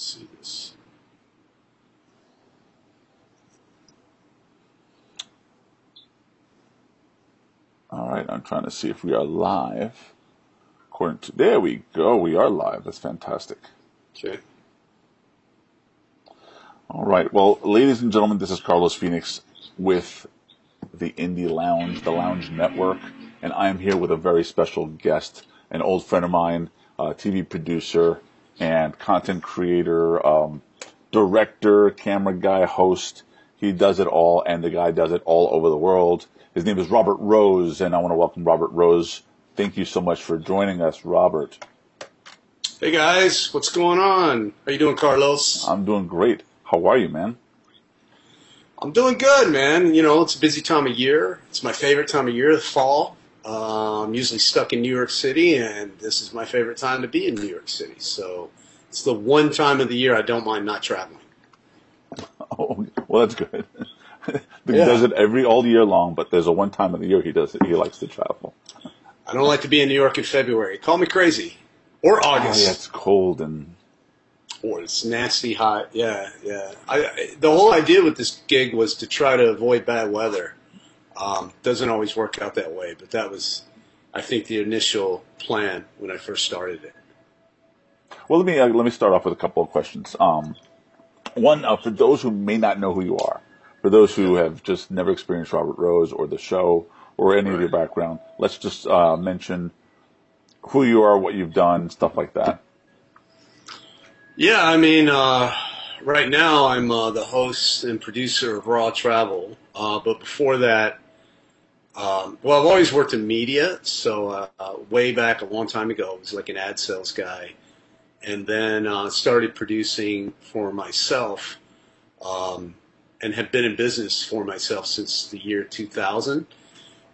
See this. All right, I'm trying to see if we are live. According to there we go, we are live. That's fantastic. Okay. All right, well, ladies and gentlemen, this is Carlos Phoenix with the Indie Lounge, the Lounge Network, and I am here with a very special guest, an old friend of mine, uh, a TV producer and content creator, um, director, camera guy, host. He does it all, and the guy does it all over the world. His name is Robert Rose, and I want to welcome Robert Rose. Thank you so much for joining us, Robert. Hey guys, what's going on? How you doing, Carlos? I'm doing great. How are you, man? I'm doing good, man. You know, it's a busy time of year. It's my favorite time of year, the fall. Uh, I'm usually stuck in New York City, and this is my favorite time to be in New York City. So it's the one time of the year I don't mind not traveling. Oh, well, that's good. he Yeah. does it every all year long, but there's a one time of the year he does it. He likes to travel. I don't like to be in New York in February. Call me crazy. Or Oh, August. yeah, it's cold and or it's nasty hot. Yeah, yeah. I, I the whole idea with this gig was to try to avoid bad weather. Um, doesn't always work out that way, but that was, I think, the initial plan when I first started it. Well, let me uh, let me start off with a couple of questions. Um, one, uh, for those who may not know who you are, for those who have just never experienced Robert Rose or the show or any of your background, let's just uh, mention who you are, what you've done, stuff like that. Yeah, I mean, uh, right now I'm uh, the host and producer of Raw Travel, uh, but before that, um, well, I've always worked in media. So uh, uh, way back a long time ago, I was like an ad sales guy, and then uh, started producing for myself, um, and have been in business for myself since the year 2000.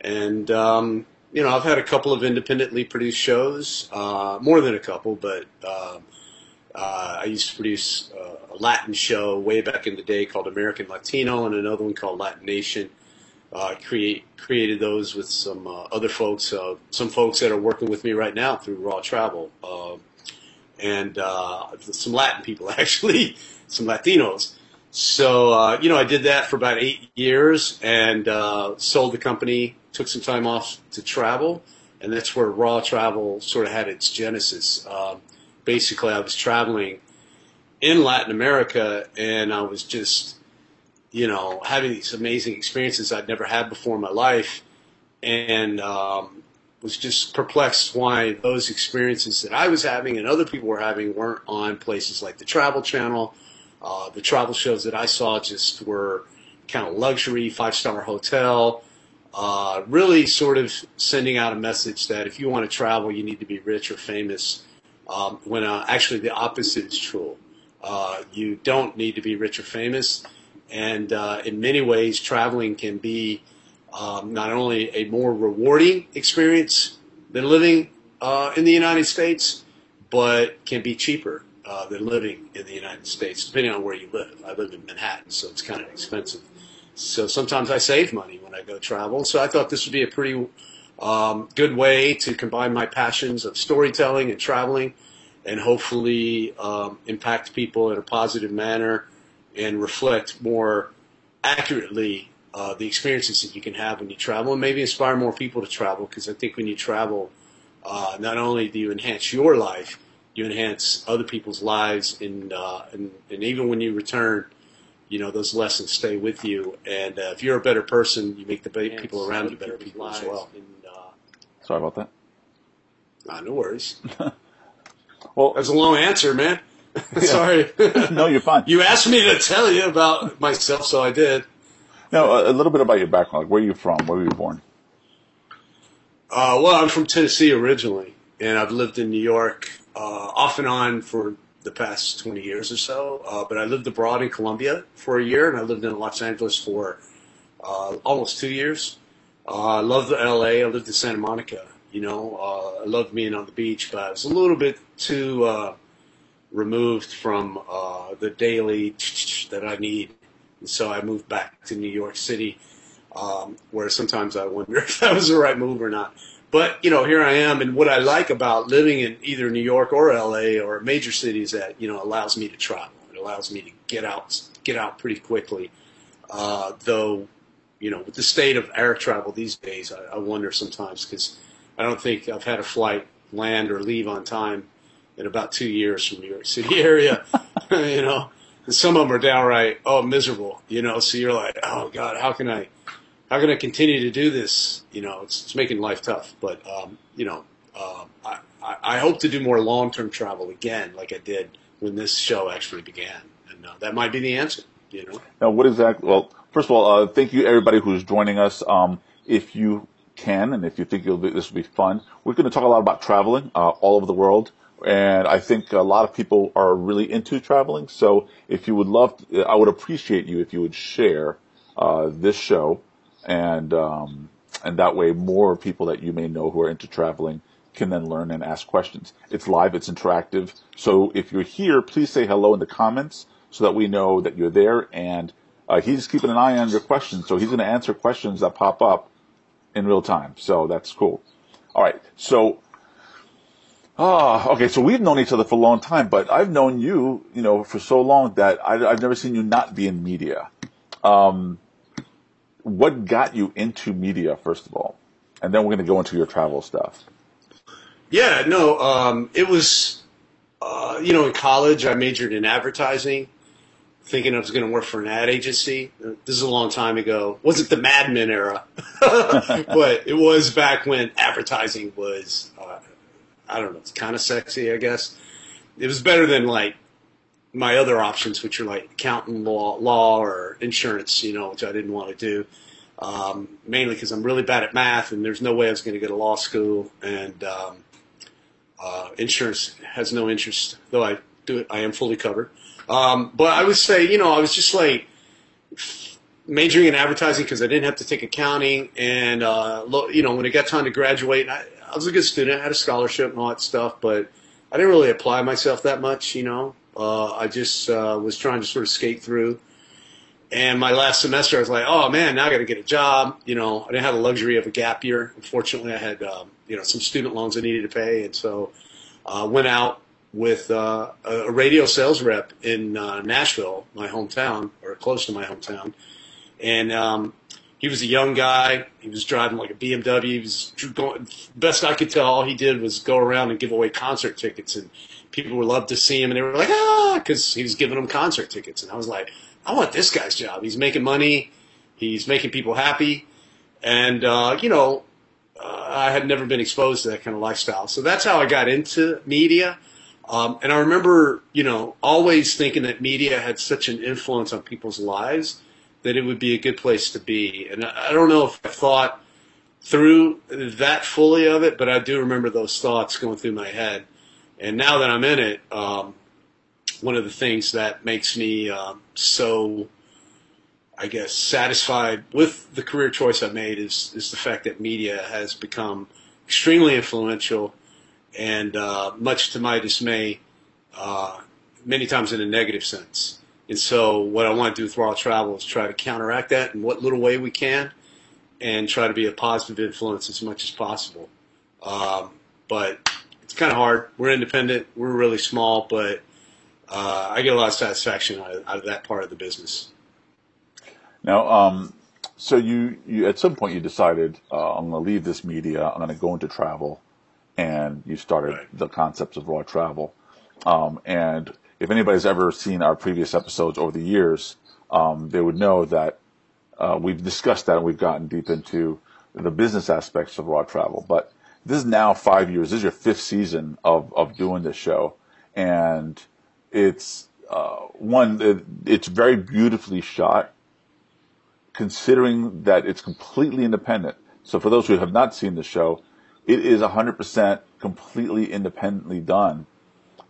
And um, you know, I've had a couple of independently produced shows, uh, more than a couple, but. Um, uh, I used to produce uh, a Latin show way back in the day called American Latino, and another one called Latin Nation. Uh, create created those with some uh, other folks, uh, some folks that are working with me right now through Raw Travel, uh, and uh, some Latin people actually, some Latinos. So uh, you know, I did that for about eight years, and sold the company. Took some time off to travel, and that's where Raw Travel sort of had its genesis. Um, basically I was traveling in Latin America and I was just, you know, having these amazing experiences I'd never had before in my life and um, was just perplexed why those experiences that I was having and other people were having weren't on places like the Travel Channel. Uh, the travel shows that I saw just were kind of luxury, five star hotel, uh, really sort of sending out a message that if you want to travel, you need to be rich or famous um, when uh, actually the opposite is true. Uh, you don't need to be rich or famous, and uh, in many ways, traveling can be um, not only a more rewarding experience than living uh, in the United States, but can be cheaper uh, than living in the United States, depending on where you live. I live in Manhattan, so it's kind of expensive. So sometimes I save money when I go travel. So I thought this would be a pretty um, good way to combine my passions of storytelling and traveling and hopefully um, impact people in a positive manner and reflect more accurately uh, the experiences that you can have when you travel and maybe inspire more people to travel because I think when you travel, uh, not only do you enhance your life, you enhance other people's lives and, uh, and, and even when you return, you know, those lessons stay with you. And uh, if you're a better person, you make the be- people around you better people as well. And, uh, Sorry about that. Ah, no worries. Well, That's a long answer, man. Sorry. no, you're fine. you asked me to tell you about myself, so I did. No, a, a little bit about your background. Like, where are you from? Where were you born? Uh, well, I'm from Tennessee originally, and I've lived in New York uh, off and on for the past 20 years or so. Uh, but I lived abroad in Colombia for a year, and I lived in Los Angeles for uh, almost two years. Uh, I love the LA. I lived in Santa Monica. You know, uh, I loved being on the beach, but I was a little bit too uh, removed from uh, the daily that I need. And so I moved back to New York City, um, where sometimes I wonder if that was the right move or not. but you know, here I am, and what I like about living in either New York or LA or major city is that you know allows me to travel. It allows me to get out, get out pretty quickly. Uh, though, you know, with the state of air travel these days, I, I wonder sometimes because I don't think I've had a flight land or leave on time in about two years from New York City area. you know, and some of them are downright oh miserable. You know, so you're like, oh God, how can I? how can I continue to do this? You know, it's, it's making life tough. But um, you know, uh, I, I hope to do more long term travel again, like I did when this show actually began, and uh, that might be the answer. You know. Now, what exactly? Well, first of all, uh, thank you everybody who's joining us. Um, if you can, and if you think be, this will be fun, we're going to talk a lot about traveling uh, all over the world. And I think a lot of people are really into traveling. So if you would love, to, I would appreciate you if you would share uh, this show and um, and that way more people that you may know who are into traveling can then learn and ask questions. It's live, it's interactive. So if you're here, please say hello in the comments so that we know that you're there. And uh, he's keeping an eye on your questions, so he's going to answer questions that pop up in real time. So that's cool. All right, so. Ah, okay. So we've known each other for a long time, but I've known you, you know, for so long that I, have never seen you not be in media. Um, what got you into media, first of all? And then we're going to go into your travel stuff. Yeah, no, um, it was, uh, you know, in college, I majored in advertising, thinking I was going to work for an ad agency. This is a long time ago. Wasn't the Mad Men era, but it was back when advertising was, uh, I don't know, it's kind of sexy, I guess. It was better than like my other options, which are like accounting, law, law, or insurance, you know, which I didn't want to do. Um, mainly because I'm really bad at math, and there's no way I was going to go to law school. And um, uh, insurance has no interest, though I do it. I am fully covered. Um, but I would say, you know, I was just like majoring in advertising because I didn't have to take accounting, and uh, you know, when it got time to graduate, I, I was a good student, I had a scholarship and all that stuff, but I didn't really apply myself that much, you know. Uh, I just uh, was trying to sort of skate through. And my last semester, I was like, oh man, now I got to get a job. You know, I didn't have the luxury of a gap year. Unfortunately, I had um, you know some student loans I needed to pay, and so uh, went out with uh, a radio sales rep in uh, Nashville, my hometown, or close to my hometown. And um, he was a young guy. He was driving like a BMW. He was going, best I could tell, all he did was go around and give away concert tickets, and people would love to see him, and they were like, ah, because he was giving them concert tickets, and I was like, I want this guy's job. He's making money, he's making people happy, and uh, you know, uh, I had never been exposed to that kind of lifestyle, so that's how I got into media. Um, and I remember, you know, always thinking that media had such an influence on people's lives that it would be a good place to be. And I don't know if I thought through that fully of it, but I do remember those thoughts going through my head. And now that I'm in it, um, one of the things that makes me um, so, I guess, satisfied with the career choice I made is is the fact that media has become extremely influential, and uh, much to my dismay, uh, many times in a negative sense. And so, what I want to do with Raw Travel is try to counteract that in what little way we can, and try to be a positive influence as much as possible. Um, but it's kind of hard. We're independent. We're really small, but uh, I get a lot of satisfaction out of, out of, that part of the business. Now, um, so you, you at some point you decided uh, I'm going to leave this media. I'm going to go into travel, and you started right. the concepts of raw travel. Um, and if anybody's ever seen our previous episodes over the years, um, they would know that uh, we've discussed that and we've gotten deep into the business aspects of raw travel. But this is now five years. This is your fifth season of, of doing this show. And it's uh, one, it, it's very beautifully shot, considering that it's completely independent. So for those who have not seen the show, it is 100% completely independently done.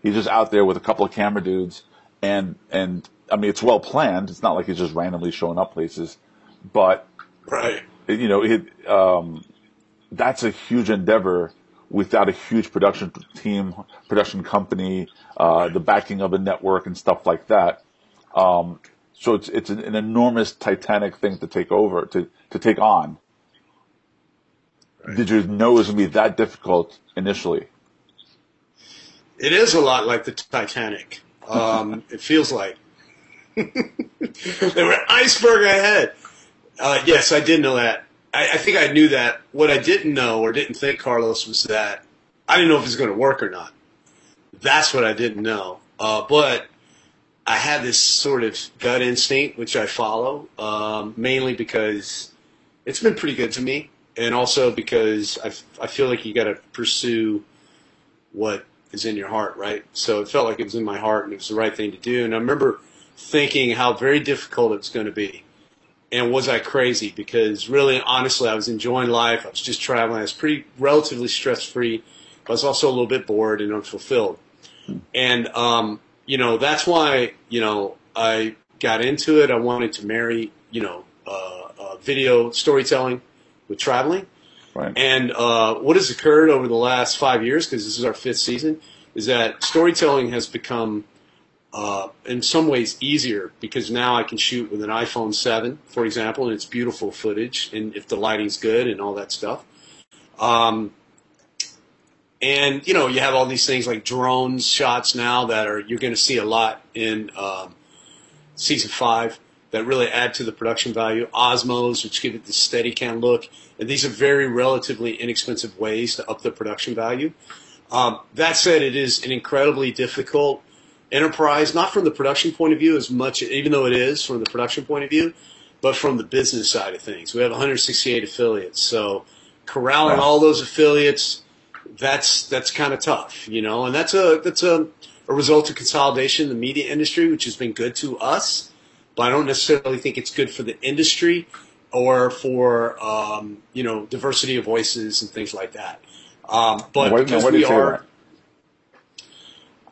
He's just out there with a couple of camera dudes, and and I mean it's well planned. It's not like he's just randomly showing up places, but right, you know, it um, that's a huge endeavor without a huge production team, production company, uh, the backing of a network and stuff like that. Um, so it's it's an, an, enormous titanic thing to take over to to take on. right. Did you know it was going to be that difficult initially? It is a lot like the Titanic. Um, it feels like they were iceberg ahead. Uh, yes, I did know that. I, I think I knew that. What I didn't know or didn't think, Carlos, was that I didn't know if it was going to work or not. That's what I didn't know. Uh, but I had this sort of gut instinct, which I follow, um, mainly because it's been pretty good to me, and also because I, I feel like you got to pursue what is in your heart, right? So it felt like it was in my heart, and it was the right thing to do. And I remember thinking how very difficult it was going to be. And was I crazy? Because really, honestly, I was enjoying life. I was just traveling. I was pretty relatively stress free. I was also a little bit bored and unfulfilled. And um, you know, that's why you know I got into it. I wanted to marry, you know, uh, uh, video storytelling with traveling. Right. And uh, what has occurred over the last five years, because this is our fifth season, is that storytelling has become, uh, in some ways, easier because now I can shoot with an iPhone 7, for example, and it's beautiful footage, and if the lighting's good and all that stuff. Um, and you know, you have all these things like drones shots now that are you're going to see a lot in um, season five that really add to the production value. Osmos, which give it the steady Steadicam look, and these are very relatively inexpensive ways to up the production value. Um, that said, it is an incredibly difficult enterprise, not from the production point of view as much, even though it is from the production point of view, but from the business side of things. We have 168 affiliates, so corralling Wow. all those affiliates, that's that's kind of tough, you know, and that's a that's a, a result of consolidation in the media industry, which has been good to us, but I don't necessarily think it's good for the industry or for um, you know diversity of voices and things like that. Um, but why, because we are.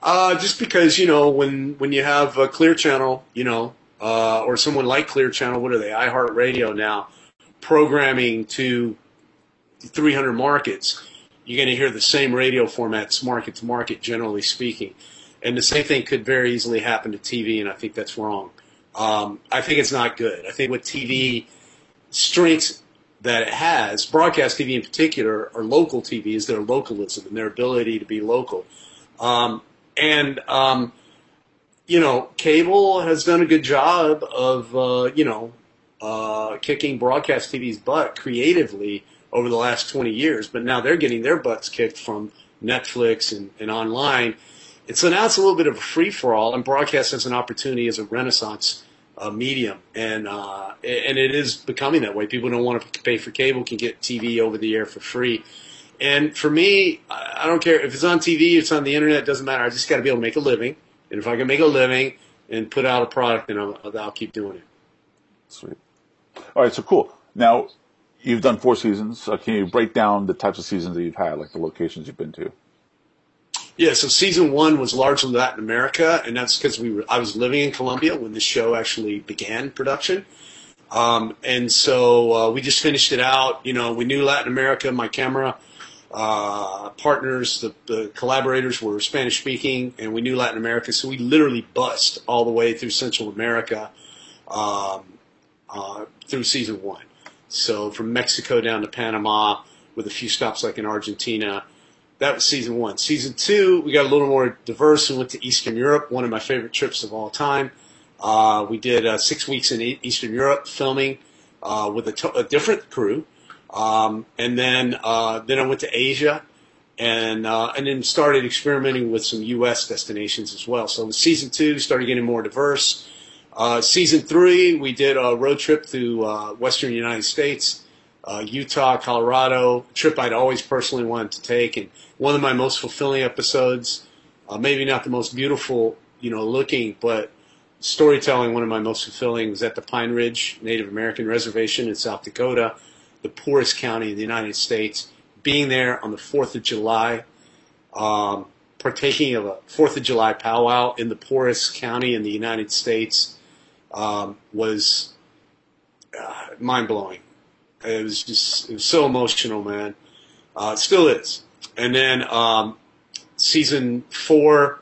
Uh, just because you know when when you have a Clear Channel, you know, uh, or someone like Clear Channel, what are they? iHeartRadio now, programming to 300 markets, you're going to hear the same radio formats, market to market, generally speaking, and the same thing could very easily happen to TV, and I think that's wrong. Um, I think it's not good. I think what TV strengths that it has, broadcast TV in particular, or local TV, is their localism and their ability to be local. Um, and um, you know, cable has done a good job of uh, you know uh, kicking broadcast TV's butt creatively over the last 20 years, but now they're getting their butts kicked from Netflix and, and online. And so now it's a little bit of a free for all, and broadcast has an opportunity as a renaissance uh, medium, and uh, and it is becoming that way. People don't want to pay for cable, can get TV over the air for free. And for me, I I don't care if it's on TV, it's on the internet, it doesn't matter. I just got to be able to make a living, and if I can make a living and put out a product, then I'll, I'll keep doing it. Sweet. All right, so cool. Now, you've done four seasons. Uh, can you break down the types of seasons that you've had, like the locations you've been to? Yeah, so season one was largely Latin America, and that's because we were, I was living in Colombia when the show actually began production. Um, and so uh, we just finished it out. You know, we knew Latin America. My camera uh, partners, the, the collaborators were Spanish speaking, and we knew Latin America. So we literally bust all the way through Central America um, uh, through season one. So from Mexico down to Panama, with a few stops like in Argentina. That was season one. Season two, we got a little more diverse and went to Eastern Europe, one of my favorite trips of all time. Uh, we did uh, six weeks in Eastern Europe filming uh, with a, to- a different crew, um, and then uh, then I went to Asia, and uh, and then started experimenting with some U.S. destinations as well. So season two, started getting more diverse. Uh, season three, we did a road trip through Western United States, uh, Utah, Colorado, trip I'd always personally wanted to take, and one of my most fulfilling episodes. Uh, maybe not the most beautiful, you know, looking, but storytelling. One of my most fulfilling was at the Pine Ridge Native American Reservation in South Dakota, the poorest county in the United States. Being there on the Fourth of July, um, partaking of a Fourth of July powwow in the poorest county in the United States um, was uh, mind blowing. It was just it was so emotional, man. Uh, it still is. And then um, season four,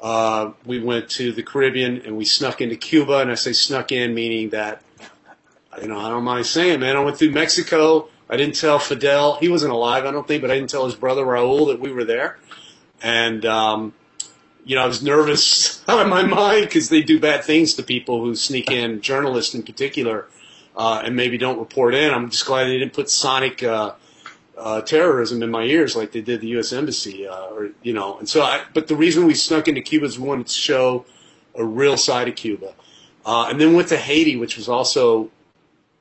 uh, we went to the Caribbean and we snuck into Cuba. And I say snuck in, meaning that you know I don't mind saying, man. I went through Mexico, I didn't tell Fidel. He wasn't alive, I don't think, but I didn't tell his brother Raul that we were there. And, um, you know, I was nervous out of my mind because they do bad things to people who sneak in, journalists in particular, uh, and maybe don't report in. I'm just glad they didn't put sonic uh, uh, terrorism in my ears like they did the U.S. Embassy, uh, or you know. And so, I, but the reason we snuck into Cuba is we wanted to show a real side of Cuba, uh, and then went to Haiti, which was also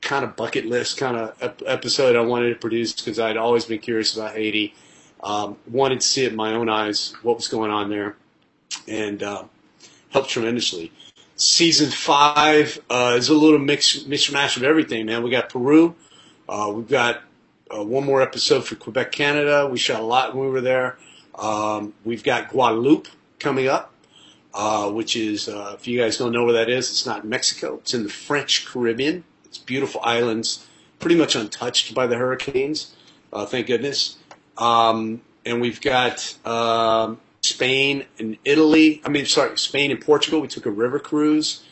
kind of bucket list kind of ep- episode I wanted to produce because I'd always been curious about Haiti. Um, wanted to see it in my own eyes what was going on there, and uh, helped tremendously. Season five uh, is a little mix mishmash of everything, man. We got Peru, uh, we've got uh, one more episode for Quebec, Canada. We shot a lot when we were there. Um, we've got Guadeloupe coming up, uh, which is, uh, if you guys don't know where that is, it's not in Mexico. It's in the French Caribbean. It's beautiful islands, pretty much untouched by the hurricanes. Uh, thank goodness. Um, and we've got um, Spain and Italy. I mean, sorry, Spain and Portugal. We took a river cruise.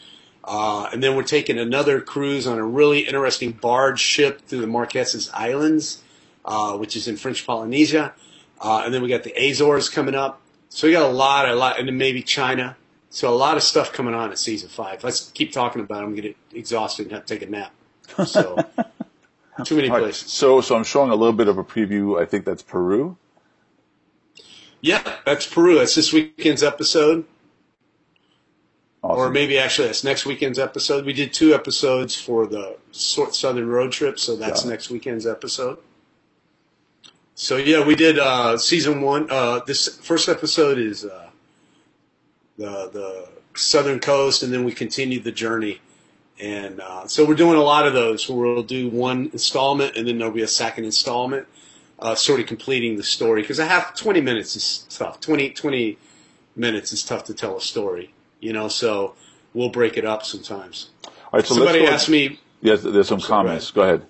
Uh, and then we're taking another cruise on a really interesting barge ship through the Marquesas Islands, uh, which is in French Polynesia. Uh, and then we got the Azores coming up. So we got a lot, a lot, and then maybe China. So a lot of stuff coming on at season five. Let's keep talking about it. I'm going to get exhausted and have to take a nap. So too many right, places. so, so I'm showing a little bit of a preview. I think that's Peru. Yeah, that's Peru. That's this weekend's episode. Awesome. Or maybe actually that's next weekend's episode. We did two episodes for the Southern Road Trip, so that's next weekend's episode. So yeah, we did uh, season one. Uh, this first episode is uh, the the Southern Coast, and then we continued the journey. And uh, so we're doing a lot of those. We'll do one installment, and then there'll be a second installment, uh, sort of completing the story. Because a half twenty minutes is tough. 20, 20 minutes is tough to tell a story you know, so we'll break it up sometimes. All right, so somebody asked me, Yes, there's some comments. Go ahead.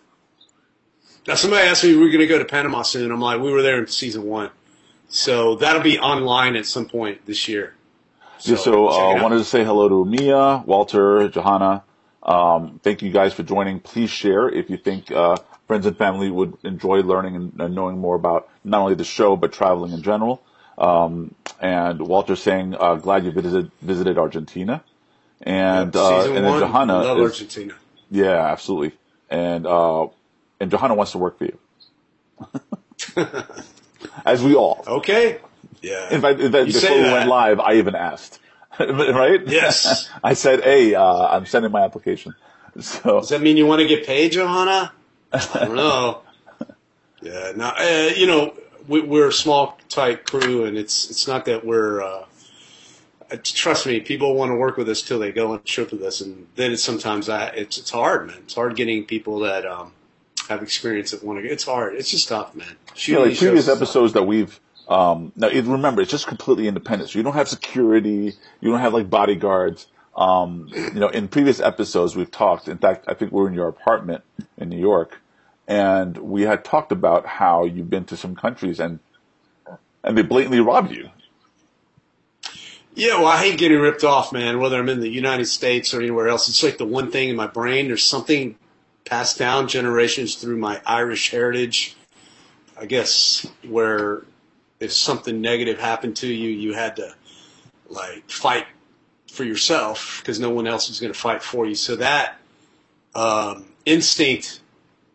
now somebody asked me, we are going to go to Panama soon. I'm like, we were there in season one. So that'll be online at some point this year. So, so check uh, wanted to say hello to Mia, Walter, Johanna. Um, thank you guys for joining. Please share if you think uh, friends and family would enjoy learning and, and knowing more about not only the show but traveling in general. Um, and Walter saying, uh, glad you visited visited Argentina. And uh, season and then one, Johanna love is, Argentina. yeah, absolutely. And uh, and Johanna wants to work for you, as we all. Okay. Yeah. In fact, in fact before we went live, I even asked, right? Yes. I said, "Hey, uh, I'm sending my application." So Does that mean you want to get paid, Johanna? I don't know. Yeah, no, uh, you know, we, we're a small, tight crew, and it's it's not that we're. Uh, uh, trust me, people want to work with us till they go on a trip with us, and then it's sometimes I, it's it's hard, man. It's hard getting people that um, have experience that want to. Get it's hard. It's just tough, man. you know, Shooting like previous shows is episodes that we've um, now it, remember it's just completely independent. So you don't have security, you don't have like bodyguards. Um, you know, in previous episodes we've talked. In fact, I think we were in your apartment in New York, and we had talked about how you've been to some countries and and they blatantly robbed you. Yeah, well, I hate getting ripped off, man. Whether I'm in the United States or anywhere else, it's like the one thing in my brain. There's something passed down generations through my Irish heritage. I guess where if something negative happened to you, you had to like fight for yourself because no one else is going to fight for you. So that um, instinct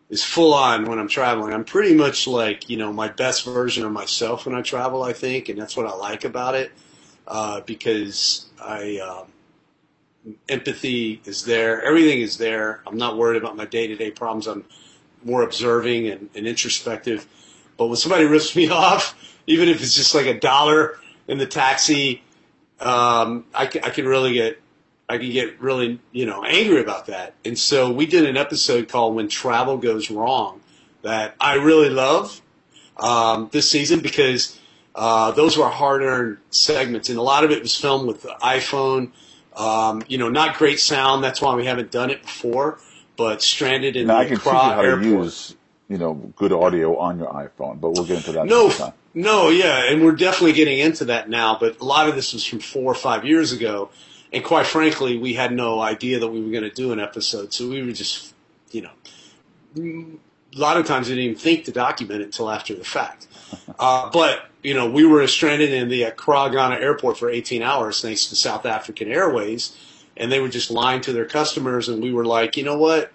is full on when I'm traveling. I'm pretty much like you know my best version of myself when I travel. I think, and that's what I like about it uh, because I um, empathy is there. Everything is there. I'm not worried about my day to day problems. I'm more observing and, and introspective. But when somebody rips me off, even if it's just like a dollar in the taxi, um, I, can, I can really get I can get really you know angry about that. And so we did an episode called "When Travel Goes Wrong" that I really love um, this season because uh, those were hard-earned segments, and a lot of it was filmed with the iPhone. Um, you know, not great sound. That's why we haven't done it before. But stranded in Now I the can teach you how airport. to use you know good audio on your iPhone, but we'll get into that No. No, yeah, and we're definitely getting into that now. But a lot of this was from four or five years ago, and quite frankly, we had no idea that we were going to do an episode, so we were just, you know, a lot of times I didn't even think to document it until after the fact. Uh, but you know, we were stranded in the Accra, Ghana airport for 18 hours thanks to South African Airways, and they were just lying to their customers, and we were like, you know what?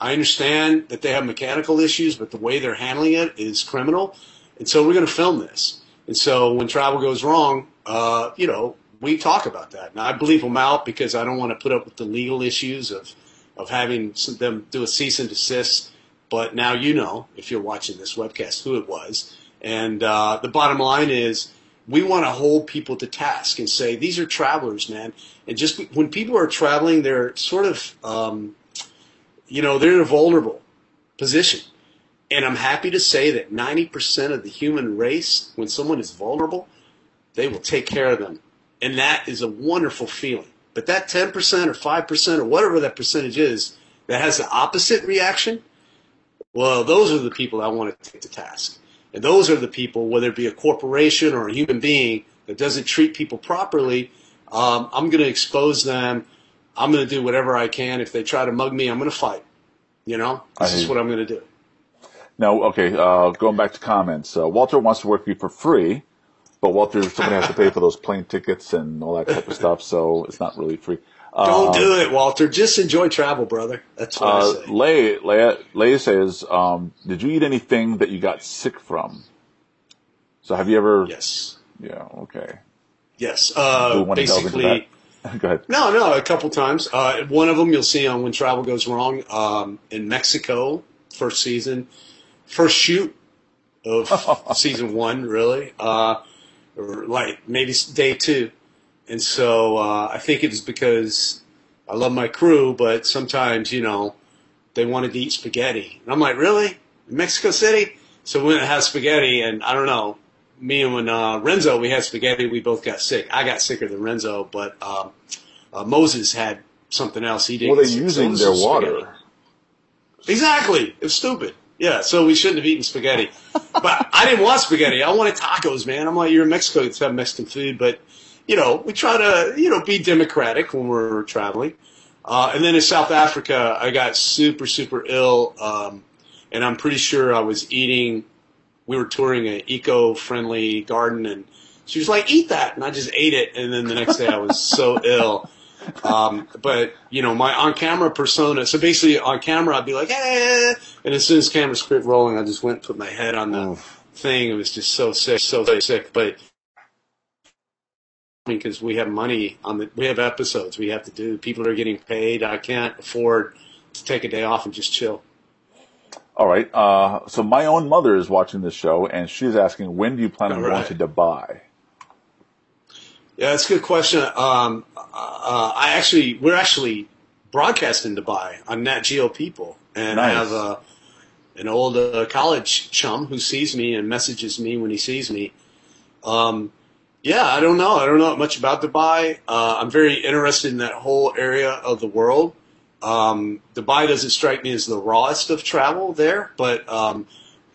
I understand that they have mechanical issues, but the way they're handling it is criminal, and so we're going to film this. And so when travel goes wrong, uh, you know, we talk about that. And I believe them out because I don't want to put up with the legal issues of of having them do a cease and desist. But now you know, if you're watching this webcast, who it was. And uh, the bottom line is, we want to hold people to task and say these are travelers, man. And just when people are traveling, they're sort of, um, you know, they're in a vulnerable position. And I'm happy to say that 90% of the human race, when someone is vulnerable, they will take care of them. And that is a wonderful feeling. But that 10% or 5% or whatever that percentage is that has the opposite reaction, well, those are the people I want to take to task. And those are the people, whether it be a corporation or a human being that doesn't treat people properly, um, I'm going to expose them. I'm going to do whatever I can. If they try to mug me, I'm going to fight. You know, this is what I'm going to do. Now, okay, uh, going back to comments. Uh, Walter wants to work with you for free. But Walter, somebody has to pay for those plane tickets and all that type of stuff, so it's not really free. Don't um, do it, Walter. Just enjoy travel, brother. That's what uh, I say. Leia, Leia, Leia says, um, "Did you eat anything that you got sick from?" So have you ever? Yes. Yeah. Okay. Yes. Uh, basically. Go ahead. No, no, a couple times. Uh, one of them you'll see on when travel goes wrong um, in Mexico, first season, first shoot of season one, really. Uh, or like maybe day two. And so uh, I think it is because I love my crew, but sometimes, you know, they wanted to eat spaghetti. And I'm like, really? In Mexico City? So we went and had spaghetti, and I don't know. Me and when uh, Renzo, we had spaghetti, we both got sick. I got sicker than Renzo, but um, uh, Moses had something else. He didn't. Well, they're using their water. Exactly. It was stupid. Yeah, so we shouldn't have eaten spaghetti. but I didn't want spaghetti. I wanted tacos, man. I'm like, you're in Mexico, let's have Mexican food. But, you know, we try to, you know, be democratic when we're traveling. Uh, and then in South Africa, I got super, super ill. Um, and I'm pretty sure I was eating, we were touring an eco-friendly garden and she was like, eat that. And I just ate it. And then the next day I was so ill. Um, but you know, my on-camera persona. So basically, on camera, I'd be like, "Hey," and as soon as cameras quit rolling, I just went and put my head on the Oof. thing. It was just so sick, so sick. But because we have money on the, we have episodes we have to do. People are getting paid. I can't afford to take a day off and just chill. All right. Uh, so my own mother is watching this show, and she's asking, when do you plan on right. going to Dubai? Yeah, that's a good question. Um, uh, I actually, we're actually broadcasting Dubai on Nat Geo People, and nice. I have a, an old uh, college chum who sees me and messages me when he sees me. Um, yeah, I don't know. I don't know much about Dubai. Uh, I'm very interested in that whole area of the world. Um, Dubai doesn't strike me as the rawest of travel there, but um,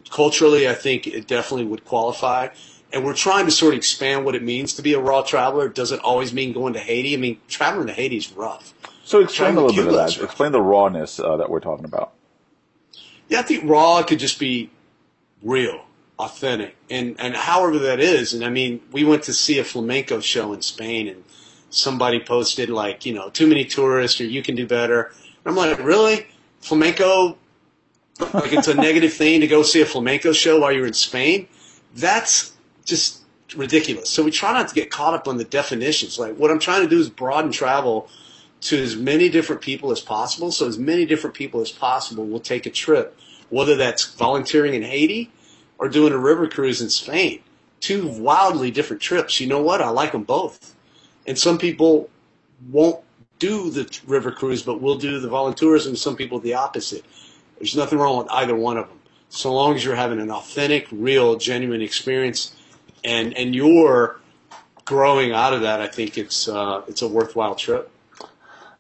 culturally, I think it definitely would qualify and we're trying to sort of expand what it means to be a raw traveler. It doesn't always mean going to Haiti. I mean, traveling to Haiti is rough. So explain traveling a little bit of that. Explain the rawness uh, that we're talking about. Yeah, I think raw could just be real, authentic, and and however that is. And I mean, we went to see a flamenco show in Spain, and somebody posted like, you know, too many tourists, or you can do better. And I'm like, really, flamenco? Like it's a negative thing to go see a flamenco show while you're in Spain? That's just ridiculous. So we try not to get caught up on the definitions. Like what I'm trying to do is broaden travel to as many different people as possible. So as many different people as possible will take a trip, whether that's volunteering in Haiti or doing a river cruise in Spain. Two wildly different trips. You know what? I like them both. And some people won't do the river cruise, but will do the volunteerism. Some people the opposite. There's nothing wrong with either one of them. So long as you're having an authentic, real, genuine experience and and you're growing out of that, I think it's uh, it's a worthwhile trip.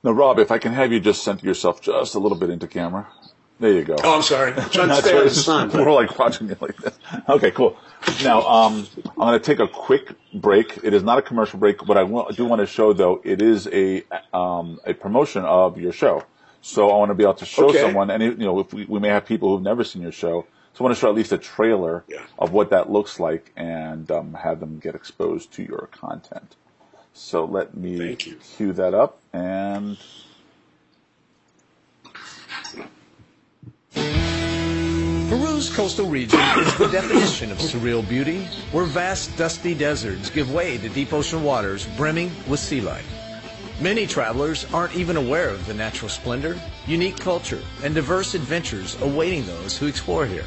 Now, Rob, if I can have you just center yourself just a little bit into camera. There you go. Oh, I'm sorry. I'm trying to stay out of the sun. We're like watching you like this. Okay, cool. Now, um, I'm going to take a quick break. It is not a commercial break. What I do want to show, though, it is a um, a promotion of your show. So I want to be able to show Okay. someone, and you know, if we, we may have people who've never seen your show, so I want to show at least a trailer Yeah. of what that looks like and um, have them get exposed to your content. So let me cue that up and Peru's coastal region is the definition of surreal beauty, where vast dusty deserts give way to deep ocean waters brimming with sea life. Many travelers aren't even aware of the natural splendor, unique culture, and diverse adventures awaiting those who explore here.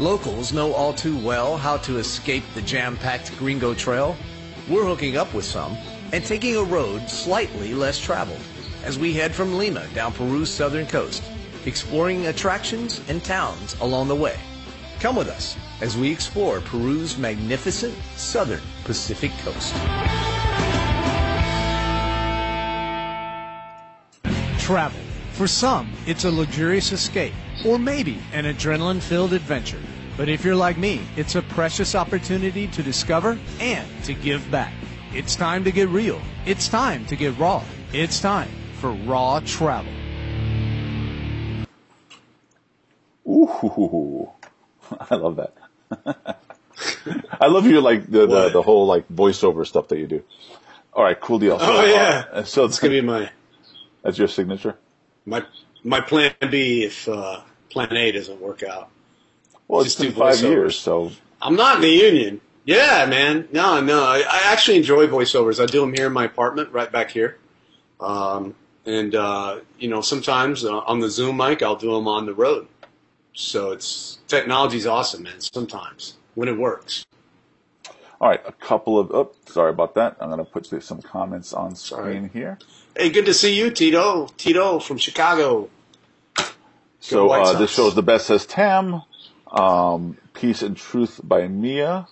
Locals know all too well how to escape the jam-packed Gringo Trail. We're hooking up with some and taking a road slightly less traveled as we head from Lima down Peru's southern coast, exploring attractions and towns along the way. Come with us as we explore Peru's magnificent southern Pacific coast. Travel. For some, it's a luxurious escape, or maybe an adrenaline filled adventure. But if you're like me, it's a precious opportunity to discover and to give back. It's time to get real. It's time to get raw. It's time for Raw Travel. ooh, I love that. I love your like the, the the whole like voiceover stuff that you do. All right, cool deal. So, Oh, yeah. uh, so It's gonna be my that's your signature. my my plan B if uh, plan A doesn't work out. Well, Just it's been five voiceovers. years, so I'm not in the union. Yeah, man. No, no. I, I actually enjoy voiceovers. I do them here in my apartment, right back here. Um, and uh, you know, sometimes uh, on the Zoom mic, I'll do them on the road. So it's technology's awesome, man. Sometimes when it works. All right, a couple of. Oh, sorry about that. I'm going to put some comments on screen Sorry. here. Hey, good to see you, Tito. Tito from Chicago. So uh, this shows the best says Tam, um, Peace and Truth by Mia,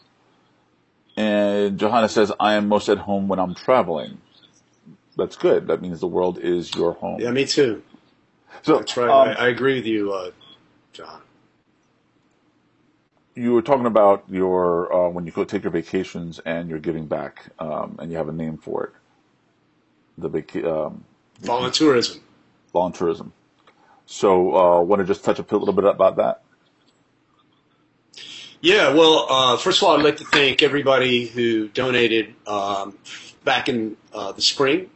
and Johanna says I am most at home when I'm traveling. That's good. That means the world is your home. Yeah, me too. so That's right. um, I, I agree with you, uh, John. you were talking about your uh, when you go take your vacations and you're giving back, um, and you have a name for it. The vac- um, Volunteerism. volunteerism. So, uh, want to just touch a little bit about that? Yeah, well, uh, first of all, I'd like to thank everybody who donated um, back in uh, the spring.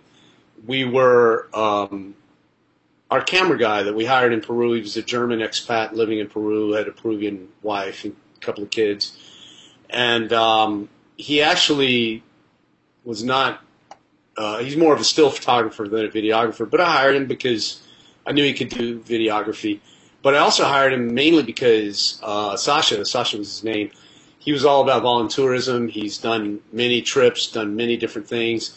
We were um, our camera guy that we hired in Peru. He was a German expat living in Peru, had a Peruvian wife and a couple of kids, and um, he actually was not. Uh, he's more of a still photographer than a videographer, but I hired him because I knew he could do videography. But I also hired him mainly because uh, Sasha, Sasha was his name, he was all about volunteerism. He's done many trips, done many different things.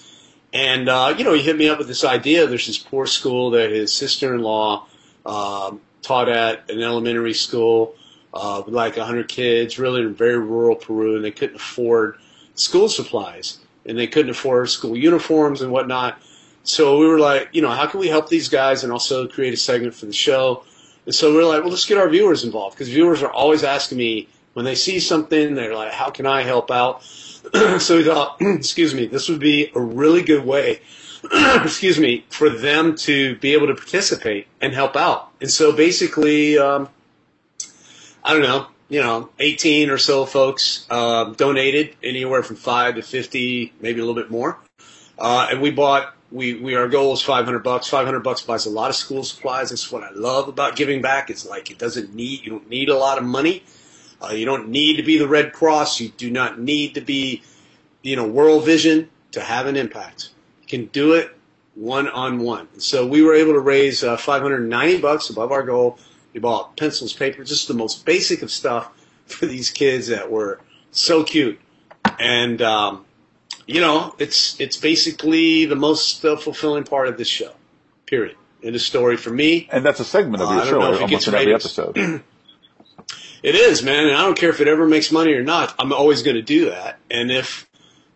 And, uh, you know, he hit me up with this idea. There's this poor school that his sister-in-law um, taught at an elementary school uh, with like 100 kids, really in very rural Peru, and they couldn't afford school supplies. And they couldn't afford school uniforms and whatnot. So we were like, you know, how can we help these guys and also create a segment for the show? And so we are like, well, let's get our viewers involved because viewers are always asking me when they see something, they're like, how can I help out? so we thought, excuse me, this would be a really good way, excuse me, for them to be able to participate and help out. And so basically, um, I don't know, you know, 18 or so folks uh, donated anywhere from five to 50, maybe a little bit more. Uh, and we bought, we, we, our goal is 500 bucks. 500 bucks buys a lot of school supplies. That's what I love about giving back. It's like it doesn't need, you don't need a lot of money. Uh, you don't need to be the Red Cross. You do not need to be, you know, World Vision to have an impact. You can do it one on one. So we were able to raise uh, 590 bucks above our goal. We bought pencils, paper, just the most basic of stuff for these kids that were so cute. And, um, you know, it's it's basically the most uh, fulfilling part of this show. Period. In a story for me, And that's a segment of Uh, your I don't show, know if it almost in every episode. it is, man. And I don't care if it ever makes money or not. I'm always going to do that. And if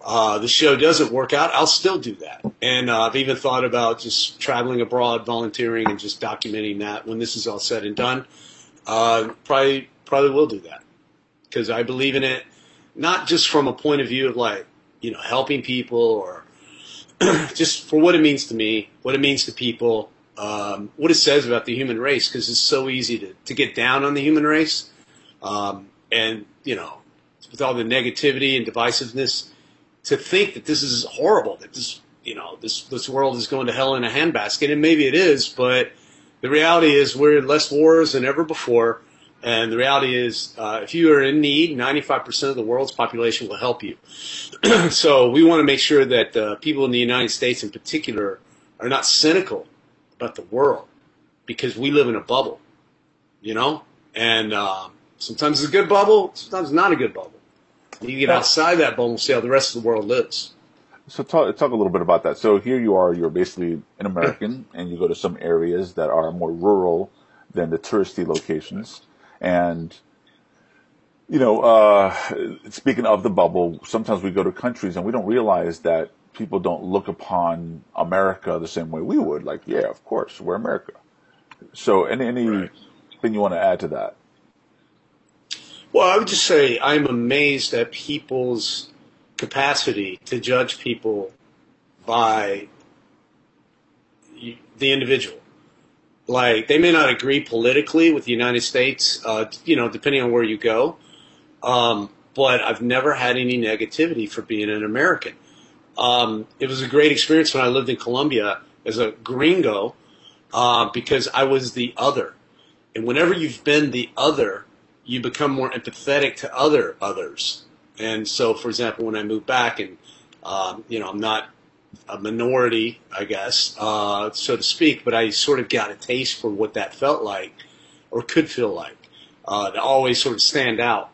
uh, the show doesn't work out, I'll still do that. And uh, I've even thought about just traveling abroad, volunteering, and just documenting that when this is all said and done. Uh, probably probably will do that because I believe in it, not just from a point of view of like you know helping people or just for what it means to me, what it means to people. um, what it says about the human race because it's so easy to, to get down on the human race. Um, and, you know, with all the negativity and divisiveness, to think that this is horrible, that this, you know, this, this world is going to hell in a handbasket. And maybe it is, but the reality is we're in less wars than ever before. And the reality is, uh, if you are in need, 95% of the world's population will help you. so we want to make sure that uh, people in the United States in particular are not cynical about the world because we live in a bubble, you know? And uh, sometimes it's a good bubble, sometimes it's not a good bubble. You get outside that bubble and see how the rest of the world lives. So talk, talk a little bit about that. So here you are, you're basically an American, and you go to some areas that are more rural than the touristy locations. And, you know, uh, speaking of the bubble, sometimes we go to countries and we don't realize that people don't look upon America the same way we would. Like, yeah, of course, we're America. So any, anything right. you want to add to that? Well, I would just say I'm amazed at people's capacity to judge people by the individual. Like they may not agree politically with the United States, uh, you know, depending on where you go. Um, but I've never had any negativity for being an American. Um, it was a great experience when I lived in Colombia as a gringo uh, because I was the other. And whenever you've been the other, you become more empathetic to other others. And so, for example, when I moved back and, um, you know, I'm not a minority, I guess, uh, so to speak, but I sort of got a taste for what that felt like or could feel like uh, to always sort of stand out.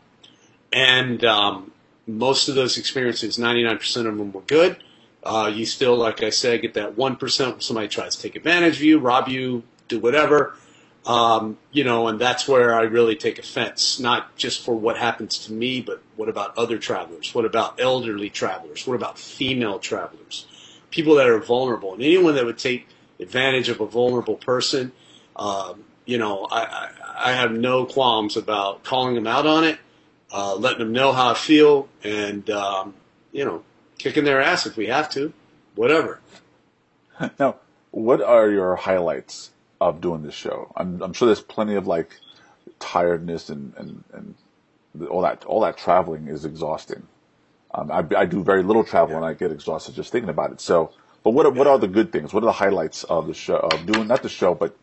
And um, most of those experiences, 99% of them were good. Uh, you still, like I said, get that 1% where somebody tries to take advantage of you, rob you, do whatever. Um, you know, and that's where I really take offense, not just for what happens to me, but what about other travelers? What about elderly travelers? What about female travelers? People that are vulnerable. And anyone that would take advantage of a vulnerable person, um, you know, I, I, I, have no qualms about calling them out on it, uh, letting them know how I feel, and, um, you know, kicking their ass if we have to, whatever. Now, what are your highlights of doing this show. I'm, I'm sure there's plenty of like tiredness and, and, and all that, all that traveling is exhausting. Um, I, I do very little travel yeah. and I get exhausted just thinking about it. So, but what, what are the good things? What are the highlights of the show, of doing, not the show, but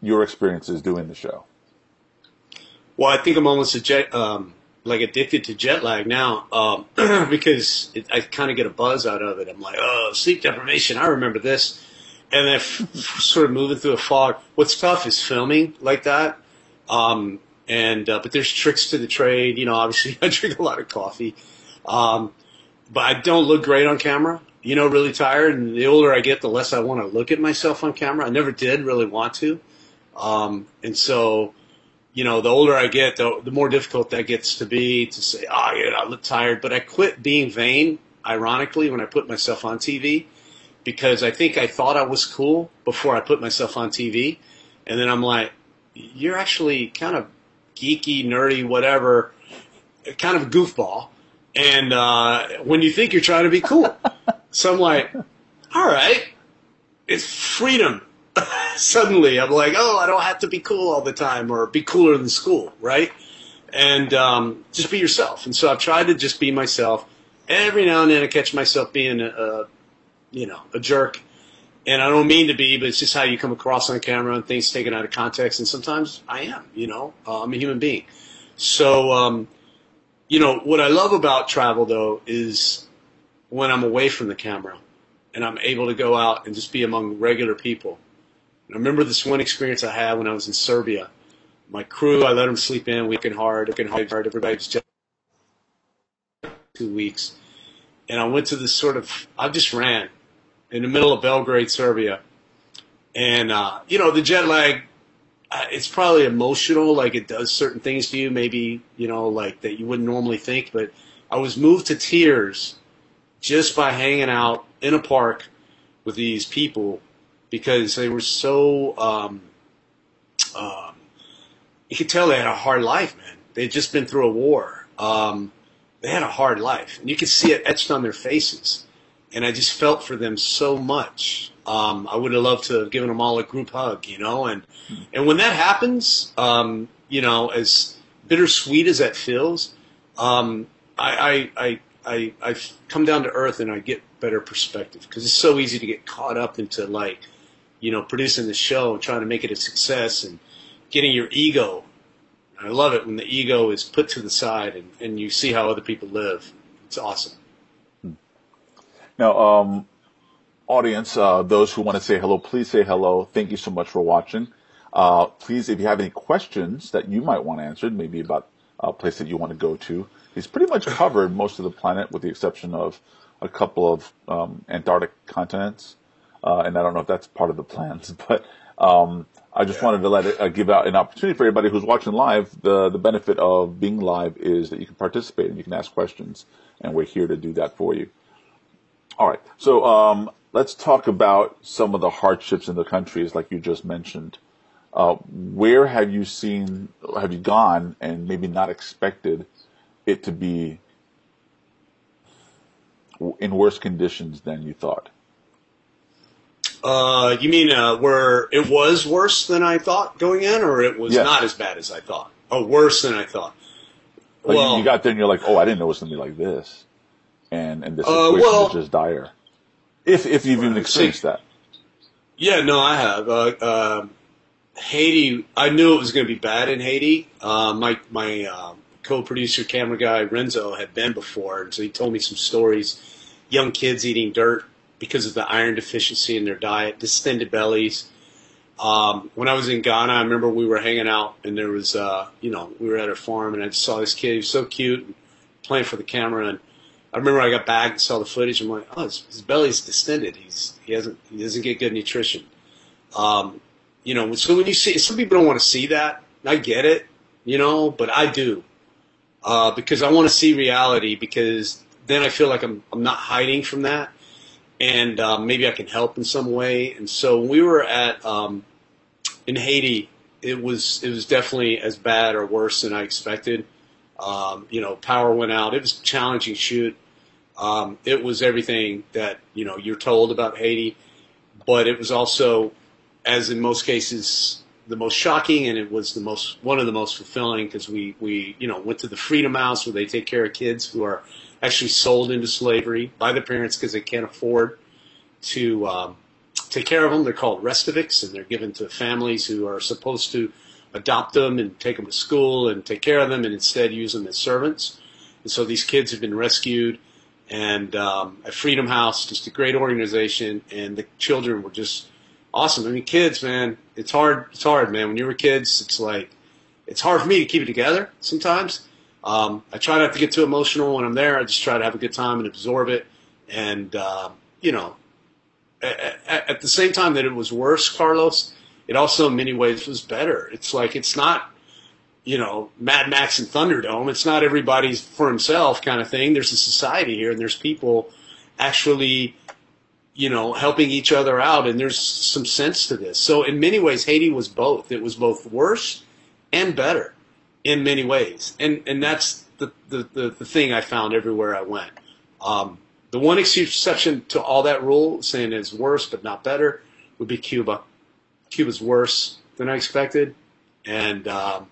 your experiences doing the show? Well, I think I'm almost a jet, um, like addicted to jet lag now um, because it, I kind of get a buzz out of it. I'm like, oh, sleep deprivation. I remember this and then f- sort of moving through a fog. What's tough is filming like that. Um, and uh, but there's tricks to the trade. You know, obviously I drink a lot of coffee, um, but I don't look great on camera. You know, really tired. And the older I get, the less I want to look at myself on camera. I never did really want to, um, and so. You know, the older I get, the, the more difficult that gets to be to say, oh, yeah, I look tired. But I quit being vain, ironically, when I put myself on TV because I think I thought I was cool before I put myself on TV. And then I'm like, you're actually kind of geeky, nerdy, whatever, kind of a goofball. And uh, when you think you're trying to be cool, so I'm like, all right, it's freedom. Suddenly, I'm like, oh, I don't have to be cool all the time or be cooler than school, right? And um, just be yourself. And so I've tried to just be myself. Every now and then, I catch myself being a, a you know, a jerk. And I don't mean to be, but it's just how you come across on camera and things taken out of context. And sometimes I am, you know, uh, I'm a human being. So, um, you know, what I love about travel though is when I'm away from the camera and I'm able to go out and just be among regular people. And I remember this one experience I had when I was in Serbia. My crew, I let them sleep in, working hard, working hard. Everybody was just two weeks. And I went to this sort of, I just ran in the middle of Belgrade, Serbia. And, uh, you know, the jet lag, it's probably emotional, like it does certain things to you, maybe, you know, like that you wouldn't normally think. But I was moved to tears just by hanging out in a park with these people because they were so, um, um, you could tell they had a hard life, man. They'd just been through a war. Um, they had a hard life, and you could see it etched on their faces and I just felt for them so much. Um, I would have loved to have given them all a group hug, you know, and and when that happens, um, you know, as bittersweet as that feels, um, I, I, I, I, I come down to earth and I get better perspective because it's so easy to get caught up into like, you know, producing the show and trying to make it a success and getting your ego. I love it when the ego is put to the side and, and you see how other people live. It's awesome. Now, um, audience, uh, those who want to say hello, please say hello. Thank you so much for watching. Uh, please, if you have any questions that you might want answered, maybe about a place that you want to go to, he's pretty much covered most of the planet with the exception of a couple of um, Antarctic continents. Uh, and I don't know if that's part of the plans, but um, I just yeah. wanted to let it uh, give out an opportunity for everybody who's watching live. The the benefit of being live is that you can participate and you can ask questions, and we're here to do that for you. All right, so um, let's talk about some of the hardships in the countries, like you just mentioned. Uh, where have you seen, have you gone, and maybe not expected it to be in worse conditions than you thought? Uh, you mean uh, where it was worse than I thought going in, or it was yes. not as bad as I thought? Oh, worse than I thought. Like well, you got there and you're like, oh, I didn't know it was going to be like this, and and the uh, situation uh, well, was just dire. If if you've even experienced that. Yeah, no, I have. Uh, uh, Haiti, I knew it was going to be bad in Haiti. Uh, my my uh, co-producer, camera guy Renzo had been before, and so he told me some stories. Young kids eating dirt because of the iron deficiency in their diet, distended bellies. Um, when I was in Ghana, I remember we were hanging out, and there was, uh, you know, we were at a farm, and I saw this kid. He was so cute, playing for the camera, and I remember I got back and saw the footage. I'm like, oh, his, his belly's distended. He's he hasn't he doesn't get good nutrition. Um, you know, so when you see, some people don't want to see that. I get it, you know, but I do. Uh, because I want to see reality because then I feel like I'm, I'm not hiding from that and uh, maybe I can help in some way. And so when we were at, um, in Haiti, it was, it was definitely as bad or worse than I expected. Um, you know, power went out. It was a challenging shoot. Um, it was everything that, you know, you're told about Haiti, but it was also as in most cases, the most shocking, and it was the most one of the most fulfilling because we we you know went to the Freedom House where they take care of kids who are actually sold into slavery by the parents because they can't afford to um, take care of them. They're called restaveks, and they're given to families who are supposed to adopt them and take them to school and take care of them, and instead use them as servants. And so these kids have been rescued, and um, at Freedom House, just a great organization, and the children were just awesome. I mean, kids, man, it's hard. It's hard, man. When you were kids, it's like it's hard for me to keep it together sometimes. Um, I try not to get too emotional when I'm there. I just try to have a good time and absorb it. And uh, you know, at, at, the same time that it was worse, Carlos, it also in many ways was better. It's like it's not. You know, Mad Max and Thunderdome. It's not everybody's for himself kind of thing. There's a society here, and there's people actually you know, helping each other out, and there's some sense to this. So in many ways, Haiti was both. It was both worse and better in many ways, and and that's the the, the, the thing I found everywhere I went. Um, the one exception to all that rule, saying it's worse but not better, would be Cuba. Cuba's worse than I expected, and um,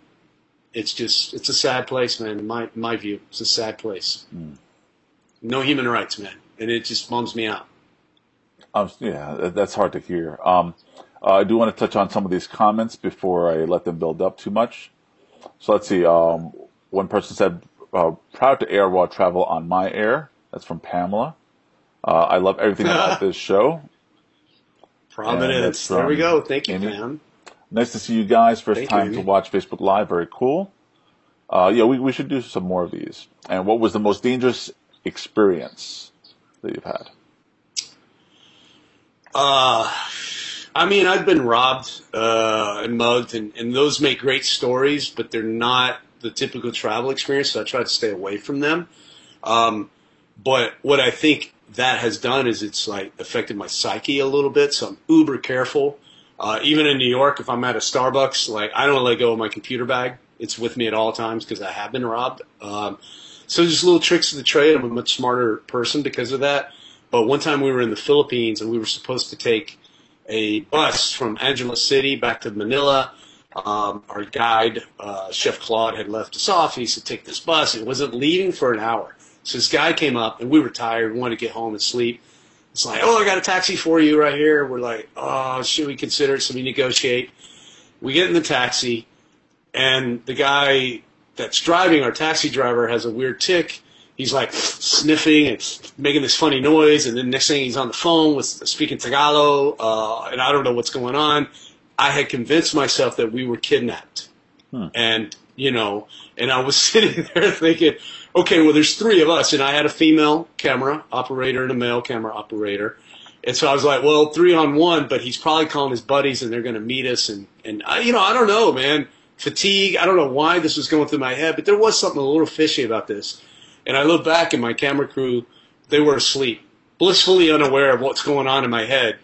it's just it's a sad place, man. In my my view, it's a sad place. Mm. No human rights, man, and it just bums me out. Um, yeah, that's hard to hear. Um, uh, I do want to touch on some of these comments before I let them build up too much. So let's see. Um, one person said, uh, "Proud to air while travel on my air." That's from Pamela. Uh, I love everything about this show. Prominence. There we go. Thank you, Amy. Pam. Nice to see you guys. First Thank time you, to watch Facebook Live. Very cool. Uh, yeah, we, we should do some more of these. And what was the most dangerous experience that you've had? Uh, I mean, I've been robbed uh, and mugged, and, and those make great stories, but they're not the typical travel experience, so I try to stay away from them. Um, but what I think that has done is it's like affected my psyche a little bit, so I'm uber careful. Uh, even in New York, if I'm at a Starbucks, like I don't let go of my computer bag. It's with me at all times because I have been robbed. Um, so just little tricks of the trade. I'm a much smarter person because of that. But one time we were in the Philippines and we were supposed to take a bus from Angeles City back to Manila. Um, our guide, uh, Chef Claude, had left us off. He said, take this bus. It wasn't leaving for an hour. So this guy came up and we were tired, we wanted to get home and sleep. It's like, oh, I got a taxi for you right here. We're like, oh, should we consider it? So we negotiate. We get in the taxi and the guy that's driving, our taxi driver, has a weird tick. He's like sniffing and making this funny noise, and then next thing he's on the phone with speaking Tagalog, uh, and I don't know what's going on. I had convinced myself that we were kidnapped, hmm. and you know, and I was sitting there thinking, okay, well, there's three of us, and I had a female camera operator and a male camera operator. And so I was like, well, three on one, but he's probably calling his buddies and they're going to meet us. And, and I, you know, I don't know, man fatigue. I don't know why this was going through my head, but there was something a little fishy about this. And I look back and my camera crew, they were asleep, blissfully unaware of what's going on in my head.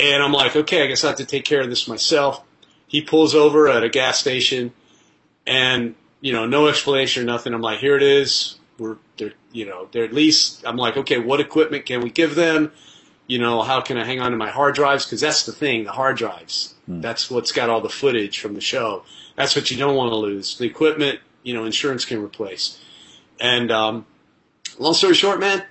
And I'm like, okay, I guess I have to take care of this myself. He pulls over at a gas station and, you know, no explanation or nothing. I'm like, here it is. We're, they're, you know, they're at least, I'm like, okay, what equipment can we give them? You know, how can I hang on to my hard drives? Cause that's the thing, the hard drives. Hmm. That's what's got all the footage from the show. That's what you don't want to lose. The equipment, you know, insurance can replace. And um, long story short, man,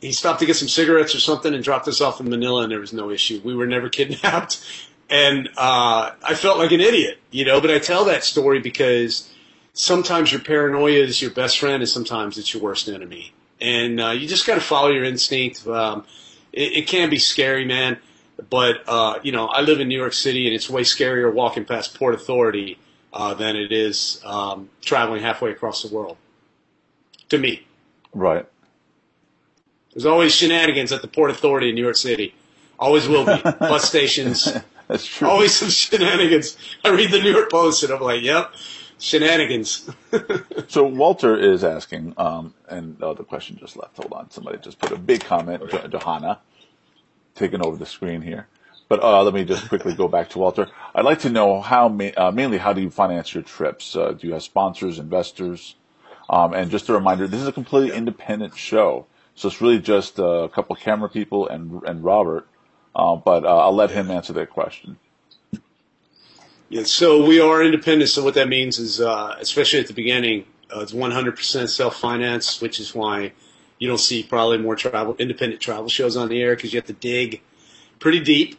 he stopped to get some cigarettes or something and dropped us off in Manila, and there was no issue. We were never kidnapped, and uh, I felt like an idiot, you know. But I tell that story because sometimes your paranoia is your best friend, and sometimes it's your worst enemy. And uh, you just got to follow your instinct. Um, it, it can be scary, man. But uh, you know, I live in New York City, and it's way scarier walking past Port Authority uh, than it is um, traveling halfway across the world. To me, right? There's always shenanigans at the Port Authority in New York City. Always will be. Bus stations. That's true. Always some shenanigans. I read the New York Post and I'm like, yep, shenanigans. so Walter is asking, um, and oh, the question just left. Hold on, somebody just put a big comment. Johanna taking over the screen here. But uh, let me just quickly go back to Walter. I'd like to know how ma- uh, mainly how do you finance your trips? Uh, do you have sponsors, investors? Um, and just a reminder, this is a completely independent show, so it's really just a couple camera people and and Robert. Uh, but uh, I'll let him answer that question. Yeah, so we are independent. So what that means is, uh, especially at the beginning, it's 100% self-finance, which is why you don't see probably more travel independent travel shows on the air because you have to dig pretty deep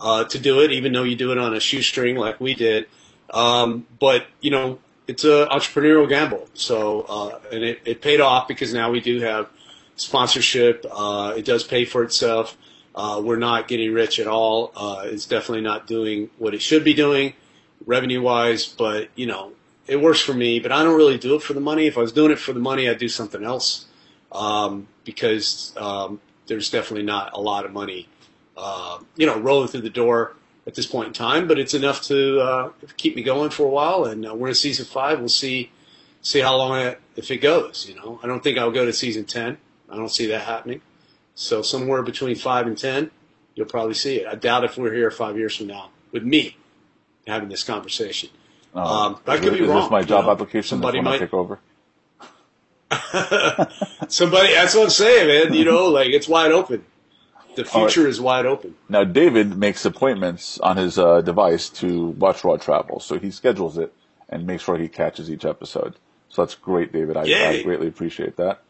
uh, to do it, even though you do it on a shoestring like we did. Um, but you know, it's an entrepreneurial gamble. So uh, and it, it paid off because now we do have sponsorship. Uh, it does pay for itself. Uh, we're not getting rich at all. Uh, it's definitely not doing what it should be doing revenue wise, but you know, it works for me, but I don't really do it for the money. If I was doing it for the money, I'd do something else um, because um, there's definitely not a lot of money, uh, you know, rolling through the door at this point in time. But it's enough to uh, keep me going for a while. And uh, we're in season five. We'll see see how long it, if it goes. You know, I don't think I'll go to season ten. I don't see that happening. So somewhere between five and ten, you'll probably see it. I doubt if we're here five years from now with me having this conversation. Oh, um, I could be wrong. Is my job you know, application somebody might take over? Somebody, that's what I'm saying, man. You know, like it's wide open. The future right. is wide open. Now, David makes appointments on his uh, device to watch Raw Travel, so he schedules it and makes sure he catches each episode. So that's great, David. I, I greatly appreciate that.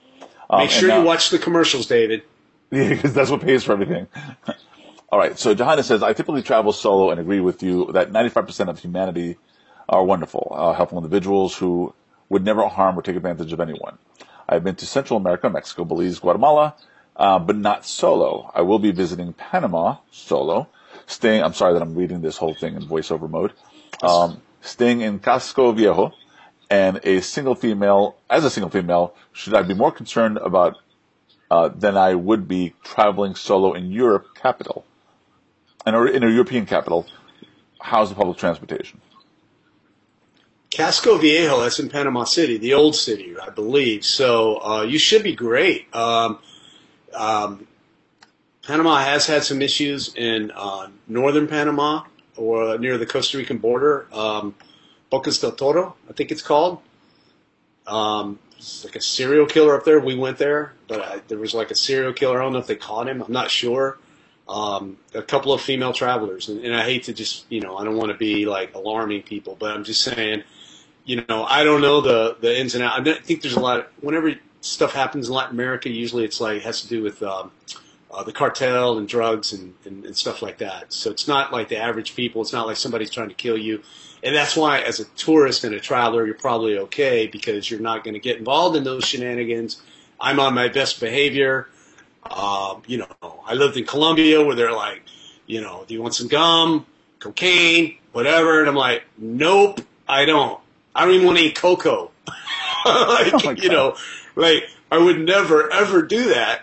Um, Make sure now, you watch the commercials, David. Yeah, because that's what pays for everything. All right. So Johanna says, I typically travel solo and agree with you that 95% of humanity are wonderful, uh, helpful individuals who would never harm or take advantage of anyone. I've been to Central America, Mexico, Belize, Guatemala, uh, but not solo. I will be visiting Panama solo, staying, I'm sorry that I'm reading this whole thing in voiceover mode, um, staying in Casco Viejo, and a single female, as a single female, should I be more concerned about uh, than I would be traveling solo in Europe capital, in a, in a European capital? How's the public transportation? Casco Viejo, that's in Panama City, the old city, I believe. So uh, you should be great. Um, um, Panama has had some issues in uh, northern Panama or near the Costa Rican border. Um, Bocas del Toro, I think it's called. Um, it's like a serial killer up there. We went there, but I, there was like a serial killer. I don't know if they caught him. I'm not sure. Um, a couple of female travelers, and, and I hate to just you know I don't want to be like alarming people, but I'm just saying, you know, I don't know the the ins and outs. I think there's a lot. Of, whenever stuff happens in Latin America, usually it's like it has to do with um, uh, the cartel and drugs and, and, and stuff like that. So it's not like the average people. It's not like somebody's trying to kill you. And that's why, as a tourist and a traveler, you're probably okay because you're not going to get involved in those shenanigans. I'm on my best behavior. Um, you know, I lived in Colombia where they're like, you know, do you want some gum, cocaine, whatever? And I'm like, nope, I don't. I don't even want to eat cocoa. like, oh you know, like I would never ever do that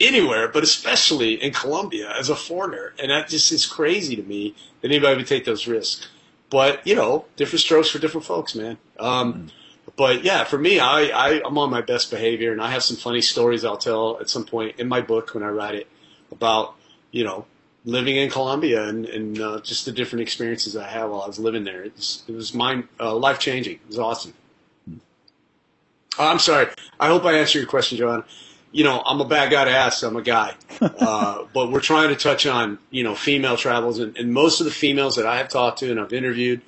anywhere, but especially in Colombia as a foreigner. And that just is crazy to me that anybody would take those risks. But you know, different strokes for different folks, man. Um, mm-hmm. But yeah, for me, I, I I'm on my best behavior, and I have some funny stories I'll tell at some point in my book when I write it about you know living in Colombia and, and uh, just the different experiences I had while I was living there. It was, it was mind uh, life changing. It was awesome. Mm-hmm. I'm sorry. I hope I answered your question, John you know, I'm a bad guy to ask. I'm a guy, uh, but we're trying to touch on you know female travels, and, and, most of the females that I have talked to and I've interviewed,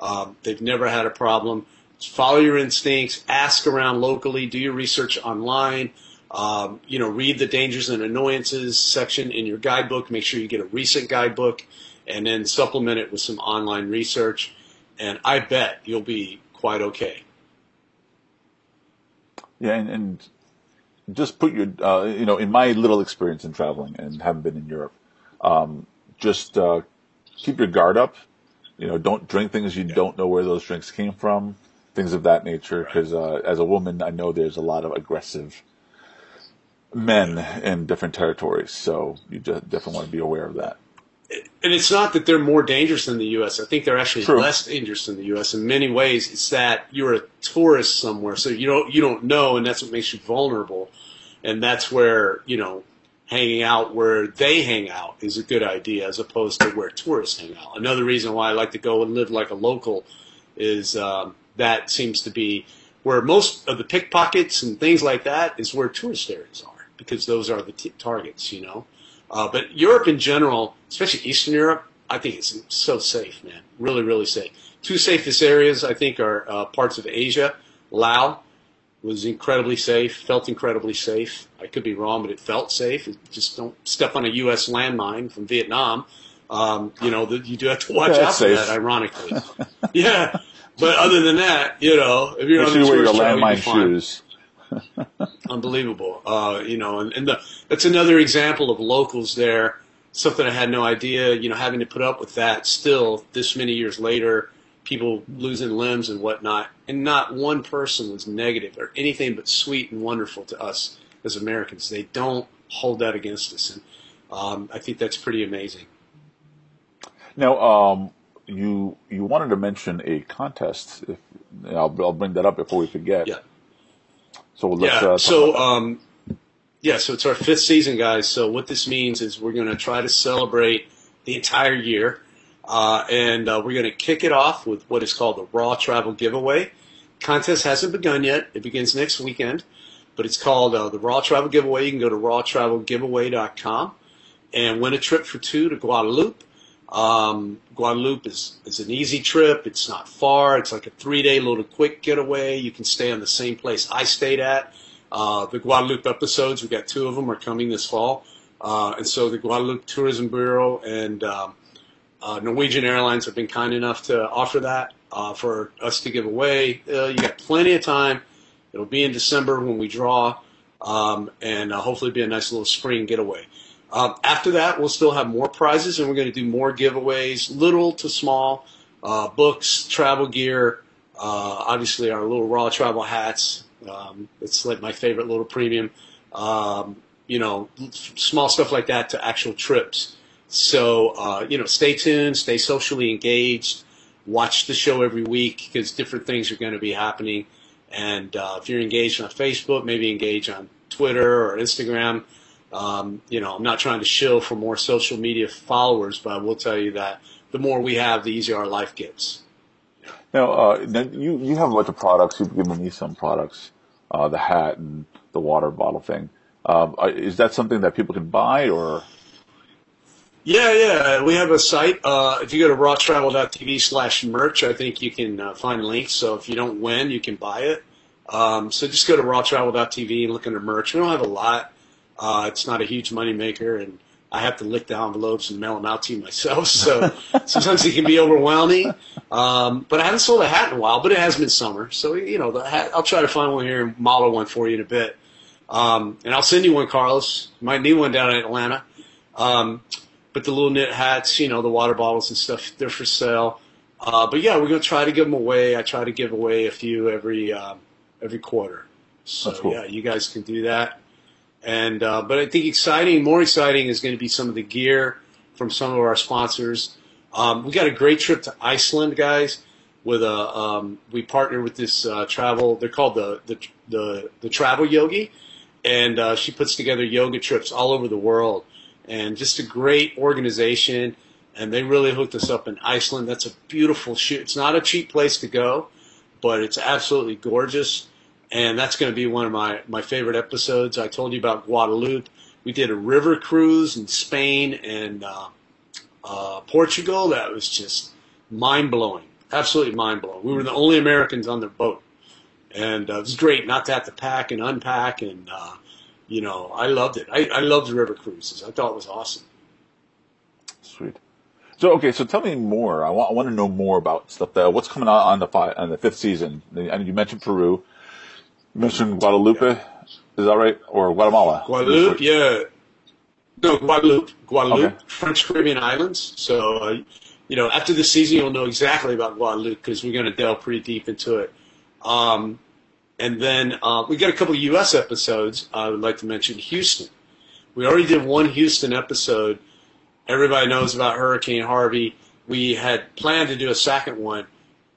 um, they've never had a problem. Follow your instincts, ask around locally, do your research online. Um, you know, read the dangers and annoyances section in your guidebook. Make sure you get a recent guidebook, and then supplement it with some online research. And I bet you'll be quite okay. Yeah, and, and just put your, uh, you know, in my little experience in traveling and haven't been in Europe, um, just uh, keep your guard up. You know, don't drink things you don't know where those drinks came from, things of that nature. Because uh, as a woman, I know there's a lot of aggressive men in different territories, so you just definitely want to be aware of that. And it's not that they're more dangerous than the U.S. I think they're actually True. less dangerous than the U.S. In many ways, it's that you're a tourist somewhere, so you don't you don't know, and that's what makes you vulnerable and that's where you know hanging out where they hang out is a good idea as opposed to where tourists hang out. Another reason why I like to go and live like a local is um, that seems to be where most of the pickpockets and things like that is where tourist areas are because those are the t- targets, you know. Uh, but Europe in general, especially Eastern Europe, I think it's so safe, man. Really, really safe. Two safest areas I think are uh, parts of Asia, Laos was incredibly safe, felt incredibly safe. I could be wrong, but it felt safe. just don't step on a U.S. landmine from Vietnam. Um, you know, the, you do have to watch out for that, ironically. yeah. But other than that, you know, if you're Make on the wear your landmine shoes. Unbelievable. Uh, you know, and, and the, that's another example of locals there. Something I had no idea, you know, having to put up with that still this many years later people losing limbs and whatnot, and not one person was negative or anything but sweet and wonderful to us as Americans. They don't hold that against us, and um, I think that's pretty amazing. Now, um, you you wanted to mention a contest. If, I'll, I'll bring that up before we forget. Yeah. So let's. Yeah. Uh, so. Um, yeah, so it's our fifth season, guys. So what this means is we're going to try to celebrate the entire year uh, and uh, we're going to kick it off with what is called the Raw Travel Giveaway. Contest hasn't begun yet. It begins next weekend, but it's called uh, the Raw Travel Giveaway. You can go to rawtravelgiveaway.com and win a trip for two to Guadeloupe. Um, Guadeloupe is, is an easy trip. It's not far. It's like a three day little quick getaway. You can stay in the same place I stayed at. Uh, the Guadeloupe episodes, we got two of them, are coming this fall. Uh, and so the Guadeloupe Tourism Bureau and um, uh, Norwegian Airlines have been kind enough to offer that uh, for us to give away. Uh, you got plenty of time. It'll be in December when we draw, um, and uh, hopefully be a nice little spring getaway. Um, after that, we'll still have more prizes, and we're going to do more giveaways, little to small, uh, books, travel gear, uh, obviously our little raw travel hats. Um, it's like my favorite little premium. Um, you know, small stuff like that to actual trips. So, uh, you know, stay tuned, stay socially engaged, watch the show every week because different things are going to be happening. And uh, if you're engaged on Facebook, maybe engage on Twitter or Instagram. Um, you know, I'm not trying to shill for more social media followers, but I will tell you that the more we have, the easier our life gets. Now, uh, you, you have a bunch of products. You've given me some products. uh, the hat and the water bottle thing. Um, uh, is that something that people can buy or? Yeah, yeah. We have a site. Uh, if you go to rawtravel.tv slash merch, I think you can uh, find links. So if you don't win, you can buy it. Um, so just go to rawtravel.tv and look under merch. We don't have a lot. Uh, it's not a huge money maker, and I have to lick the envelopes and mail them out to you myself. So sometimes it can be overwhelming. Um, but I haven't sold a hat in a while, but it has been summer. So, you know, the hat, I'll try to find one here and model one for you in a bit. Um, and I'll send you one, Carlos. You might need one down in Atlanta. Um, but the little knit hats, you know, the water bottles and stuff, they're for sale. Uh, but yeah, we're going to try to give them away. I try to give away a few every, uh, every quarter. So cool. yeah, you guys can do that. And uh, but I think exciting, more exciting is going to be some of the gear from some of our sponsors. Um, we got a great trip to Iceland, guys. With a um, we partner with this uh, travel. They're called the the the, the Travel Yogi, and uh, she puts together yoga trips all over the world. And just a great organization. And they really hooked us up in Iceland. That's a beautiful shoot. It's not a cheap place to go, but it's absolutely gorgeous and that's going to be one of my, my favorite episodes. I told you about Guadeloupe. We did a river cruise in Spain and uh, uh, Portugal. That was just mind blowing, absolutely mind blowing. We were the only Americans on the boat, and uh, it was great not to have to pack and unpack. And uh, you know, I loved it. I, I loved river cruises. I thought it was awesome. Sweet. So okay, so tell me more. I want, I want to know more about stuff. That, what's coming out on the five, on the fifth season? I And you mentioned Peru. Mentioned Guadalupe. Yeah. Is that right? Or Guatemala? Guadeloupe, yeah. No, Guadeloupe. Guadeloupe, okay. French Caribbean islands. So, uh, you know, after the season, you'll know exactly about Guadeloupe because we're going to delve pretty deep into it. Um, and then uh, we got a couple of U.S. episodes. I would like to mention Houston. We already did one Houston episode. Everybody knows about Hurricane Harvey. We had planned to do a second one,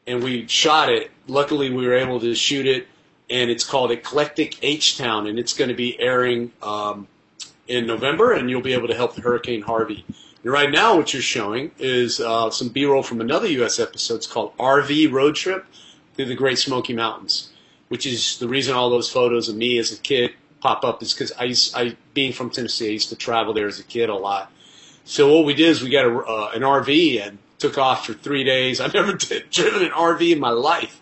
and we shot it. Luckily, we were able to shoot it and it's called Eclectic H Town, and it's going to be airing um, in November, and you'll be able to help Hurricane Harvey. And right now, what you're showing is uh, some B-roll from another U.S. episode. It's called RV Road Trip through the Great Smoky Mountains, which is the reason all those photos of me as a kid pop up is because I, used, I, being from Tennessee, I used to travel there as a kid a lot. So what we did is we got a, uh, an RV and took off for three days. I've never driven an RV in my life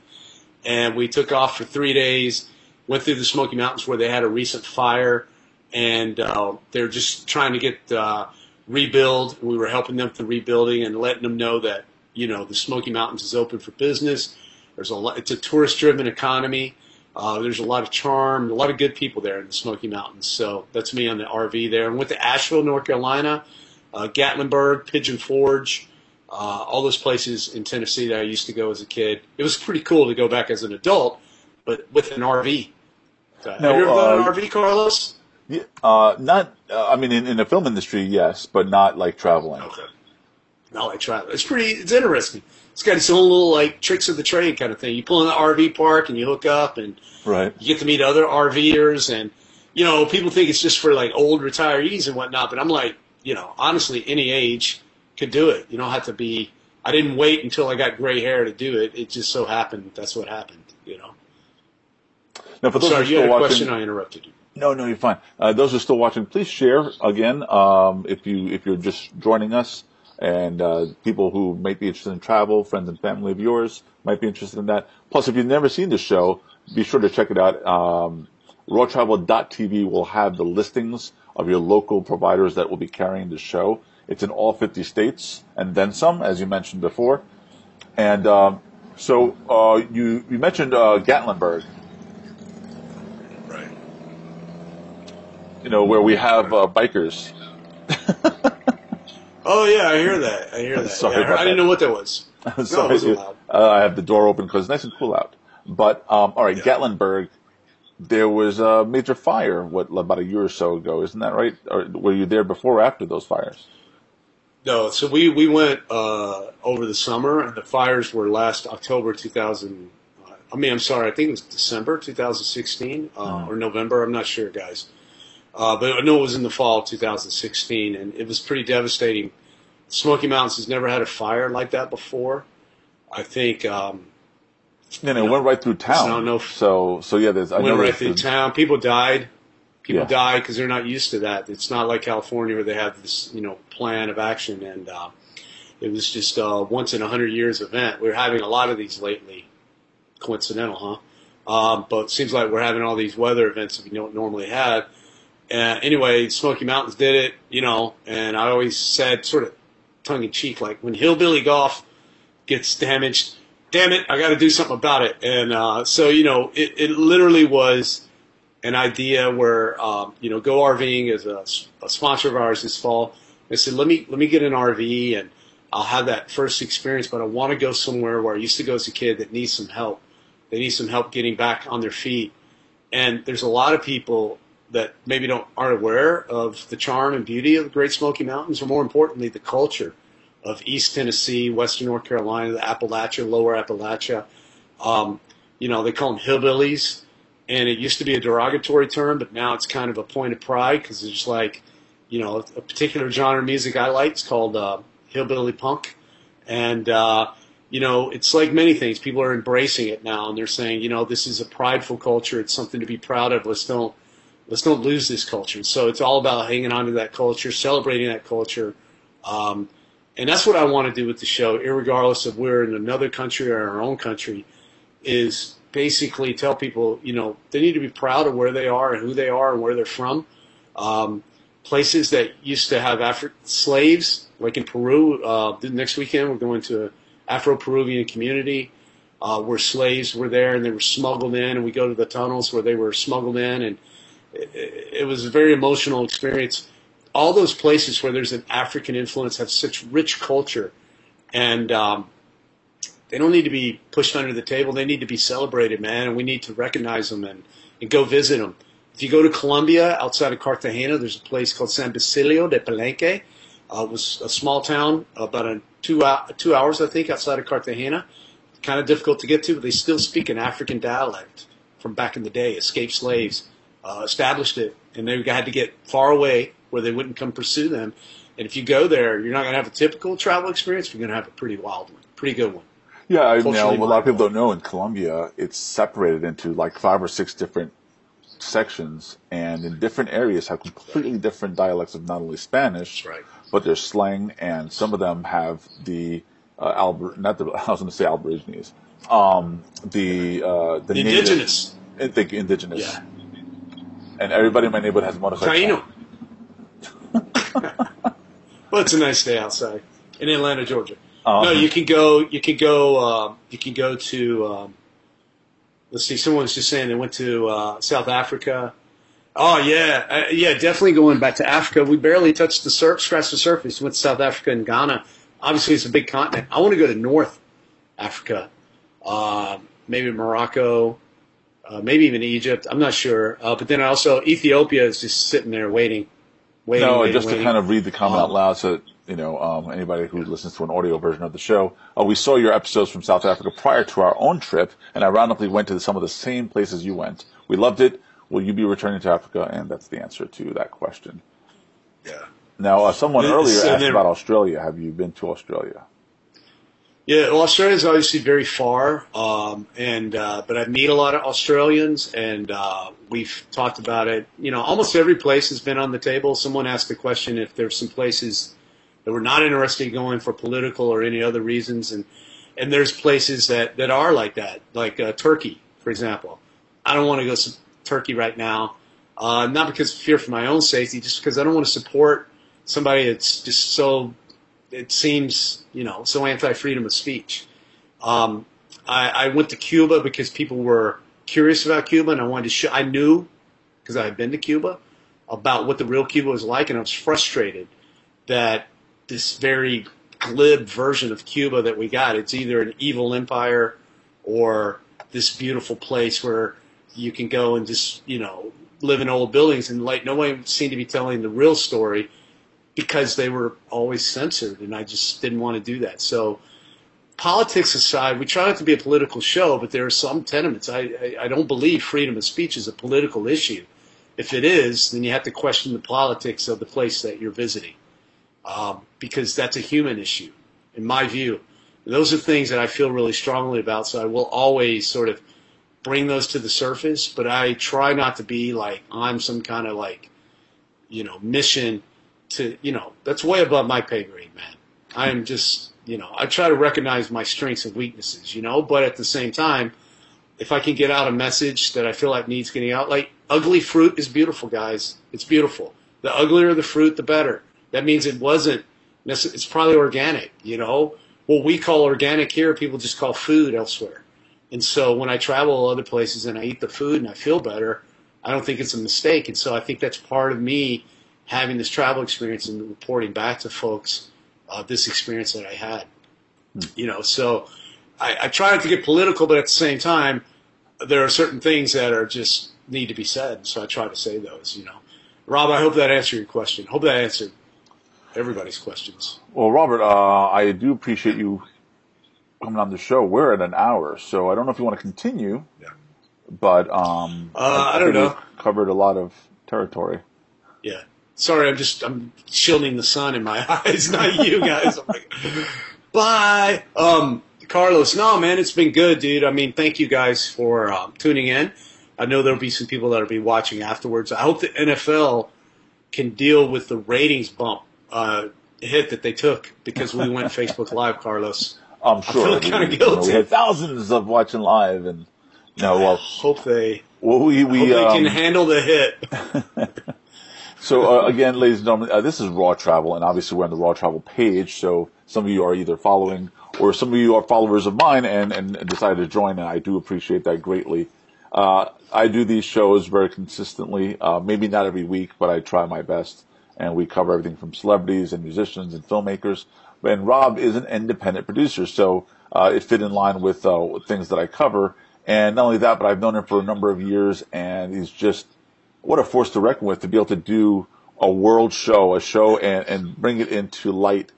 and we took off for three days. Went through the Smoky Mountains where they had a recent fire, and uh, they're just trying to get uh, rebuild. We were helping them through rebuilding and letting them know that you know the Smoky Mountains is open for business. There's a lot, it's a tourist-driven economy. Uh, there's a lot of charm, a lot of good people there in the Smoky Mountains. So that's me on the RV there. And went to Asheville, North Carolina, uh, Gatlinburg, Pigeon Forge, uh, all those places in Tennessee that I used to go as a kid. It was pretty cool to go back as an adult, but with an RV. Uh, have you ever done an uh, RV, Carlos? Yeah, uh, not. Uh, I mean, in, in, the film industry, yes, but not like traveling. Okay. Not like traveling. It's pretty. It's interesting. It's got its own little like tricks of the trade kind of thing. You pull in the RV park and you hook up, and right. you get to meet other RVers, and you know people think it's just for like old retirees and whatnot. But I'm like, you know, honestly, any age could do it. You don't have to be. I didn't wait until I got gray hair to do it. It just so happened that's what happened. You know. Now, for those Sorry, you had a watching, question. I interrupted you. No, no, you're fine. Uh, those who are still watching, please share again. Um, if you if you're just joining us, and uh, people who might be interested in travel, friends and family of yours might be interested in that. Plus, if you've never seen the show, be sure to check it out. Um, rawtravel.tv will have the listings of your local providers that will be carrying the show. It's in all 50 states and then some, as you mentioned before. And um, so uh, you you mentioned uh, Gatlinburg, right? You know where we have uh, bikers. oh yeah, I hear that. I hear that. Sorry yeah, I, I didn't know what that was. Sorry, no, uh, I have the door open because it's nice and cool out. But um, all right, yeah. Gatlinburg. There was a major fire, what about a year or so ago? Isn't that right? Or were you there before or after those fires? No, so we we went uh, over the summer, and the fires were last October 2000. Uh, I mean, I'm sorry, I think it was December 2016 uh, oh. or November. I'm not sure, guys, uh, but I know it was in the fall of 2016, and it was pretty devastating. Smoky Mountains has never had a fire like that before. I think um, know, it went right through town. no- no- so, so yeah, there's, I went know right through town. People died. People Yeah. died because they're not used to that. It's not like California where they have this, you know, plan of action, and uh, it was just a once in a hundred years event. We're having a lot of these lately. Coincidental, huh? Um, but it seems like we're having all these weather events that we don't normally have. Uh, anyway, Smoky Mountains did it, you know, and I always said, sort of tongue in cheek, like when hillbilly golf gets damaged, damn it, I got to do something about it. And uh, so, you know, it, it literally was an idea where, um, you know, Go RVing is a, a sponsor of ours this fall. I said, let me let me get an RV and I'll have that first experience, but I want to go somewhere where I used to go as a kid that needs some help. They need some help getting back on their feet. And there's a lot of people that maybe don't aren't aware of the charm and beauty of the Great Smoky Mountains, or more importantly, the culture of East Tennessee, Western North Carolina, the Appalachia, Lower Appalachia. Um, you know, they call them hillbillies, and it used to be a derogatory term, but now it's kind of a point of pride because it's like, you know, a particular genre of music I like. It's called uh, hillbilly punk, and uh, you know, it's like many things. People are embracing it now, and they're saying, you know, this is a prideful culture. It's something to be proud of. Let's don't let's don't lose this culture. So it's all about hanging on to that culture, celebrating that culture. Um, and that's what I want to do with the show, regardless of we're in another country or our own country, is basically tell people, you know, they need to be proud of where they are and who they are and where they're from. Um, places that used to have Afri- slaves, like in Peru, uh, next weekend we're going to an Afro-Peruvian community uh, where slaves were there and they were smuggled in, and we go to the tunnels where they were smuggled in, and it, it was a very emotional experience. All those places where there's an African influence have such rich culture, and um, they don't need to be pushed under the table. They need to be celebrated, man, and we need to recognize them and, and go visit them. If you go to Colombia, outside of Cartagena, there's a place called San Basilio de Palenque. Uh, it was a small town, about a two, hou- two hours, I think, outside of Cartagena. Kind of difficult to get to, but they still speak an African dialect from back in the day. Escaped slaves uh, established it, and they had to get far away where they wouldn't come pursue them. And if you go there, you're not going to have a typical travel experience. You're going to have a pretty wild one, pretty good one. Yeah, I know a lot of people don't know in Colombia it's separated into like five or six different sections, and in different areas have completely different dialects of not only Spanish, right. but their slang, and some of them have the uh, Alber, not the I was going to say Aborigines, um, the uh, the, The native- indigenous. I think indigenous, Yeah. and everybody in my neighborhood has motorcycle. Taino. well, it's a nice day outside in Atlanta, Georgia. Uh-huh. No, you can go. You can go. Um, you can go to. Um, let's see. Someone was just saying they went to uh, South Africa. Oh yeah, uh, yeah. Definitely going back to Africa. We barely touched the surf, scratched the surface. Went to South Africa and Ghana. Obviously, it's a big continent. I want to go to North Africa, uh, maybe Morocco, uh, maybe even Egypt. I'm not sure. Uh, but then also Ethiopia is just sitting there waiting, waiting. No, waiting, just waiting. to kind of read the comment Um, out loud so you know, um, anybody who listens to an audio version of the show, uh, we saw your episodes from South Africa prior to our own trip, and ironically went to some of the same places you went. We loved it. Will you be returning to Africa? And that's the answer to that question. Yeah. Now, uh, someone It's- earlier asked there- about Australia. Have you been to Australia? Yeah, well, Australia is obviously very far, um, and uh, but I meet a lot of Australians, and uh, we've talked about it. You know, almost every place has been on the table. Someone asked the question if there's some places that we're not interested in going for political or any other reasons, and and there's places that that are like that, like uh, Turkey, for example. I don't want to go to Turkey right now, uh, not because of fear for my own safety, just because I don't want to support somebody that's just so it seems, you know, so anti-freedom of speech. Um, I, I went to Cuba because people were curious about Cuba, and I wanted to show. I knew because I had been to Cuba about what the real Cuba was like, and I was frustrated that this very glib version of Cuba that we got. It's either an evil empire or this beautiful place where you can go and just, you know, live in old buildings, and like no one seemed to be telling the real story because they were always censored, and I just didn't want to do that. So, politics aside, we try not to be a political show, but there are some tenements. I, I, I don't believe freedom of speech is a political issue. If it is, then you have to question the politics of the place that you're visiting, um, because that's a human issue, in my view. Those are things that I feel really strongly about. So I will always sort of bring those to the surface, but I try not to be like on some kind of like, you know, mission to, you know, that's way above my pay grade, man. I am just, you know, I try to recognize my strengths and weaknesses, you know, but at the same time, if I can get out a message that I feel like needs getting out, like ugly fruit is beautiful, guys. It's beautiful. The uglier the fruit, the better. That means it wasn't, it's probably organic, you know. What we call organic here, people just call food elsewhere. And so when I travel other places and I eat the food and I feel better, I don't think it's a mistake. And so I think that's part of me having this travel experience and reporting back to folks uh, this experience that I had. Hmm. You know, so I, I try not to get political, but at the same time, there are certain things that are just need to be said. So I try to say those. You know, Rob, I hope that answered your question. Hope that answered everybody's questions. Well, Robert, uh, I do appreciate you coming on the show. We're at an hour, so I don't know if you want to continue. Yeah. But um, uh, I, I, don't know. Covered a lot of territory. Yeah. Sorry, I'm just I'm shielding the sun in my eyes, not you guys. I'm like, bye. Um, Carlos, no, man, it's been good, dude. I mean, thank you guys for um, tuning in. I know there'll be some people that'll be watching afterwards. I hope the NFL can deal with the ratings bump uh, hit that they took because we went Facebook Live, Carlos. I'm sure. I feel kind of guilty. You know, we had thousands of watching live, and no, well, hope they. Well, we we um, can handle the hit. so uh, again, ladies and gentlemen, uh, this is Raw Travel, and obviously we're on the Raw Travel page. So some of you are either following, or some of you are followers of mine, and and decided to join, and I do appreciate that greatly. Uh, I do these shows very consistently, uh, maybe not every week, but I try my best. And we cover everything from celebrities and musicians and filmmakers and Rob is an independent producer, so uh, it fit in line with uh, things that I cover. And not only that, but I've known him for a number of years, and he's just what a force to reckon with to be able to do a world show, a show, and, and bring it into light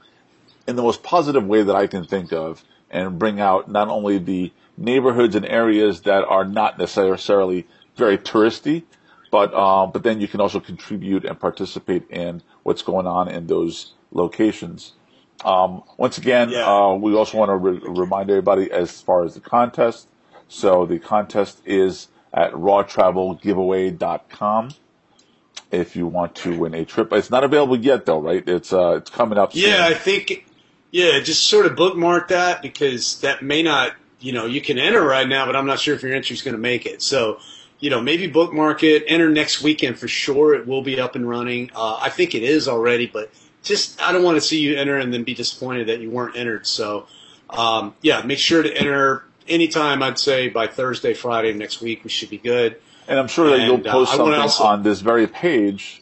in the most positive way that I can think of, and bring out not only the neighborhoods and areas that are not necessarily very touristy, but um, but then you can also contribute and participate in what's going on in those locations. Um, once again, yeah. uh, we also want to re- remind everybody as far as the contest. So the contest is at rawtravelgiveaway.com if you want to win a trip. It's not available yet though, right? It's uh, it's coming up. Soon. Yeah, I think. Yeah, just sort of bookmark that because that may not. You know, you can enter right now, but I'm not sure if your entry is going to make it. So, you know, maybe bookmark it. Enter next weekend for sure. It will be up and running. Uh, I think it is already, but just I don't want to see you enter and then be disappointed that you weren't entered. So um, yeah, make sure to enter anytime. I'd say by Thursday, Friday next week, we should be good. And I'm sure that and, you'll uh, post uh, something also, on this very page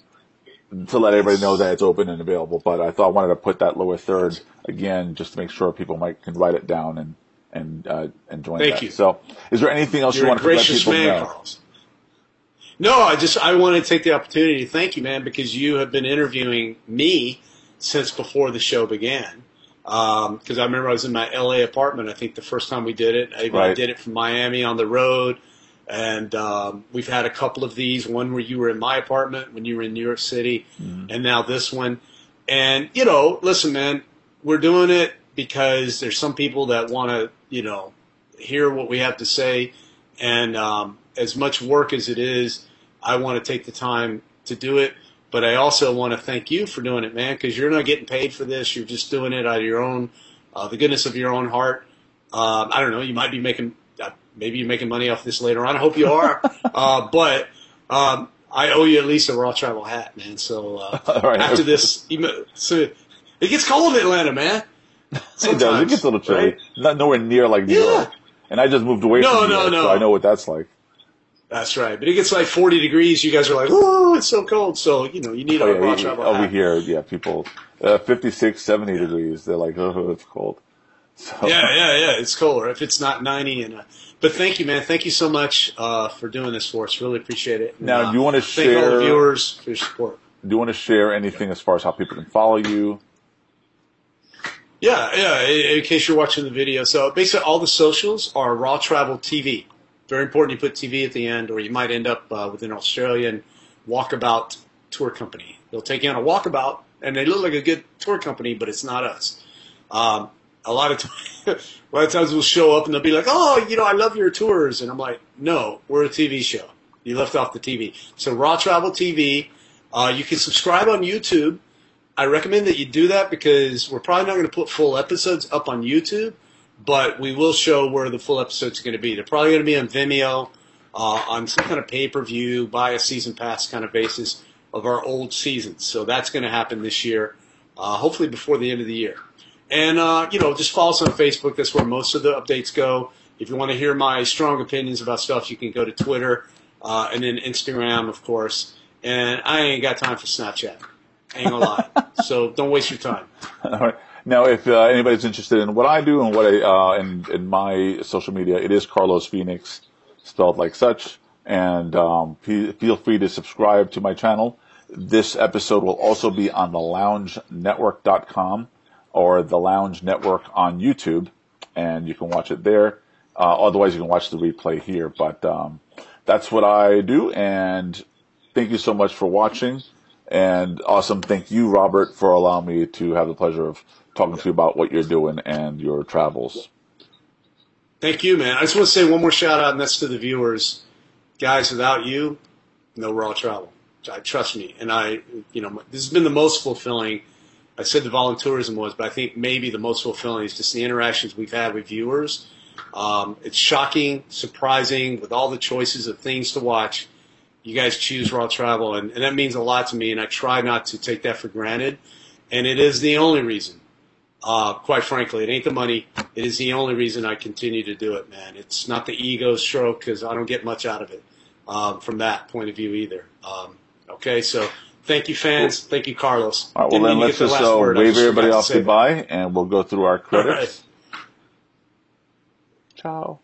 to let everybody know that it's open and available. But I thought I wanted to put that lower third again, just to make sure people might can write it down and and uh, and join. Thank that. you. So, is there anything else You're you want to let people man, know? Carlos. No, I just I want to take the opportunity to thank you, man, because you have been interviewing me since before the show began. Because um, I remember I was in my LA apartment. I think the first time we did it, I, right. I did it from Miami on the road, and um, we've had a couple of these. One where you were in my apartment when you were in New York City, mm-hmm. and now this one. And you know, listen, man, we're doing it because there's some people that want to, you know, hear what we have to say. And um, as much work as it is, I want to take the time to do it. But I also want to thank you for doing it, man, because you're not getting paid for this. You're just doing it out of your own, uh, the goodness of your own heart. Um, I don't know. You might be making, uh, maybe you're making money off this later on. I hope you are. uh, but um, I owe you at least a raw travel hat, man. So uh, right. after this, so it gets cold in Atlanta, man. Sometimes, it does. It gets a little chilly. Right? Not nowhere near like New yeah. York. And I just moved away no, from New no, York, no. so I know what that's like. That's right. But it gets like 40 degrees. You guys are like, oh, it's so cold. So, you know, you need oh, yeah, travel Over here, yeah, people, uh, 56, 70 yeah. degrees. They're like, oh, it's cold. So. Yeah, yeah, yeah. It's colder if it's not 90. And uh, But thank you, man. Thank you so much uh, for doing this for us. Really appreciate it. And, now, do you want to share? Thank all the viewers for your support. Do you want to share anything as far as how people can follow you? Yeah, yeah. In, in case you're watching the video, so basically all the socials are Raw Travel TV very important you put TV at the end, or you might end up uh, with an Australian walkabout tour company. They'll take you on a walkabout, and they look like a good tour company, but it's not us. Um, a lot of times, lot of times we'll show up and they'll be like, "Oh, you know, I love your tours," and I'm like, "No, we're a TV show. You left off the TV." So Raw Travel TV. Uh, you can subscribe on YouTube. I recommend that you do that because we're probably not going to put full episodes up on YouTube, but we will show where the full episodes are going to be. They're probably going to be on Vimeo, uh, on some kind of pay per view, buy a season pass kind of basis of our old seasons. So that's going to happen this year, uh, hopefully before the end of the year. And, uh, you know, just follow us on Facebook. That's where most of the updates go. If you want to hear my strong opinions about stuff, you can go to Twitter uh, and then Instagram, of course. And I ain't got time for Snapchat. ain't gonna lie. so don't waste your time. All right. Now, if uh, anybody's interested in what I do and what I uh, in, in my social media, it is Carlos Phoenix, spelled like such. And um, feel free to subscribe to my channel. This episode will also be on the loungenetwork.com or the Lounge Network on YouTube, and you can watch it there. Uh, otherwise, you can watch the replay here. But um, that's what I do, and thank you so much for watching. And awesome. Thank you, Robert, for allowing me to have the pleasure of talking to you about what you're doing and your travels. Thank you, man. I just want to say one more shout out, and that's to the viewers. Guys, without you, no raw travel. Trust me. And I, you know, this has been the most fulfilling I said the volunteerism was, but I think maybe the most fulfilling is just the interactions we've had with viewers. Um, it's shocking, surprising, with all the choices of things to watch. You guys choose Raw Travel, and, and that means a lot to me, and I try not to take that for granted. And it is the only reason, uh, quite frankly, it ain't the money. It is the only reason I continue to do it, man. It's not the ego stroke because I don't get much out of it um, from that point of view either. Um, okay, so Thank you, fans. Thank you, Carlos. All right, well, then let's just uh, wave everybody off goodbye, that. and we'll go through our credits. Right. Ciao.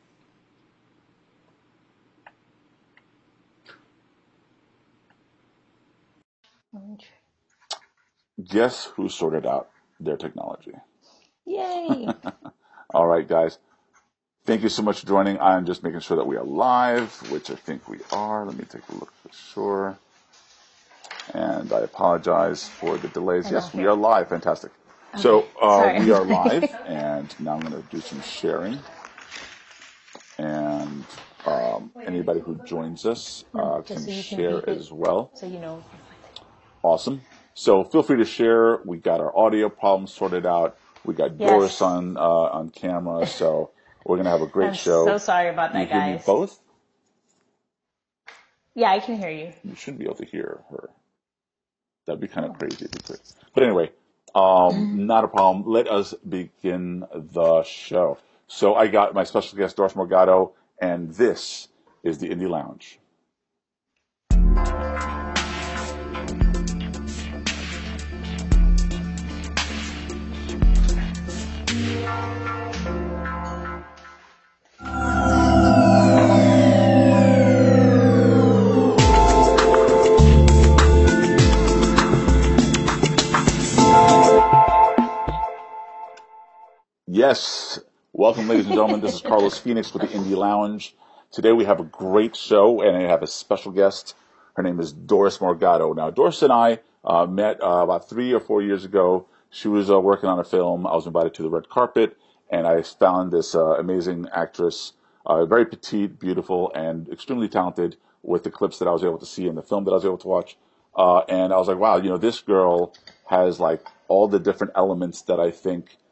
Guess who sorted out their technology? Yay! All right, guys. Thank you so much for joining. I'm just making sure that we are live, which I think we are. Let me take a look for sure and I apologize for the delays. Yes, we are live. Fantastic. Okay. So uh, we are live, and now I'm going to do some sharing. And um, anybody who joins us uh, can, so share can as well. So you know. Awesome. So feel free to share. We got our audio problems sorted out. We got yes. Doris on uh, on camera, so we're gonna have a great I'm show. So sorry about that, you guys. Hear me both. Yeah, I can hear you. You should be able to hear her. That'd be kind of crazy if you could. But anyway, um, not a problem. Let us begin the show. So I got my special guest, Doris Morgado, and this is the Indie Lounge. Yes. Welcome, ladies and gentlemen. This is Carlos Phoenix with the Indie Lounge. Today we have a great show and I have a special guest. Her name is Doris Morgado. Now, Doris and I uh, met uh, about three or four years ago. She was uh, working on a film. I was invited to the red carpet and I found this uh, amazing actress, uh, very petite, beautiful, and extremely talented with the clips that I was able to see in the film that I was able to watch. Uh, and I was like, wow, you know, this girl has like all the different elements that I think –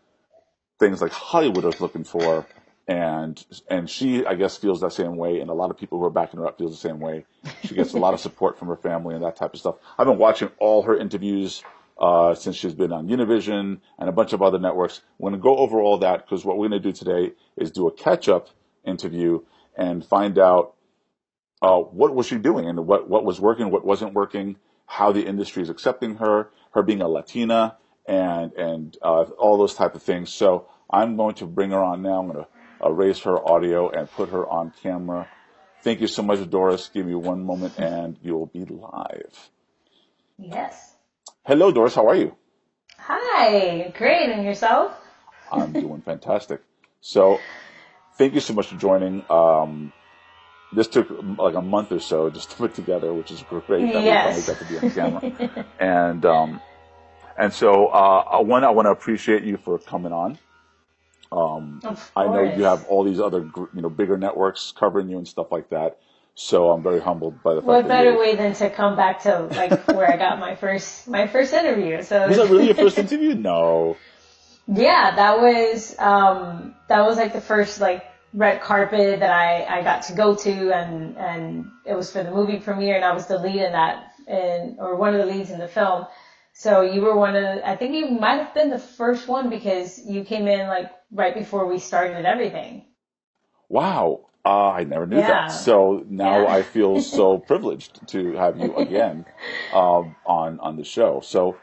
things like Hollywood is looking for. And and she, I guess, feels that same way, and a lot of people who are backing her up feels the same way. She gets a lot of support from her family and that type of stuff. I've been watching all her interviews uh, since she's been on Univision and a bunch of other networks. We're going to go over all that because what we're going to do today is do a catch-up interview and find out uh, what was she doing and what what was working, what wasn't working, how the industry is accepting her, her being a Latina, and and uh, all those type of things. So I'm going to bring her on now. I'm going to uh, raise her audio and put her on camera. Thank you so much, Doris. Give me one moment, and you will be live. Yes. Hello, Doris. How are you? Hi. Great. And yourself? I'm doing fantastic. So, thank you so much for joining. Um, this took like a month or so just to put together, which is great that yes. we finally got to be on camera. and um, and so, uh, one, I want to appreciate you for coming on. Um, I know you have all these other, you know, bigger networks covering you and stuff like that. So I'm very humbled by the fact What that better way than to come back to like where I got my first my first interview? So was that really your first interview? No. Yeah, that was um that was like the first like red carpet that I I got to go to and and it was for the movie premiere and I was the lead in that in or one of the leads in the film. So you were one of the, I think you might have been the first one because you came in like right before we started everything. Wow. Uh, I never knew Yeah. that. So now Yeah. I feel so privileged to have you again um, on on the show. So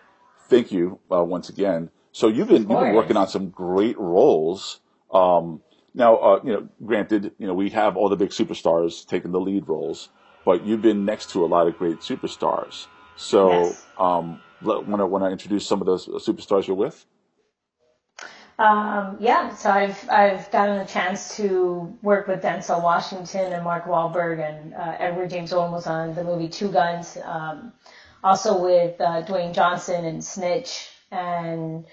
thank you uh, once again. So you've been you've been working on some great roles. Um, now, uh, you know, granted, you know we have all the big superstars taking the lead roles, but you've been next to a lot of great superstars. So, Yes. um, want I, want to introduce some of those superstars you're with? Um, yeah, so I've I've gotten a chance to work with Denzel Washington and Mark Wahlberg and uh, Edward James Olmos on the movie Two Guns. Um, also with uh, Dwayne Johnson and Snitch, and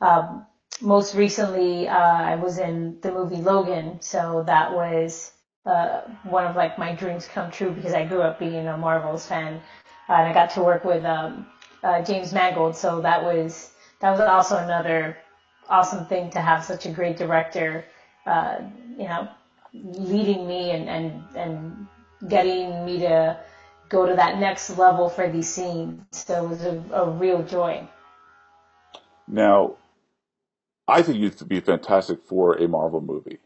um, most recently uh, I was in the movie Logan. So that was uh, one of like my dreams come true because I grew up being a Marvels fan, uh, and I got to work with um, uh, James Mangold. So that was that was also another awesome thing to have such a great director, uh, you know, leading me and, and, and getting me to go to that next level for these scenes. So it was a, a real joy. Now, I think you'd be fantastic for a Marvel movie.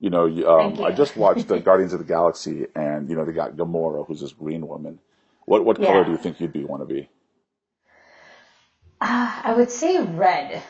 You know, um, you. I just watched the Guardians of the Galaxy, and you know they got Gamora, who's this green woman. What what color do you think you'd be want to be? Uh, I would say red.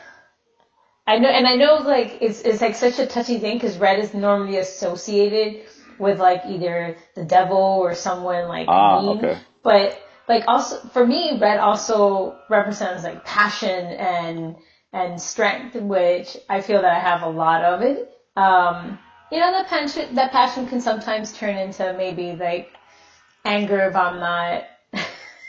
I know, and I know like it's it's like such a touchy thing because red is normally associated with like either the devil or someone like Ah, mean. okay. But like also for me, red also represents like passion and and strength, which I feel that I have a lot of it. Um, you know, that passion that passion can sometimes turn into maybe like anger if I'm not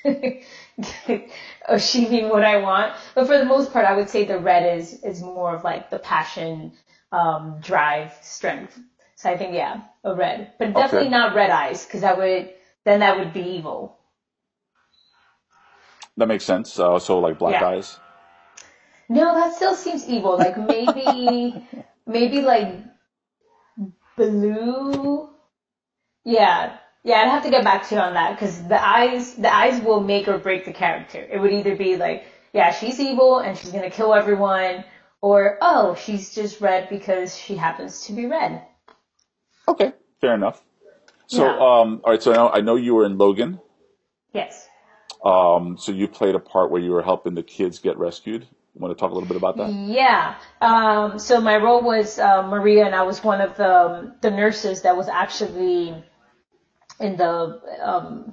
achieving what I want. But for the most part, I would say the red is is more of like the passion, um, drive, strength. So I think yeah, a red, but definitely Okay. not red eyes because that would then that would be evil. That makes sense. Uh, so like black Yeah. eyes. No, that still seems evil. Like maybe maybe like blue. Yeah. Yeah, I'd have to get back to you on that because the eyes, the eyes will make or break the character. It would either be like, yeah, she's evil and she's gonna kill everyone, or oh, she's just red because she happens to be red. Okay, fair enough. So, Yeah. um, all right. So now I know you were in Logan. Yes. Um, so you played a part where you were helping the kids get rescued. Want to talk a little bit about that? Yeah. Um, so my role was uh, Maria, and I was one of the the nurses that was actually in the um,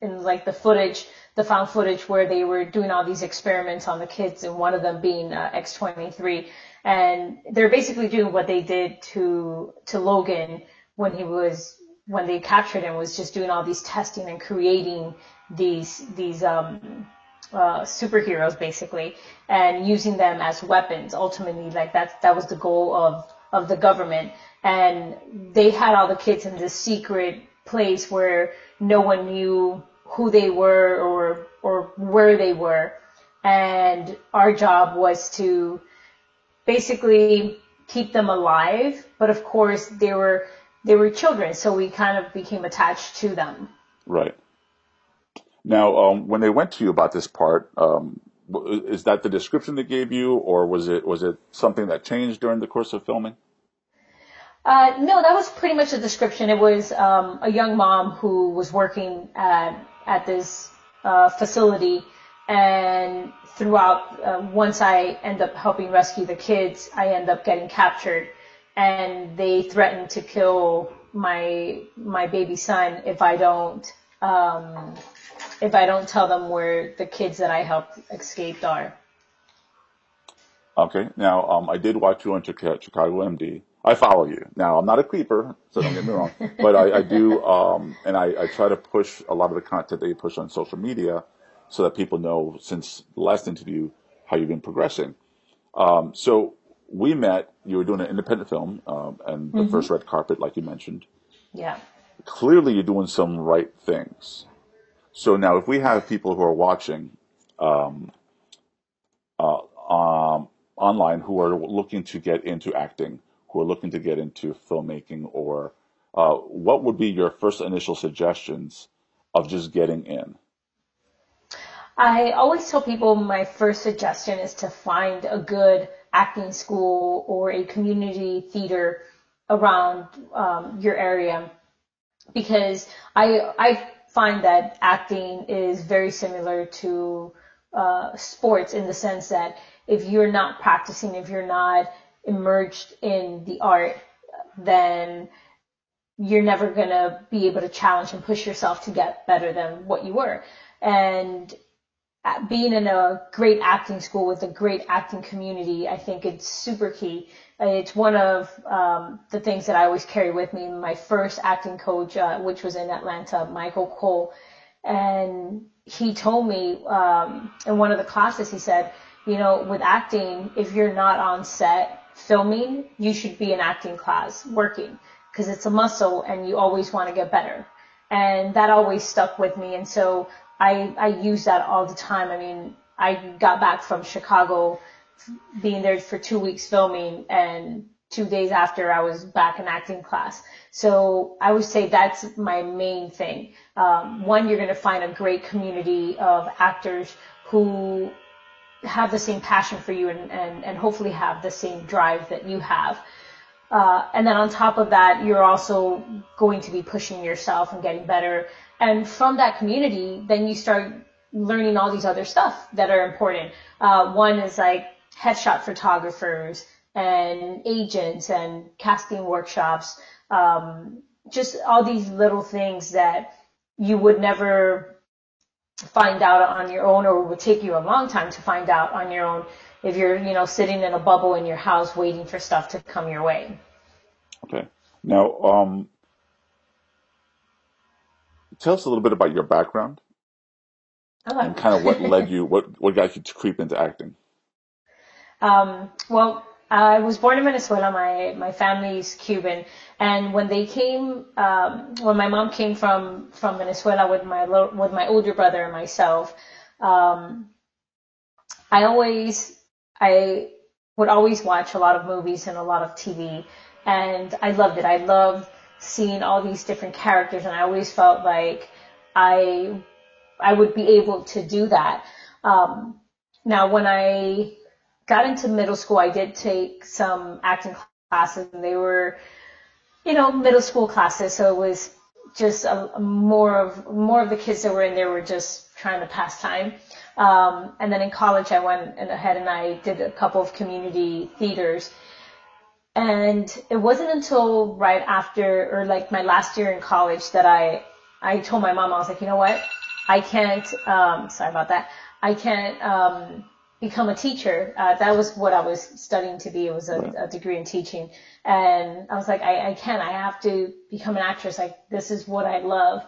in like the footage, the found footage where they were doing all these experiments on the kids, and one of them being uh, X23, and they're basically doing what they did to to Logan when he was when they captured him was just doing all these testing and creating these these um uh, superheroes basically and using them as weapons. Ultimately like that that was the goal of of the government. And they had all the kids in this secret place where no one knew who they were or or where they were and our job was to basically keep them alive but of course they were they were children so we kind of became attached to them Right. Now, um, when they went to you about this part, um, is that the description they gave you, or was it was it something that changed during the course of filming? Uh, no, that was pretty much the description. It was um, a young mom who was working at at this uh, facility, and throughout, uh, once I end up helping rescue the kids, I end up getting captured, and they threatened to kill my my baby son if I don't um, if I don't tell them where the kids that I helped escaped are. Okay. Now, um, I did watch you on Chica- Chicago MD. I follow you. Now, I'm not a creeper, so don't get me wrong, but I, I do, um, and I, I try to push a lot of the content that you push on social media so that people know since the last interview how you've been progressing. Um, so we met. You were doing an independent film um, and the Mm-hmm. first red carpet, like you mentioned. Yeah. Clearly, you're doing some right things. So now, if we have people who are watching um, uh, um, online who are looking to get into acting, who are looking to get into filmmaking, or uh, what would be your first initial suggestions of just getting in? I always tell people my first suggestion is to find a good acting school or a community theater around um, your area because I I find that acting is very similar to uh, sports in the sense that if you're not practicing, if you're not immersed in the art, then you're never gonna be able to challenge and push yourself to get better than what you were. And being in a great acting school with a great acting community, I think it's super key. Uh, It's one of um, the things that I always carry with me. My first acting coach, uh, which was in Atlanta, Michael Cole, and he told me um, in one of the classes, he said, you know, with acting, if you're not on set filming, you should be in acting class working because it's a muscle and you always want to get better. And that always stuck with me. And so I, I use that all the time. I mean, I got back from Chicago being there for two weeks filming and two days after I was back in acting class. So I would say that's my main thing. Um, one, you're going to find a great community of actors who have the same passion for you and, and, and hopefully have the same drive that you have. Uh, and then on top of that, you're also going to be pushing yourself and getting better. And from that community, then you start learning all these other stuff that are important. Uh, one is like headshot photographers and agents and casting workshops. Um, just all these little things that you would never find out on your own or it would take you a long time to find out on your own if you're, you know, sitting in a bubble in your house waiting for stuff to come your way. Okay. Now, um, tell us a little bit about your background and kind of what led you, what what got you to creep into acting. Um, well, I was born in Venezuela. My my family's Cuban, and when they came, um, when my mom came from from Venezuela with my with my older brother and myself, um, I always I would always watch a lot of movies and a lot of TV, and I loved it. I loved seeing all these different characters, and I always felt like I I would be able to do that. Um, now, when I got into middle school, I did take some acting classes, and they were, you know, middle school classes. So it was just a, more of more of the kids that were in there were just trying to pass time. Um, and then in college, I went ahead and I did a couple of community theaters. And it wasn't until right after, or like my last year in college, that I I told my mom I was like, you know what, I can't. Um, sorry about that. I can't um, become a teacher. Uh, that was what I was studying to be. It was a, a degree in teaching, and I was like, I, I can't. I have to become an actress. Like this is what I love.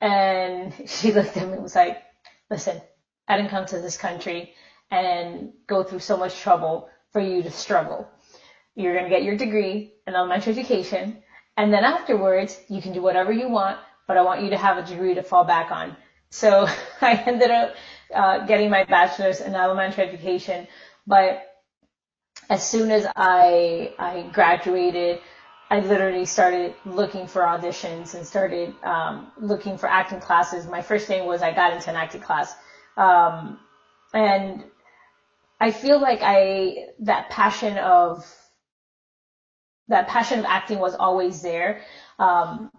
And she looked at me and was like, listen, I didn't come to this country and go through so much trouble for you to struggle. You're going to get your degree in elementary education, and then afterwards, you can do whatever you want, but I want you to have a degree to fall back on. So I ended up uh, getting my bachelor's in elementary education, but as soon as I I graduated, I literally started looking for auditions and started um, looking for acting classes. My first thing was I got into an acting class, um, and I feel like I that passion of that passion of acting was always there. Um,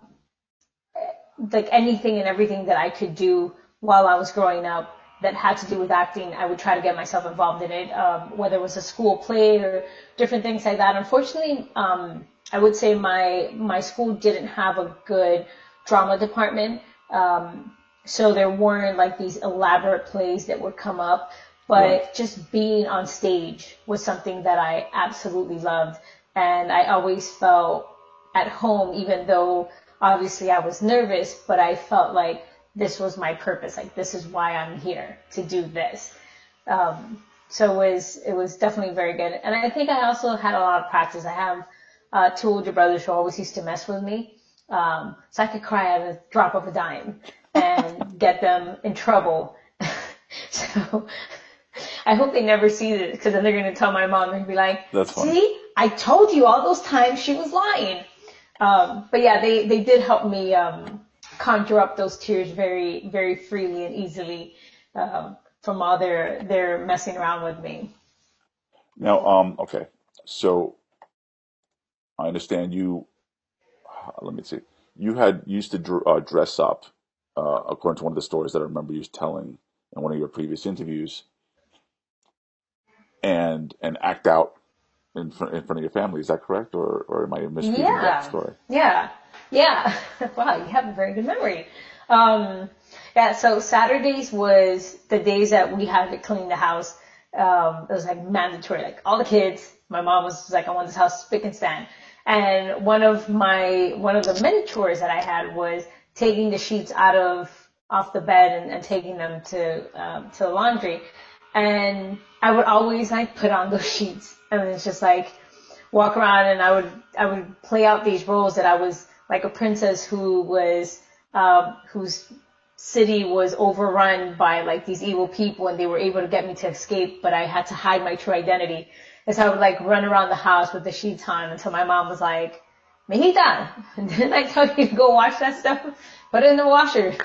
like anything and everything that I could do while I was growing up that had to do with acting, I would try to get myself involved in it, um, whether it was a school play or different things like that. Unfortunately, um, I would say my my school didn't have a good drama department, um, so there weren't like these elaborate plays that would come up. But Right. just being on stage was something that I absolutely loved, and I always felt at home, even though obviously I was nervous, but I felt like this was my purpose. Like this is why I'm here to do this. Um, so it was it was definitely very good. And I think I also had a lot of practice. I have uh, two older brothers who always used to mess with me, um, so I could cry at a drop of a dime and get them in trouble. so I hope they never see this because then they're going to tell my mom and be like, That's funny. "See, I told you all those times she was lying." Um, but yeah, they they did help me um, conjure up those tears very very freely and easily um, from all their their messing around with me. Now, um, okay, so I understand you. Let me see. You had used to dr- uh, dress up, uh, according to one of the stories that I remember you telling in one of your previous interviews, and and act out in front in front of your family. Is that correct, or or am I misreading Yeah. that story? Yeah. Yeah. wow, you have a very good memory. Um, yeah, so Saturdays was the days that we had to clean the house. Um, it was like mandatory, like all the kids. My mom was like, I want this house spick and span. And one of my, one of the many chores that I had was taking the sheets out of, off the bed and, and taking them to, um, to the laundry. And I would always like put on those sheets and it's just like, walk around and I would I would play out these roles that I was like a princess who was um, whose city was overrun by like these evil people and they were able to get me to escape, but I had to hide my true identity. And so I would like run around the house with the sheets on until my mom was like, Mijita, didn't I tell you to go wash that stuff? Put it in the washer.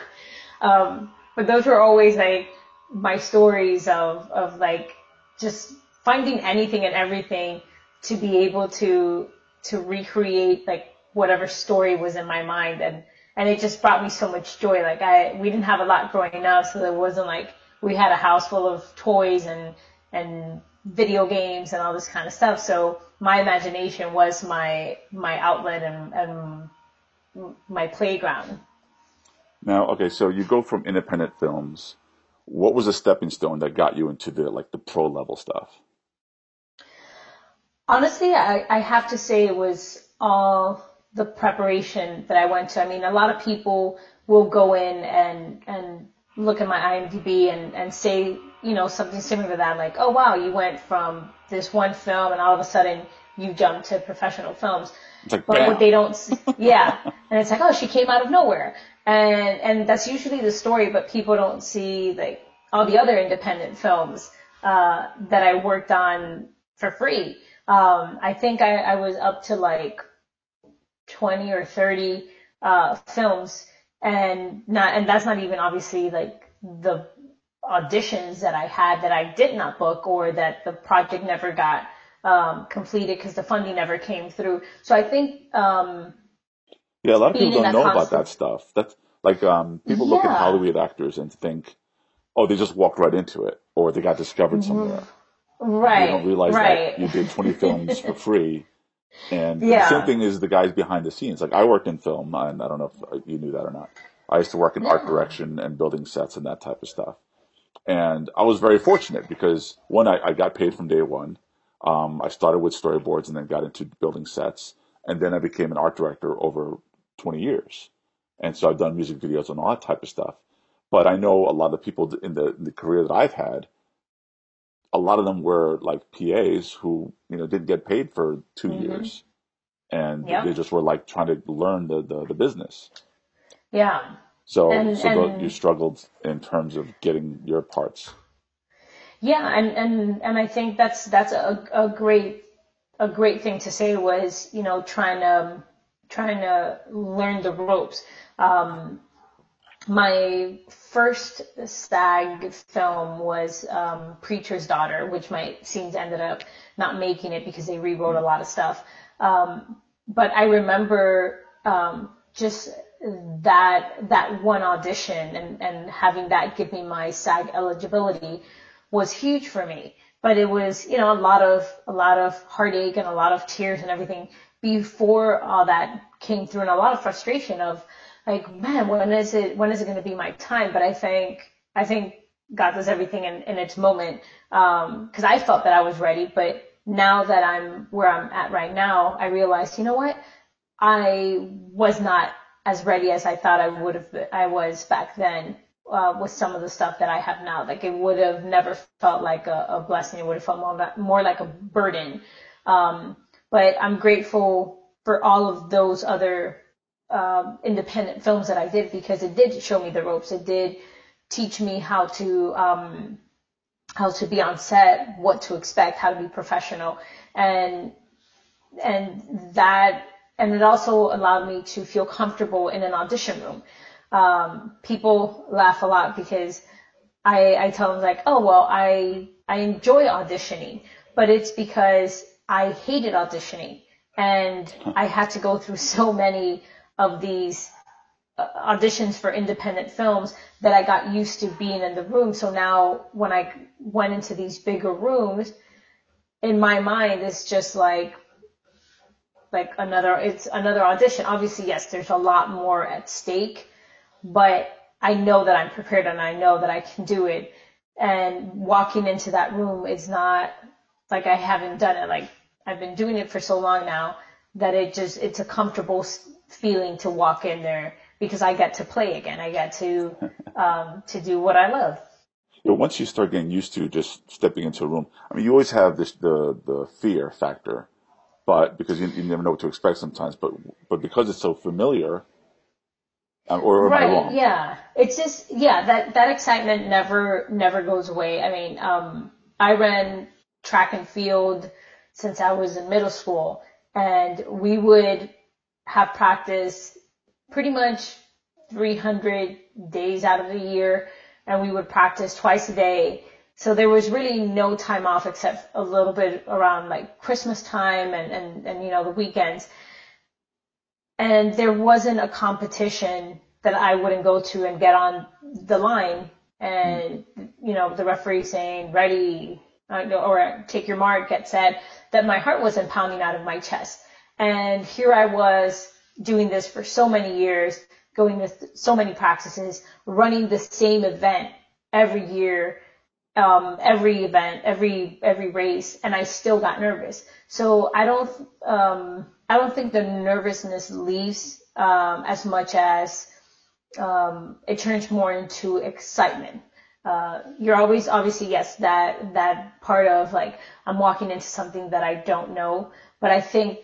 Um, but those were always like my stories of, of like just finding anything and everything to be able to, to recreate like whatever story was in my mind and, and it just brought me so much joy. Like I, we didn't have a lot growing up, so there wasn't like, we had a house full of toys and, and video games and all this kind of stuff. So my imagination was my, my outlet and, and my playground. Now, okay, so you go from independent films. What was a stepping stone that got you into the like the pro level stuff? Honestly, I, I have to say it was all the preparation that I went to. I mean, a lot of people will go in and, and look at my IMDb and, and say, you know, something similar to that, like, oh wow, you went from this one film and all of a sudden you jumped to professional films. Like But bam. what they don't, yeah. And it's like, oh, she came out of nowhere. And, and that's usually the story, but people don't see like all the other independent films, uh, that I worked on for free. Um, I think I, I was up to like 20 or 30, uh, films and not, and that's not even obviously like the auditions that I had that I did not book or that the project never got, um, completed because the funding never came through. So I think, um, Yeah, a lot of people don't know about that stuff. That's like um, people look at Hollywood actors and think, oh, they just walked right into it, or they got discovered somewhere. right, They don't realize right. that you did 20 films for free. And Yeah. the same thing is the guys behind the scenes. Like I worked in film, and I don't know if you knew that or not. I used to work in art direction and building sets and that type of stuff. And I was very fortunate because one, I, I got paid from day one. Um, I started with storyboards and then got into building sets, and then I became an art director over 20 years. And so I've done music videos and all that type of stuff. But I know a lot of people in the, in the career that I've had, a lot of them were like PAs who, you know, didn't get paid for 2 Mhm. years. And Yep. they just were like trying to learn the, the, the business. Yeah. So, And- so and- you struggled in terms of getting your parts. Yeah, and, and, and I think that's, that's a, a great, a great thing to say was, you know, trying to, trying to learn the ropes. Um, my first SAG film was, um, Preacher's Daughter, which my scenes ended up not making it because they rewrote a lot of stuff. Um, but I remember, um, just that, that one audition and, and having that give me my SAG eligibility was huge for me. But it was, you know, a lot of, a lot of heartache and a lot of tears and everything before all that came through and a lot of frustration of like, man, when is it, when is it going to be my time? But I think, I think God does everything in, in its moment. Um, cause I felt that I was ready, but now that I'm where I'm at right now, I realized, you know what? I was not as ready as I thought I would have, I was back then uh, with some of the stuff that I have now. Like it would have never felt like a, a blessing. It would have felt more, more like a burden. Um, but I'm grateful for all of those other um, independent films that I did because it did show me the ropes. It did teach me how to um, how to be on set, what to expect, how to be professional, and and that and it also allowed me to feel comfortable in an audition room. Um, people laugh a lot because I, I tell them like, oh well, I I enjoy auditioning, but it's because I hated auditioning and I had to go through so many of these uh, auditions for independent films that I got used to being in the room. So now when I went into these bigger rooms, in my mind, it's just like like another it's another audition. Obviously, yes, there's a lot more at stake, but I know that I'm prepared and I know that I can do it. And walking into that room is not like I haven't done it. Like I've been doing it for so long now that it just it's a comfortable feeling to walk in there because I get to play again. I get to um, to do what I love. You know, once you start getting used to just stepping into a room, I mean, you always have this the the fear factor but because you, you never know what to expect sometimes. But but because it's so familiar, um, or, or right, yeah, it's just yeah that that excitement never never goes away. I mean, um, I ran track and field since I was in middle school, and we would have practice pretty much 300 days out of the year, and we would practice twice a day so there was really no time off except a little bit around like Christmas time and, and, and, you know, the weekends. And there wasn't a competition that I wouldn't go to and get on the line and, you know, the referee saying, ready, uh, or take your mark, get set, that my heart wasn't pounding out of my chest. And here I was doing this for so many years, going to so many practices, running the same event every year um, every event, every every race, and I still got nervous. So I don't um, I don't think the nervousness leaves um, as much as um, it turns more into excitement. Uh, you're always obviously yes that that part of like I'm walking into something that I don't know, but I think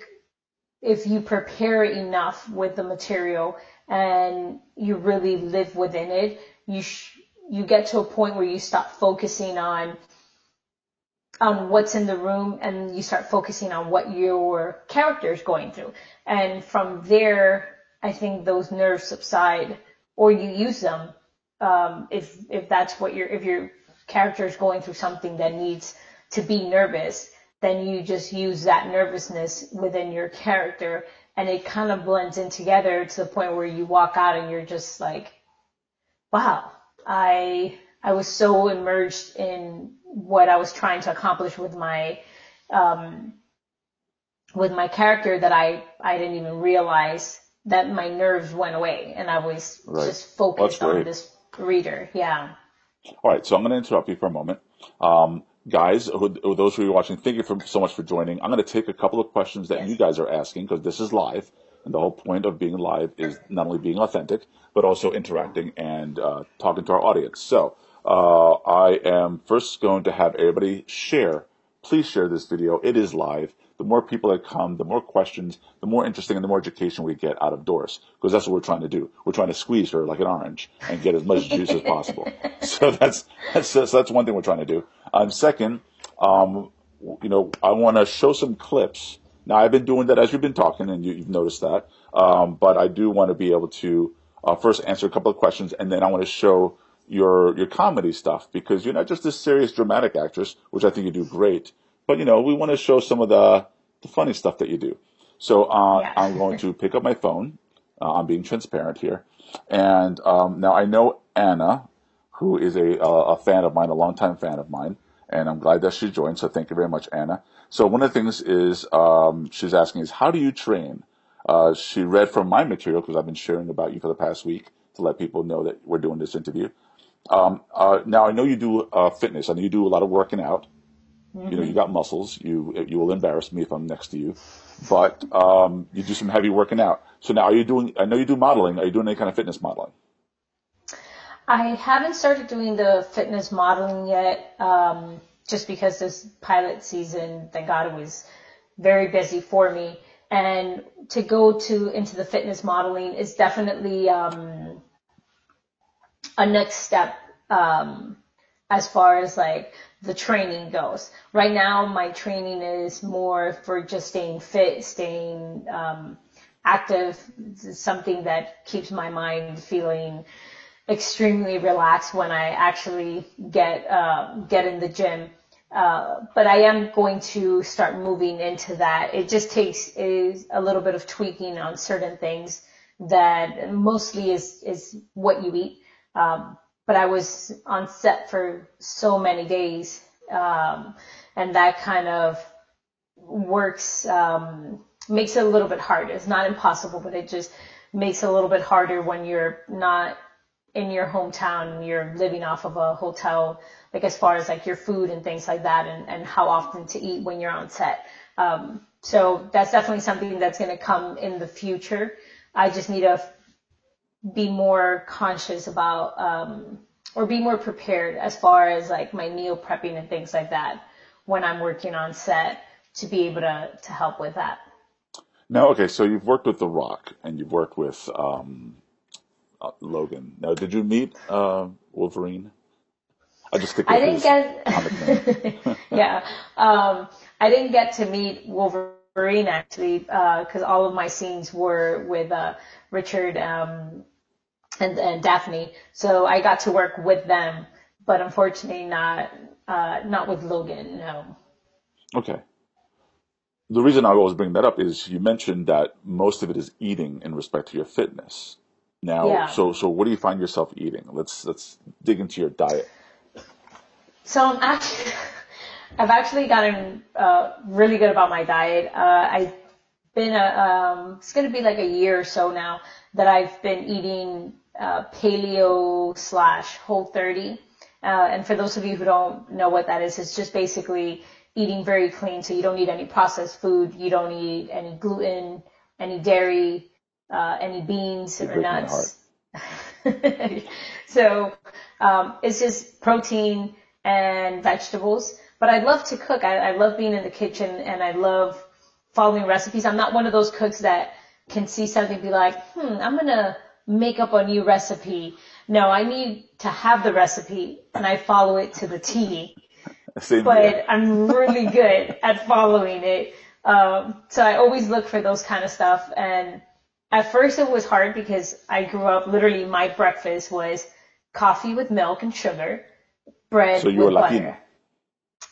if you prepare enough with the material and you really live within it, you sh- you get to a point where you stop focusing on on what's in the room and you start focusing on what your character is going through. And from there, I think those nerves subside or you use them. Um, if, if that's what your, if your character is going through something that needs to be nervous, then you just use that nervousness within your character and it kind of blends in together to the point where you walk out and you're just like, wow, I I was so immersed in what I was trying to accomplish with my um, with my character that I I didn't even realize that my nerves went away and I was right. just focused on this reader. Yeah. All right, so I'm going to interrupt you for a moment. Um, guys, who, those who are watching, thank you for, so much for joining. I'm going to take a couple of questions that yes. you guys are asking because this is live. And the whole point of being live is not only being authentic, but also interacting and uh, talking to our audience. So uh, I am first going to have everybody share. Please share this video. It is live. The more people that come, the more questions, the more interesting and the more education we get out of Doris, because that's what we're trying to do. We're trying to squeeze her like an orange and get as much juice as possible. So that's that's so that's one thing we're trying to do. Um, second, um, you know, I want to show some clips now, I've been doing that as we've been talking, and you, have noticed that. Um, but I do want to be able to uh, first answer a couple of questions, and then I want to show your your comedy stuff because you're not just this serious dramatic actress, which I think you do great, but you know we want to show some of the the funny stuff that you do. So uh, yeah. I'm going to pick up my phone. Uh, I'm being transparent here, and um, now I know Anna, who is a a fan of mine, a longtime fan of mine, and I'm glad that she joined. So thank you very much, Anna. So one of the things is um, she's asking is how do you train? Uh, she read from my material because I've been sharing about you for the past week to let people know that we're doing this interview. Um, uh, now I know you do uh, fitness. I know you do a lot of working out. Mm-hmm. You know, you got muscles. You you will embarrass me if I'm next to you, but um, you do some heavy working out. So now, are you doing? I know you do modeling. Are you doing any kind of fitness modeling? I haven't started doing the fitness modeling yet, um, just because this pilot season, thank God, it was very busy for me. And to go to into the fitness modeling is definitely um, a next step um, as far as like the training goes. Right now, my training is more for just staying fit, staying um, active, something that keeps my mind feeling extremely relaxed when I actually get uh, get in the gym. Uh, but I am going to start moving into that. It just takes is a little bit of tweaking on certain things that mostly is is what you eat. Um, but I was on set for so many days, um, and that kind of works um, makes it a little bit harder. It's not impossible, but it just makes it a little bit harder when you're not in your hometown you're living off of a hotel, like as far as like your food and things like that, and, and how often to eat when you're on set. Um, so that's definitely something that's going to come in the future. I just need to be more conscious about um, or be more prepared as far as like my meal prepping and things like that when I'm working on set to be able to to help with that. Now, okay, so you've worked with The Rock and you've worked with um, uh, Logan. Now, did you meet uh, Wolverine? I just stick with I didn't get yeah. Um, I didn't get to meet Wolverine actually because uh, all of my scenes were with uh, Richard um, and, and Dafne. So I got to work with them, but unfortunately not uh, not with Logan. No. Okay. The reason I always bring that up is you mentioned that most of it is eating in respect to your fitness. Now, yeah. so so what do you find yourself eating? Let's let's dig into your diet. So I'm actually, I've actually gotten uh, really good about my diet. Uh, I've been a, um, it's going to be like a year or so now that I've been eating uh, paleo slash whole 30. Uh, and for those of you who don't know what that is, it's just basically eating very clean. So you don't eat any processed food. You don't eat any gluten, any dairy, uh, any beans or nuts. so um, it's just protein and vegetables. But I love to cook. I, I love being in the kitchen and I love following recipes. I'm not one of those cooks that can see something be like, hmm, I'm gonna make up a new recipe. No, I need to have the recipe and I follow it to the T. Same but here. I'm really good at following it. Um, so I always look for those kind of stuff. And at first it was hard because I grew up literally my breakfast was coffee with milk and sugar, bread so you with were butter. Latina.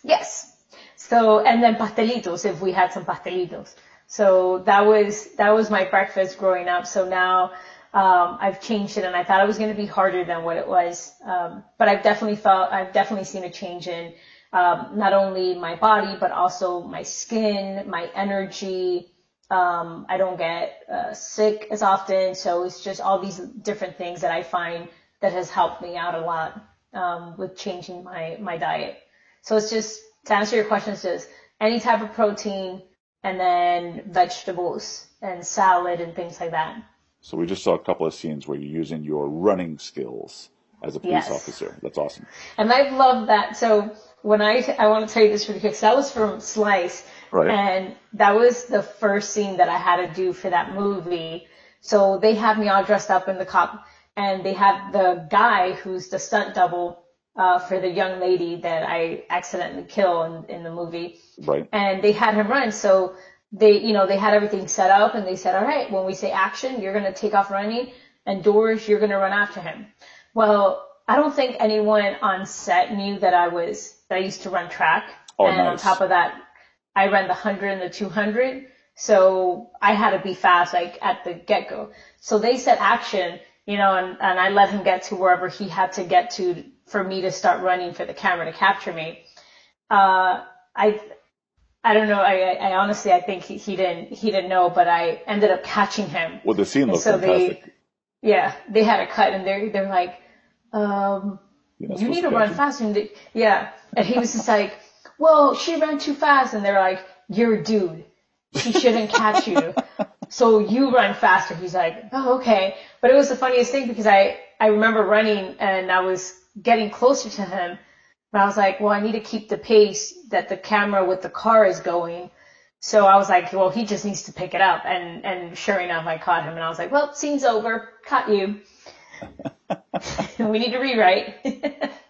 Yes. So, and then pastelitos if we had some pastelitos. So that was, that was my breakfast growing up. So now um, I've changed it and I thought it was going to be harder than what it was. Um, but I've definitely felt, I've definitely seen a change in, um, not only my body, but also my skin, my energy. Um, I don't get uh, sick as often. So it's just all these different things that I find that has helped me out a lot, um, with changing my, my diet. So it's just, to answer your question, it's just any type of protein and then vegetables and salad and things like that. So we just saw a couple of scenes where you're using your running skills as a police yes. officer. That's awesome. And I've loved that. So when I, I want to tell you this really quick. So that was from Slice. Right. And that was the first scene that I had to do for that movie. So they have me all dressed up in the cop and they have the guy who's the stunt double, uh, for the young lady that I accidentally kill in, in the movie. Right. And they had him run. So they, you know, they had everything set up and they said, all right, when we say action, you're going to take off running and Doris, you're going to run after him. Well, I don't think anyone on set knew that I was, I used to run track. Oh, and nice. on top of that, I ran the 100 and the 200. So I had to be fast, like at the get go. So they said action, you know, and, and I let him get to wherever he had to get to for me to start running for the camera to capture me. Uh, I, I don't know. I, I honestly, I think he, he, didn't, he didn't know, but I ended up catching him. Well, the scene looks so fantastic. They, yeah, they had a cut and they're, they're like, um, you need to run faster. Yeah. And he was just like, well, she ran too fast. And they're like, you're a dude. She shouldn't catch you. So you run faster. He's like, oh, okay. But it was the funniest thing because I, I remember running and I was getting closer to him. But I was like, well, I need to keep the pace that the camera with the car is going. So I was like, well, he just needs to pick it up. And, and sure enough, I caught him and I was like, well, scene's over. Caught you. we need to rewrite.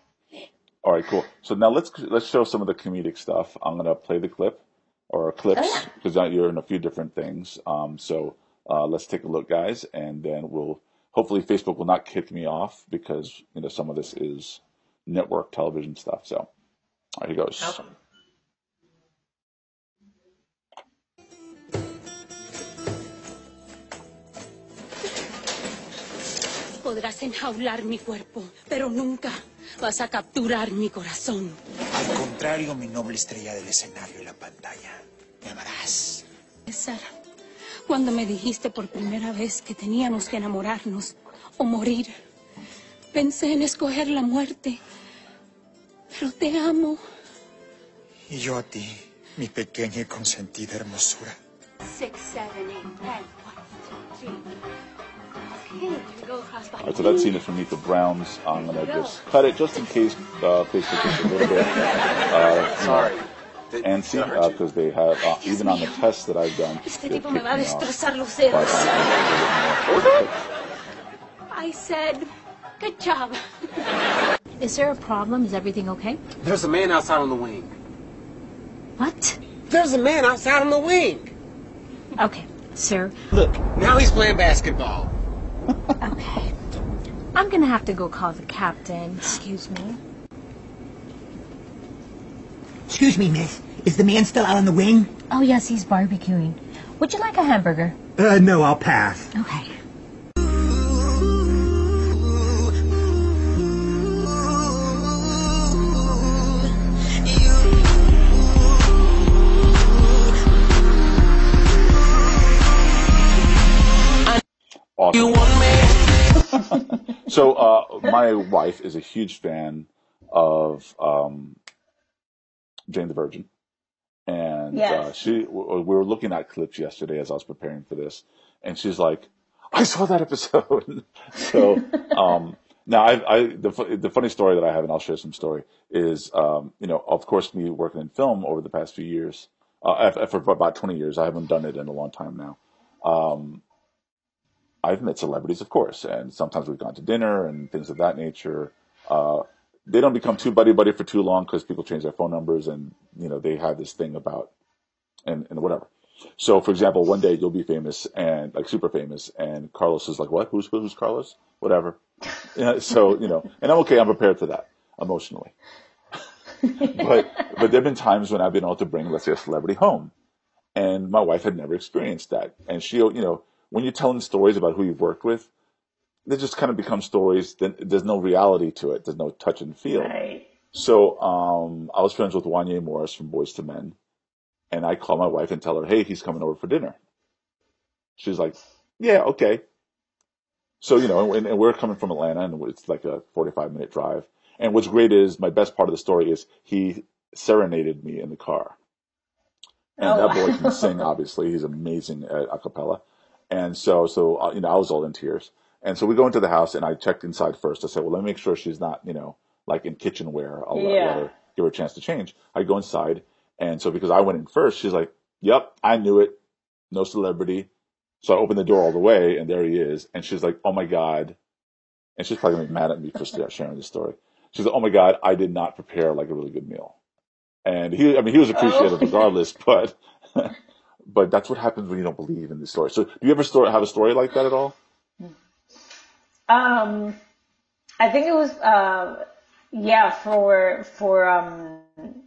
All right, cool. So now let's let's show some of the comedic stuff. I'm gonna play the clip or clips because oh, yeah. you're in a few different things. Um, so uh, let's take a look, guys, and then we'll hopefully Facebook will not kick me off because you know some of this is network television stuff. So here he goes. Awesome. Podrás enjaular mi cuerpo, pero nunca vas a capturar mi corazón. Al contrario, mi noble estrella del escenario y la pantalla. Me amarás. César, cuando me dijiste por primera vez que teníamos que enamorarnos o morir, pensé en escoger la muerte. Pero te amo. Y yo a ti, mi pequeña y consentida hermosura. Six, seven, eight, Right, so that scene is from Meet the Browns. I'm gonna just cut it just in case uh, Facebook gets a little bit uh, sorry antsy because uh, they have uh, even on the tests that I've done. I said, good job. Is there a problem? Is everything okay? There's a man outside on the wing. What? There's a man outside on the wing. Okay, sir. Look, now he's playing basketball okay. I'm gonna have to go call the captain. Excuse me. Excuse me, miss. Is the man still out on the wing? Oh, yes, he's barbecuing. Would you like a hamburger? Uh, no, I'll pass. Okay. Awesome. so, uh, my wife is a huge fan of um, Jane the Virgin, and uh, yes. uh, she we were looking at clips yesterday as I was preparing for this, and she's like, "I saw that episode." so, um, now I, I the the funny story that I have, and I'll share some story is, um, you know, of course, me working in film over the past few years, uh, for about twenty years, I haven't done it in a long time now. Um, I've met celebrities, of course, and sometimes we've gone to dinner and things of that nature. Uh, they don't become too buddy buddy for too long because people change their phone numbers and you know they have this thing about and and whatever. So, for example, one day you'll be famous and like super famous, and Carlos is like, "What? Who's who's Carlos? Whatever." Yeah, so you know, and I'm okay. I'm prepared for that emotionally. but but there've been times when I've been able to bring, let's say, a celebrity home, and my wife had never experienced that, and she, you know, when you're telling stories about who you've worked with, they just kind of become stories. Then there's no reality to it. There's no touch and feel. Right. So um, I was friends with Wanya Morris from Boyz II Men, and I call my wife and tell her, "Hey, he's coming over for dinner." She's like, "Yeah, okay." So you know, and, and we're coming from Atlanta, and it's like a 45 minute drive. And what's great is my best part of the story is he serenaded me in the car. And oh, that boy can sing, obviously. He's amazing at a cappella. And so, so uh, you know, I was all in tears. And so we go into the house, and I checked inside first. I said, "Well, let me make sure she's not, you know, like in kitchenware. I'll yeah. let her give her a chance to change." I go inside, and so because I went in first, she's like, "Yep, I knew it. No celebrity." So I open the door all the way, and there he is. And she's like, "Oh my god!" And she's probably gonna be mad at me for sharing this story. She's like, "Oh my god, I did not prepare like a really good meal." And he, I mean, he was appreciative oh. regardless, but but that's what happens when you don't believe in the story. So, do you ever story, have a story like that at all? Um, I think it was, uh, yeah, for for um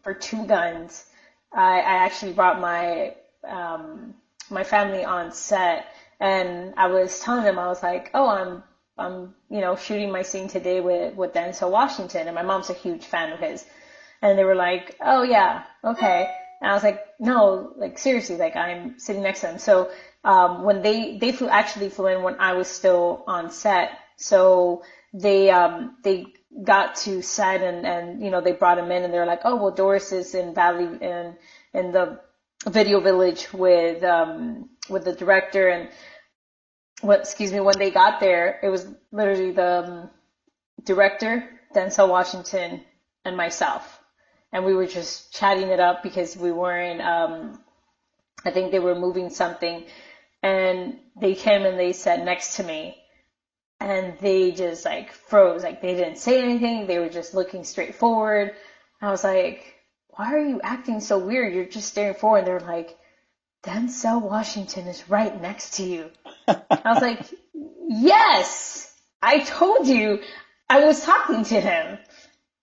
for two guns. I, I actually brought my um my family on set, and I was telling them I was like, oh, I'm I'm you know shooting my scene today with with Denzel Washington, and my mom's a huge fan of his, and they were like, oh yeah, okay. And I was like, no, like seriously, like I'm sitting next to them. So um, when they they flew actually flew in when I was still on set, so they um, they got to set and and you know they brought him in and they're like, oh well, Doris is in Valley in in the video village with um, with the director and what, excuse me, when they got there, it was literally the um, director, Denzel Washington, and myself. And we were just chatting it up because we weren't, um, I think they were moving something. And they came and they sat next to me and they just like froze. Like they didn't say anything. They were just looking straight forward. I was like, why are you acting so weird? You're just staring forward. And they're like, Denzel Washington is right next to you. I was like, yes, I told you I was talking to him.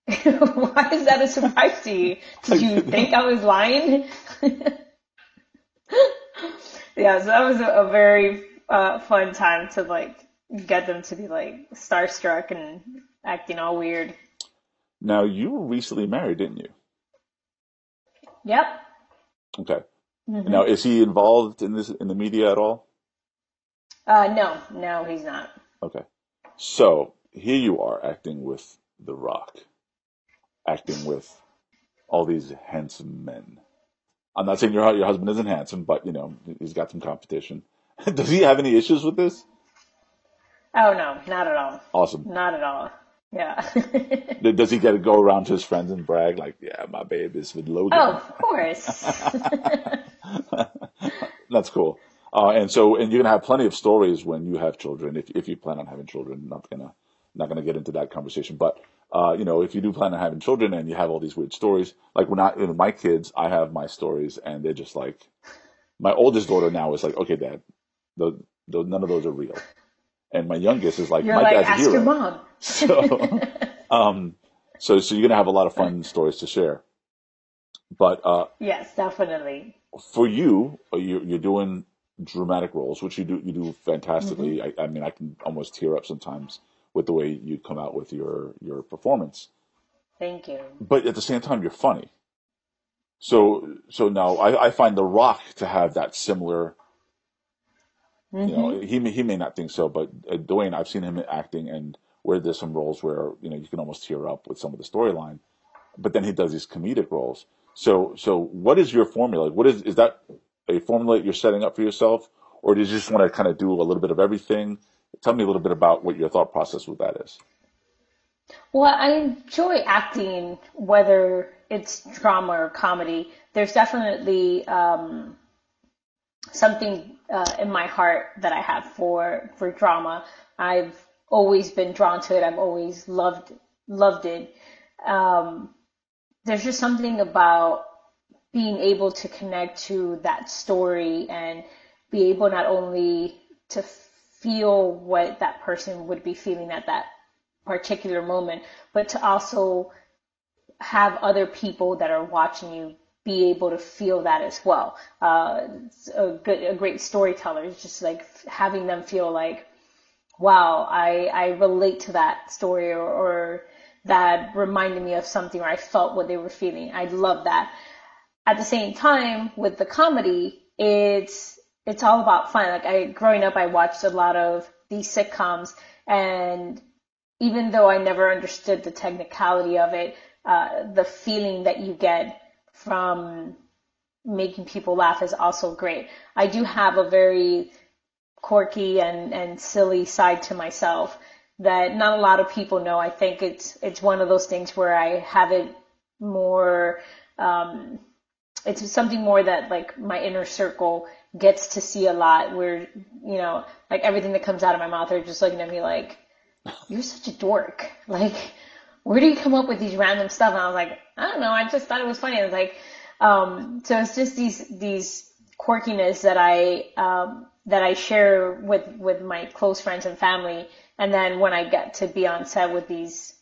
Why is that a surprise to you? Did you think I was lying? yeah, so that was a, a very uh, fun time to like get them to be like starstruck and acting all weird. Now you were recently married, didn't you? Yep. Okay. Mhm. Now is he involved in this in the media at all? Uh, no, no, he's not. Okay. So here you are acting with The Rock, acting with all these handsome men. I'm not saying your your husband isn't handsome, but you know he's got some competition. Does he have any issues with this? Oh no, not at all. Awesome. Not at all. Yeah. Does he get to go around to his friends and brag like, "Yeah, my babe is with Logan"? oh, of course. That's cool. Uh, and so, and you're gonna have plenty of stories when you have children, if if you plan on having children. Not gonna not gonna get into that conversation, but uh, you know, if you do plan on having children and you have all these weird stories, like when I, you know, my kids, I have my stories, and they're just like, my oldest daughter now is like, okay, dad, the, the, none of those are real, and my youngest is like, You're my like, dad's a ask hero. your mom. So, um, so so you're gonna have a lot of fun stories to share. But uh, yes, definitely. for you, uh, you you're doing dramatic roles, which you do you do fantastically. I, I mean, I can almost tear up sometimes with the way you come out with your your performance. Thank you. But at the same time, you're funny. So so now I, I find The Rock to have that similar. You know, he may, he may not think so, but uh, Dwayne, I've seen him acting, and where there's some roles where you know you can almost tear up with some of the storyline, but then he does these comedic roles. So so what is your formula? What is is that a formula you're setting up for yourself, or do you just want to kind of do a little bit of everything? Tell me a little bit about what your thought process with that is. Well, I enjoy acting, whether it's drama or comedy. There's definitely um, something uh, in my heart that I have for for drama. I've always been drawn to it. I've always loved loved it. Um, there's just something about being able to connect to that story and be able not only to feel what that person would be feeling at that particular moment, but to also have other people that are watching you be able to feel that as well. Uh, a good, a great storyteller is just like having them feel like, wow, I, I relate to that story or, or that reminded me of something or I felt what they were feeling. I love that. At the same time, with the comedy, it's, it's all about fun. Like I, growing up, I watched a lot of these sitcoms and even though I never understood the technicality of it, uh, the feeling that you get from making people laugh is also great. I do have a very quirky and, and silly side to myself that not a lot of people know. I think it's it's one of those things where I have it more um it's something more that like my inner circle gets to see a lot where you know like everything that comes out of my mouth are just looking at me like you're such a dork. Like where do you come up with these random stuff? And I was like I don't know. I just thought it was funny. I was like um so it's just these these quirkiness that I um that I share with with my close friends and family. And then when I get to be on set with these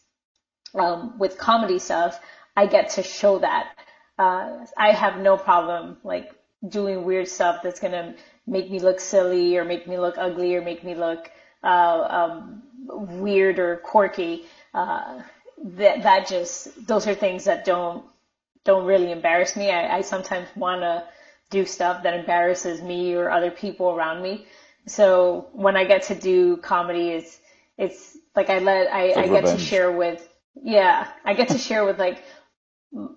um with comedy stuff I get to show that. Uh, I have no problem like doing weird stuff that's gonna make me look silly or make me look ugly or make me look uh, um, weird or quirky. Uh, that that just those are things that don't don't really embarrass me. I, I sometimes want to do stuff that embarrasses me or other people around me. So when I get to do comedy, it's it's like I let I, like I get to share with yeah I get to share with like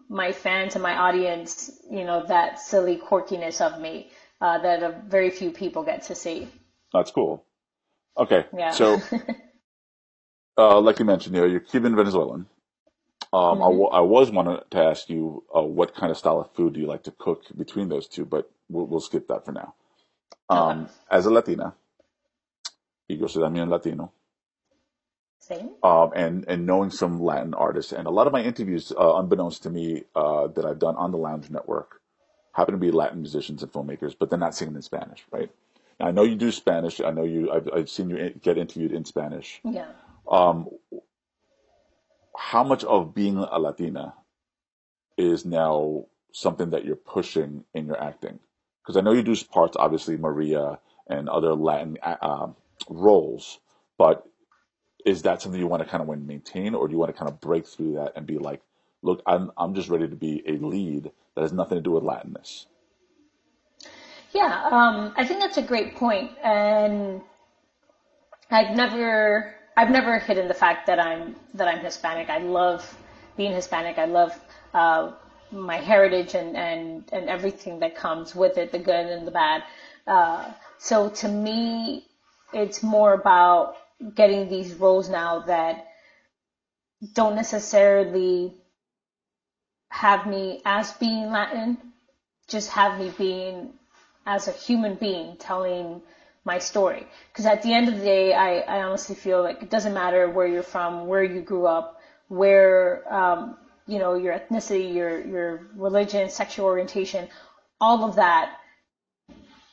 my fans and my audience, you know, that silly quirkiness of me uh, that a very few people get to see. That's cool. Okay. Yeah. So, uh, like you mentioned, you know, you're Cuban Venezuelan. Um, I, Mhm. w- I was wanting to ask you uh, what kind of style of food do you like to cook between those two, but we'll, we'll skip that for now. Um, as a Latina, y yo soy también Latino, Same. um, and and knowing some Latin artists, and a lot of my interviews, uh, unbeknownst to me, uh, that I've done on the Lounge Network, happen to be Latin musicians and filmmakers, but they're not singing in Spanish, right? Now, I know you do Spanish. I know you. I've, I've seen you in- get interviewed in Spanish. Yeah. Um, how much of being a Latina is now something that you're pushing in your acting? Because I know you do parts, obviously Maria and other Latin uh, roles, but is that something you want to kind of maintain, or do you want to kind of break through that and be like, look, I'm I'm just ready to be a lead that has nothing to do with Latinness? Yeah, um, I think that's a great point, and I've never, I've never hidden the fact that I'm that I'm Hispanic. I love being Hispanic. I love uh, my heritage and, and and everything that comes with it, the good and the bad. Uh, so to me, it's more about getting these roles now that don't necessarily have me as being Latin, just have me being as a human being telling my story. Because at the end of the day, I, I honestly feel like it doesn't matter where you're from, where you grew up, where um, you know your ethnicity, your your religion, sexual orientation, all of that.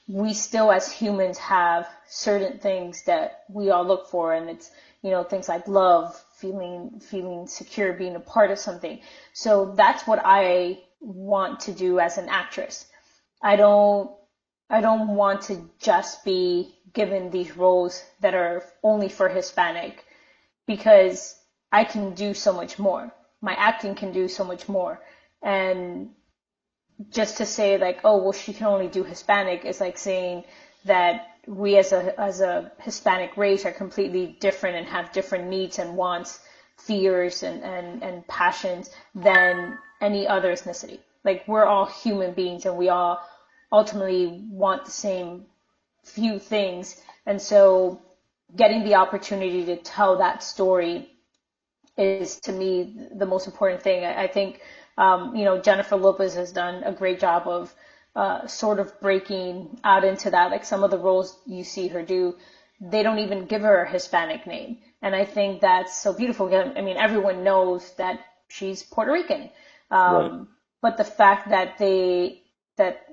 We still, as humans, have certain things that we all look for, and it's you know things like love, feeling feeling secure, being a part of something. So that's what I want to do as an actress. I don't I don't want to just be given these roles that are only for Hispanic because I can do so much more. My acting can do so much more. And just to say like, oh, well, she can only do Hispanic is like saying that we as a, as a Hispanic race are completely different and have different needs and wants, fears and, and, and passions than any other ethnicity. Like we're all human beings and we all ultimately want the same few things. And so getting the opportunity to tell that story is to me the most important thing. I, I think, um, you know, Jennifer Lopez has done a great job of uh, sort of breaking out into that. Like some of the roles you see her do, they don't even give her a Hispanic name. And I think that's so beautiful. I mean, everyone knows that she's Puerto Rican. Um, Right. but the fact that they, that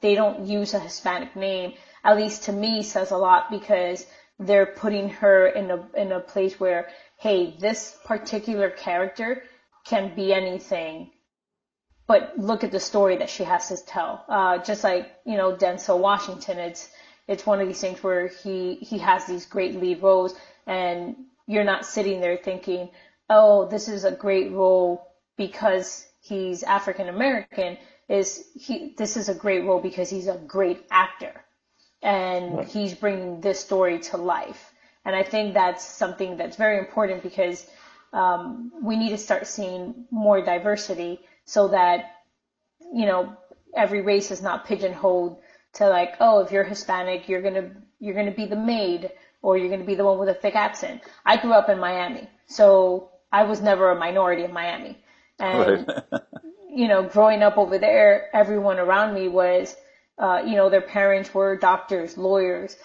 they don't use a Hispanic name, at least to me, says a lot because they're putting her in a in a place where, hey, this particular character can be anything, but look at the story that she has to tell. Uh, just like you know Denzel Washington, it's it's one of these things where he he has these great lead roles, and you're not sitting there thinking, oh, this is a great role because he's African American is he this is a great role because he's a great actor and Right. he's bringing this story to life and i think that's something that's very important because um, we need to start seeing more diversity so that you know every race is not pigeonholed to like oh if you're hispanic you're gonna you're gonna be the maid or you're gonna be the one with a thick accent i grew up in miami so i was never a minority in miami and Right. you know, growing up over there, everyone around me was, uh, you know, their parents were doctors, lawyers,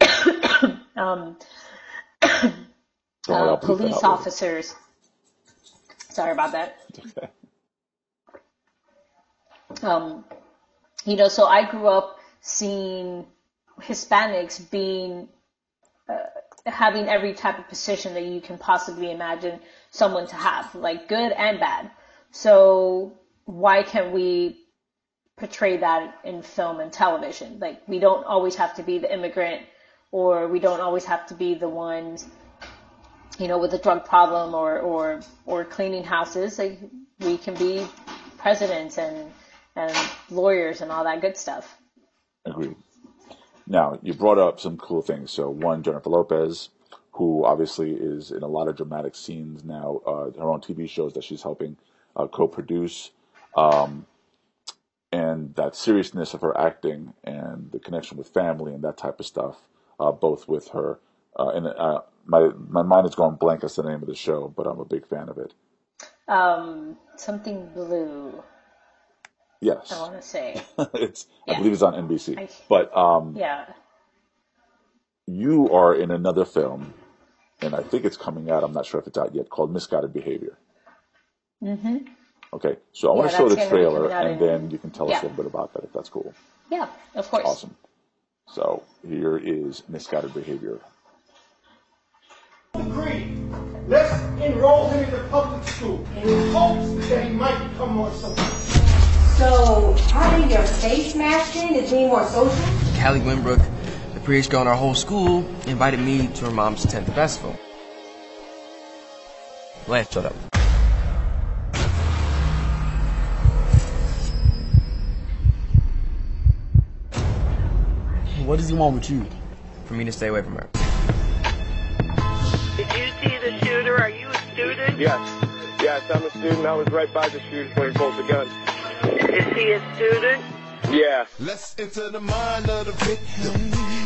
um, uh, I'll bleep that police officers. Sorry about that. Okay. Um, you know, so I grew up seeing Hispanics being uh, having every type of position that you can possibly imagine someone to have, like good and bad. So why can't we portray that in film and television? Like we don't always have to be the immigrant or we don't always have to be the ones you know with a drug problem or or or cleaning houses. Like we can be presidents and and lawyers and all that good stuff. Agreed. Now, you brought up some cool things. So, one, Jennifer Lopez, who obviously is in a lot of dramatic scenes now, uh, her own TV shows that she's helping uh, co produce. Um, and that seriousness of her acting and the connection with family and that type of stuff, uh, both with her Uh, and uh, my my mind is going blank as to the name of the show, but I'm a big fan of it. Um, something blue. Yes, I want to say. it's I believe it's on NBC. I- But um, Yeah. you are in another film, and I think it's coming out. I'm not sure if it's out yet. Called Misguided Behavior. Mm-hmm. Okay, so I want to show the trailer, and in- then you can tell us a little bit about that if that's cool. Yeah. Of course. Awesome. So here is Misguided Behavior. Agree. Let's enroll him in the public school in hopes that he might become more social. So, having your face smashed in is being more social? Callie Winbrook, the prettiest girl in our whole school, invited me to her mom's 10th festival. Lance, shut up. What does he want with you? For me to stay away from her. Did you see the shooter? Are you a student? Yes. Yes, I'm a student. I was right by the shooter when he pulled the gun. Is he a student? Yeah. Let's enter the mind of the victim.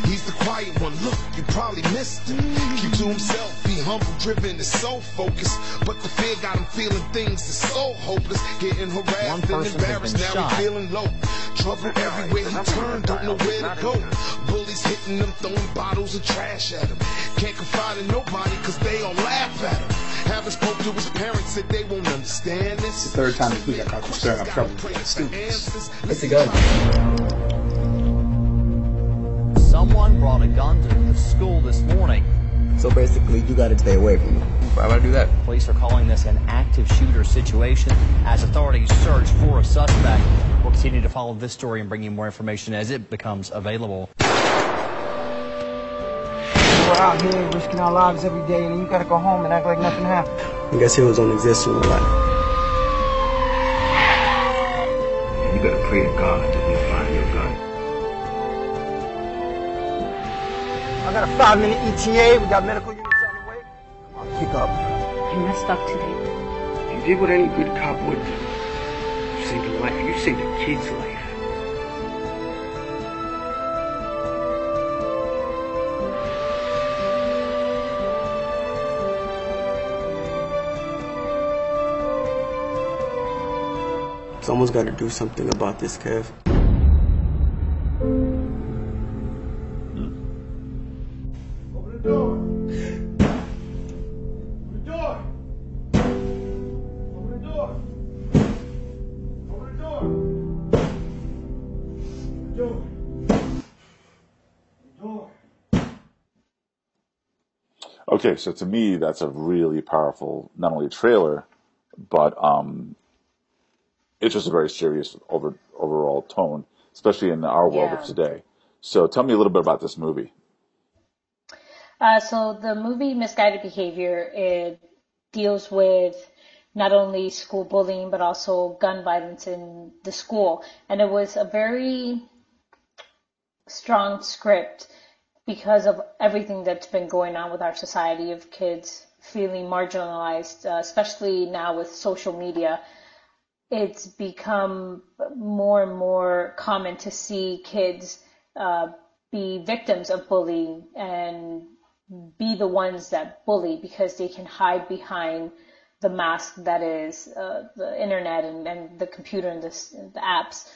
He's the quiet one. Look, you probably missed him. Keep to himself, be humble, driven, is so focused. But the fear got him feeling things that's so hopeless. Getting harassed One and person embarrassed. Now shot. he feeling low. Trouble everywhere he turned, don't know where to go. Bullies hitting him, throwing bottles of trash at him. Can't confide in nobody cause they all laugh at him. Haven't spoke to his parents, said they won't understand this. The third time this week I caught you stirring up trouble with the students. It's a gun. Someone brought a gun to the school this morning. So basically, you gotta stay away from me. Why would I do that? Police are calling this an active shooter situation as authorities search for a suspect. We'll continue to follow this story and bring you more information as it becomes available. We're out here risking our lives every day, and you gotta go home and act like nothing happened. I guess heroes don't exist in real life. You better pray to God that we find your gun. I got a five minute ETA. We got medical units on the way. Come on, kick up. You messed up today. You did what any good cop would do. You saved a life. You saved a kid's life. Someone's gotta do something about this, Kev. Open the door. Open the door. Open the door. Open the door. The. The door. Okay, so to me, that's a really powerful, not only trailer, but um, it's just a very serious over, overall tone, especially in our world Yeah. of today. So tell me a little bit about this movie. Uh, so the movie Misguided Behavior it deals with not only school bullying but also gun violence in the school, and it was a very strong script because of everything that's been going on with our society of kids feeling marginalized, uh, especially now with social media. It's become more and more common to see kids uh, be victims of bullying and be the ones that bully because they can hide behind the mask that is uh, the internet and, and the computer and this, the apps.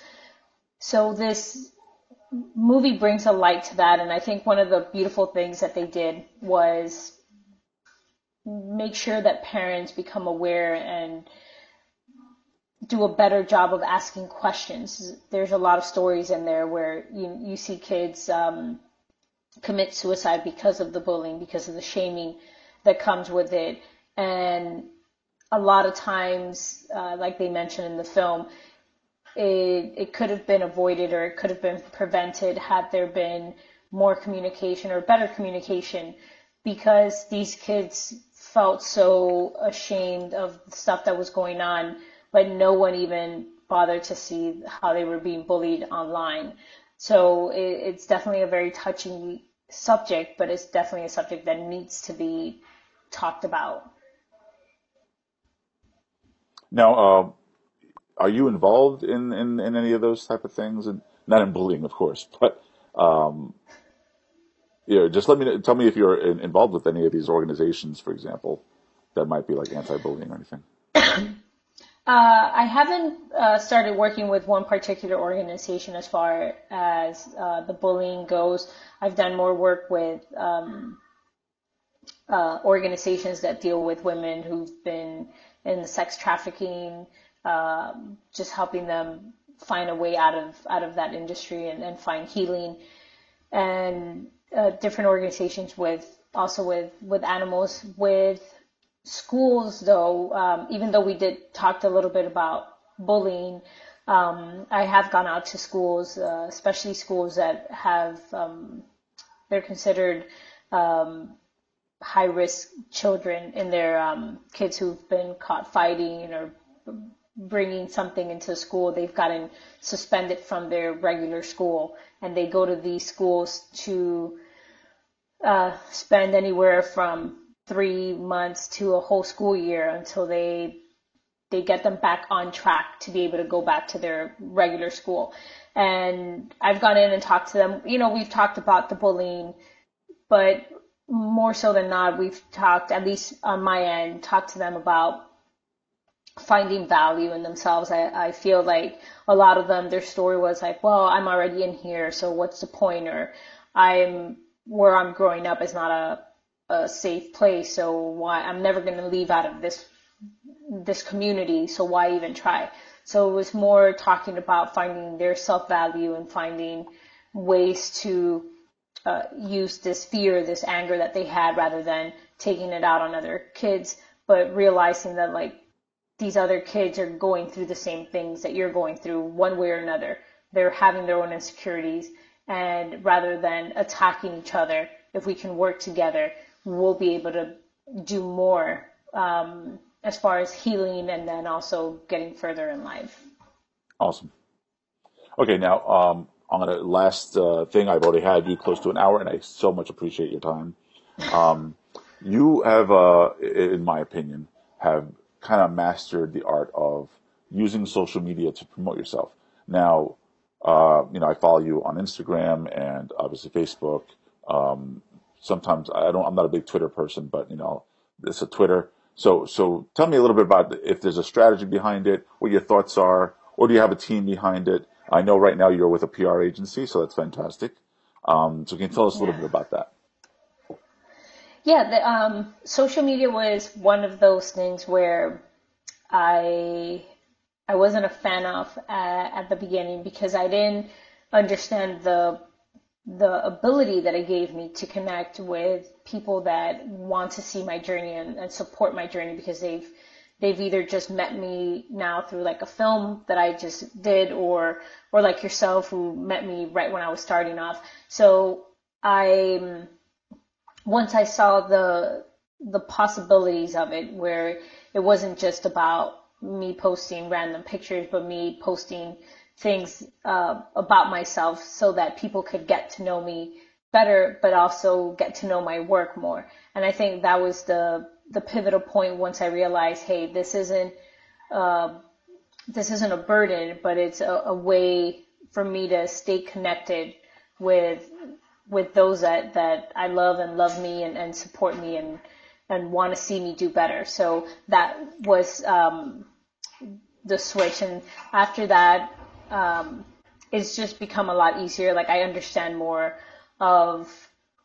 So this movie brings a light to that, and I think one of the beautiful things that they did was make sure that parents become aware and do a better job of asking questions. There's a lot of stories in there where you you see kids um, commit suicide because of the bullying, because of the shaming that comes with it, and a lot of times, uh, like they mentioned in the film, it it could have been avoided or it could have been prevented had there been more communication or better communication, because these kids felt so ashamed of the stuff that was going on, but no one even bothered to see how they were being bullied online. So it, it's definitely a very touching subject, but it's definitely a subject that needs to be talked about. Now, uh, are you involved in, in, in any of those type of things? And not in bullying, of course, but um, Yeah, just let me know, tell me if you're in, involved with any of these organizations, for example, that might be like anti-bullying or anything. Uh, I haven't uh, started working with one particular organization as far as uh, the bullying goes. I've done more work with um, uh, organizations that deal with women who've been in sex trafficking, um, just helping them find a way out of out of that industry and, and find healing, and uh, different organizations with also with with animals with schools, though, um, even though we did talked a little bit about bullying, um, I have gone out to schools, uh, especially schools that have um, they're considered um, high risk children in their um, kids who've been caught fighting or bringing something into school. They've gotten suspended from their regular school, and they go to these schools to uh, spend anywhere from three months to a whole school year until they they get them back on track to be able to go back to their regular school. And I've gone in and talked to them. You know, we've talked about the bullying, but more so than not, we've talked, at least on my end, talked to them about finding value in themselves. I, I feel like a lot of them, their story was like, well, I'm already in here, so what's the point? Or I'm where I'm growing up is not a a safe place. So why I'm never going to leave out of this this community. So why even try? So it was more talking about finding their self value and finding ways to uh, use this fear, this anger that they had, rather than taking it out on other kids, but realizing that like these other kids are going through the same things that you're going through one way or another. They're having their own insecurities, and rather than attacking each other, if we can work together, we'll be able to do more um, as far as healing and then also getting further in life. Awesome. Okay, now um, on the last uh, thing, I've already had you close to an hour, and I so much appreciate your time. Um, you have, uh, in my opinion, have kind of mastered the art of using social media to promote yourself. Now, uh, you know, I follow you on Instagram and obviously Facebook. Um, sometimes I don't, I'm not a big Twitter person, but you know, it's a Twitter. So, so tell me a little bit about if there's a strategy behind it, what your thoughts are, or do you have a team behind it? I know right now you're with a PR agency, so that's fantastic. Um, so can you tell us a little bit about that? Yeah, the, um, social media was one of those things where I I wasn't a fan of uh, at the beginning because I didn't understand the the ability that it gave me to connect with people that want to see my journey and, and, support my journey because they've they've either just met me now through like a film that I just did or or like yourself who met me right when I was starting off. So I once I saw the the possibilities of it where it wasn't just about me posting random pictures but me posting things uh, about myself so that people could get to know me better, but also get to know my work more. And I think that was the the pivotal point once I realized, hey, this isn't uh, this isn't a burden, but it's a, a way for me to stay connected with with those that, that I love and love me and, and support me and and want to see me do better. So that was um, the switch. And after that, um, it's just become a lot easier. Like I understand more of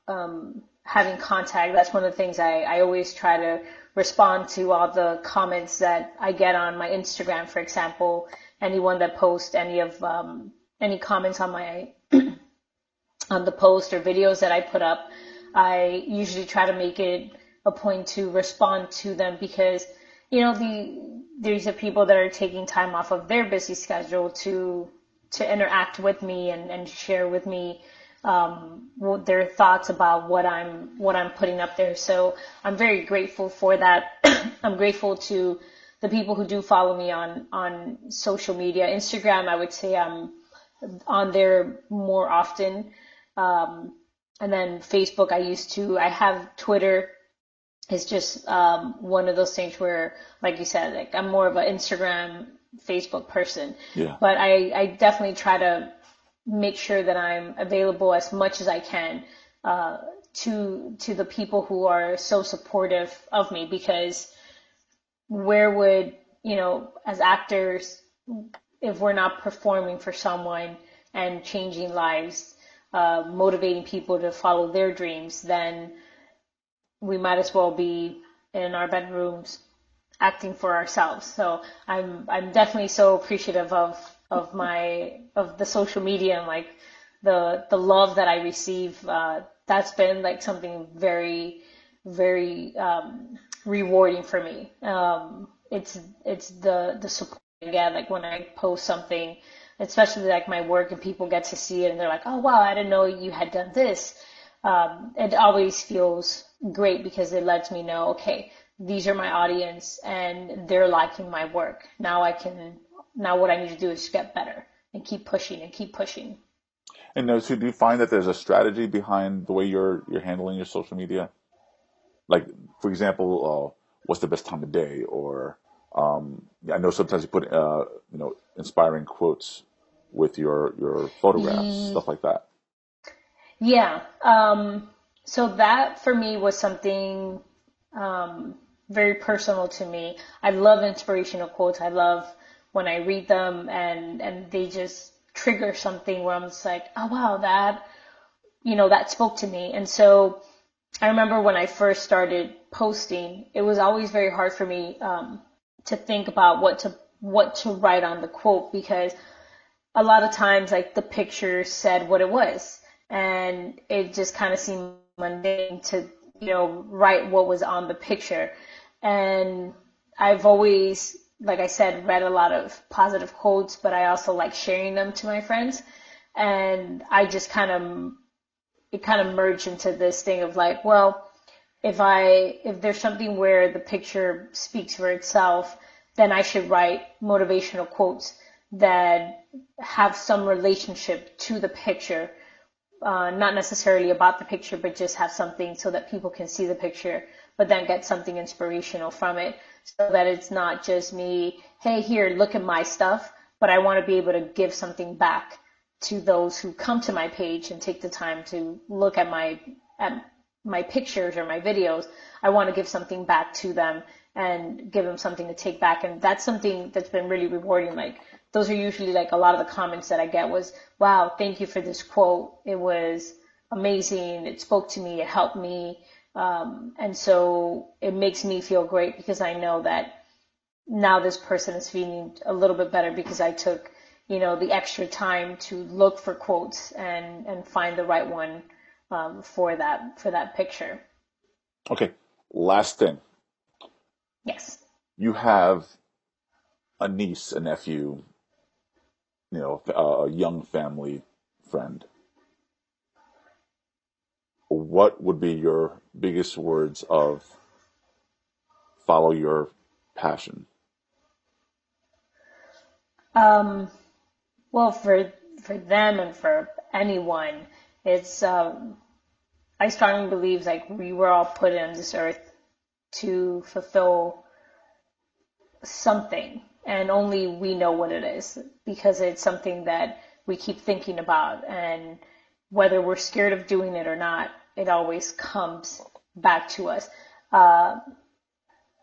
um, having contact. That's one of the things I, I always try to respond to all the comments that I get on my Instagram, for example. Anyone that posts any of um, any comments on my on the post or videos that I put up, I usually try to make it a point to respond to them because you know the these are people that are taking time off of their busy schedule to to interact with me and, and share with me um, their thoughts about what I'm what I'm putting up there. So I'm very grateful for that. I'm grateful to the people who do follow me on on social media. Instagram, I would say I'm on there more often, um, and then Facebook. I used to. I have Twitter it's just um, one of those things where, like you said, like I'm more of an Instagram, Facebook person. Yeah. But I, I definitely try to make sure that I'm available as much as I can uh, to to the people who are so supportive of me because where would you know as actors if we're not performing for someone and changing lives uh, motivating people to follow their dreams then we might as well be in our bedrooms acting for ourselves so i'm i'm definitely so appreciative of of my of the social media and like the the love that i receive uh, that's been like something very, very um, rewarding for me. Um, it's it's the the support I get like when I post something, especially like my work and people get to see it and they're like, oh wow, I didn't know you had done this. Um, it always feels great because it lets me know, okay, these are my audience and they're liking my work. Now I can, now what I need to do is get better and keep pushing and keep pushing. And uh, so do you find that there's a strategy behind the way you're you're handling your social media? Like, for example, uh, what's the best time of day? Or um, I know sometimes you put uh, you know inspiring quotes with your your photographs, mm. stuff like that. Yeah. Um, so that for me was something um, very personal to me. I love inspirational quotes. I love when I read them and and they just trigger something where I'm just like, oh wow, that, you know, that spoke to me. And so I remember when I first started posting, it was always very hard for me, um, to think about what to, what to write on the quote because a lot of times like the picture said what it was and it just kind of seemed mundane to, you know, write what was on the picture. And I've always like I said, read a lot of positive quotes, but I also like sharing them to my friends. And I just kind of, it kind of merged into this thing of like, well, if I, if there's something where the picture speaks for itself, then I should write motivational quotes that have some relationship to the picture. Uh, not necessarily about the picture, but just have something so that people can see the picture, but then get something inspirational from it so that it's not just me, hey, here, look at my stuff, but I want to be able to give something back to those who come to my page and take the time to look at my at my pictures or my videos. I want to give something back to them and give them something to take back. And that's something that's been really rewarding. Like those are usually like a lot of the comments that I get was, wow, thank you for this quote. It was amazing. It spoke to me. It helped me. Um, and so it makes me feel great because I know that now this person is feeling a little bit better because I took, you know, the extra time to look for quotes and, and find the right one um, for that for that picture. Okay, last thing. Yes. You have a niece, a nephew, you know, a young family friend what would be your biggest words of follow your passion? Um, well, for for them and for anyone, it's um, I strongly believe like we were all put on this earth to fulfill something, and only we know what it is because it's something that we keep thinking about, and whether we're scared of doing it or not, it always comes back to us. Uh,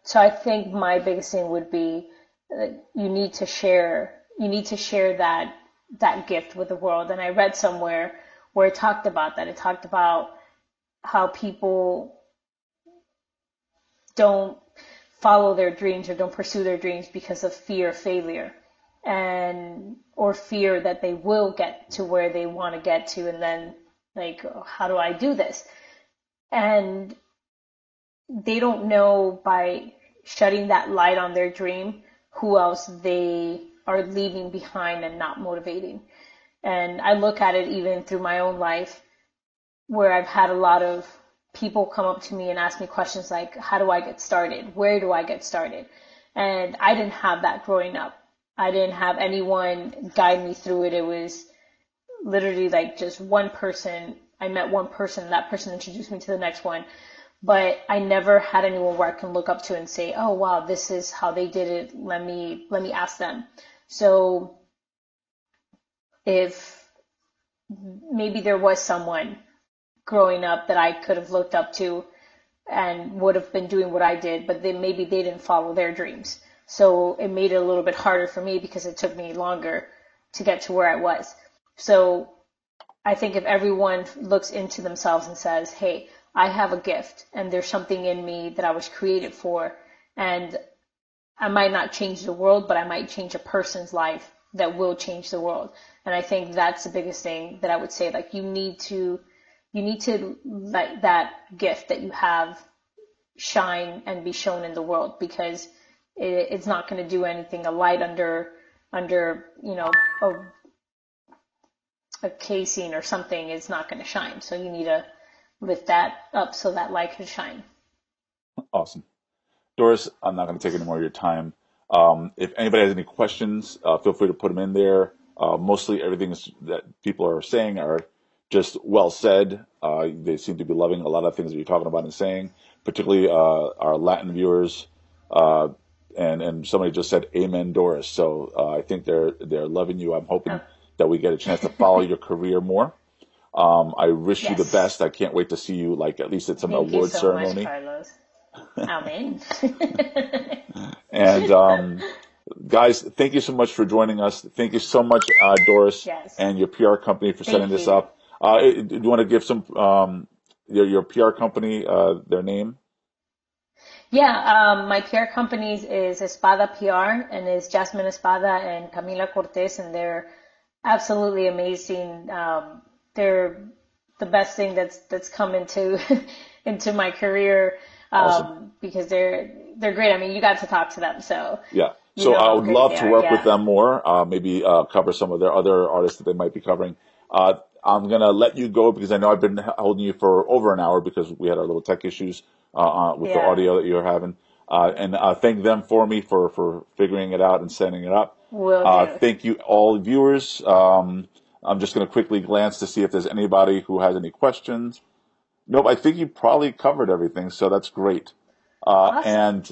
so I think my biggest thing would be you need to share you need to share that that gift with the world. And I read somewhere where it talked about that. It talked about how people don't follow their dreams or don't pursue their dreams because of fear of failure and or fear that they will get to where they want to get to and then like, oh, how do I do this? And they don't know by shutting that light on their dream who else they are leaving behind and not motivating. And I look at it even through my own life where I've had a lot of people come up to me and ask me questions like, how do I get started? Where do I get started? And I didn't have that growing up. I didn't have anyone guide me through it. It was literally like just one person. I met one person, that person introduced me to the next one. But I never had anyone where I can look up to and say, "Oh wow, this is how they did it. Let me let me ask them." So if maybe there was someone growing up that I could have looked up to and would have been doing what I did, but then maybe they didn't follow their dreams. So it made it a little bit harder for me because it took me longer to get to where I was. So I think if everyone looks into themselves and says, Hey, I have a gift and there's something in me that I was created for and I might not change the world, but I might change a person's life that will change the world. And I think that's the biggest thing that I would say. Like you need to, you need to let that gift that you have shine and be shown in the world because it, it's not going to do anything. A light under, under, you know, a, a casing or something is not going to shine. So you need to lift that up so that light can shine. Awesome. Doris, I'm not going to take any more of your time. Um, if anybody has any questions, uh, feel free to put them in there. Uh, mostly everything that people are saying are just well said. Uh, they seem to be loving a lot of things that you're talking about and saying, particularly uh, our Latin viewers. Uh, and and somebody just said Amen, Doris. So uh, I think they're they're loving you. I'm hoping Oh. that we get a chance to follow your career more. Um, I wish you the best. I can't wait to see you, like at least at some Thank you award so ceremony. much, Carlos. Amen. And um, guys, thank you so much for joining us. Thank you so much, uh, Doris, Yes. and your PR company for Thank setting this up. Uh, do you want to give some um, your your PR company uh, their name? Yeah, um, my PR companies is Espada PR and is Jasmine Espada and Camila Cortez, and they're absolutely amazing. Um, they're the best thing that's that's come into into my career um, Awesome. because they're they're great. I mean, you got to talk to them, so Yeah. So I would love to are, work yeah. with them more. Uh, maybe uh, cover some of their other artists that they might be covering. Uh, I'm gonna let you go because I know I've been holding you for over an hour because we had our little tech issues uh, uh, with the audio that you're having. Uh, and uh, thank them for me for for figuring it out and setting it up. Will Uh, do. thank you all viewers. Um, I'm just gonna quickly glance to see if there's anybody who has any questions. Nope, I think you probably covered everything, so that's great. Uh, Awesome. And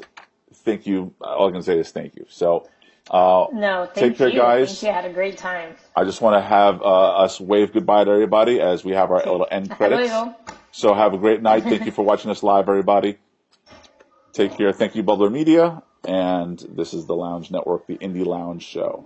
thank you. All I can say is thank you. So, uh, no, thank take care, you. guys. You. I had a great time. I just want to have uh, us wave goodbye to everybody as we have our little end credits. So have a great night. Thank you for watching us live, everybody. Take care. Thank you, Bubbler Media. And this is the Lounge Network, the Indie Lounge Show.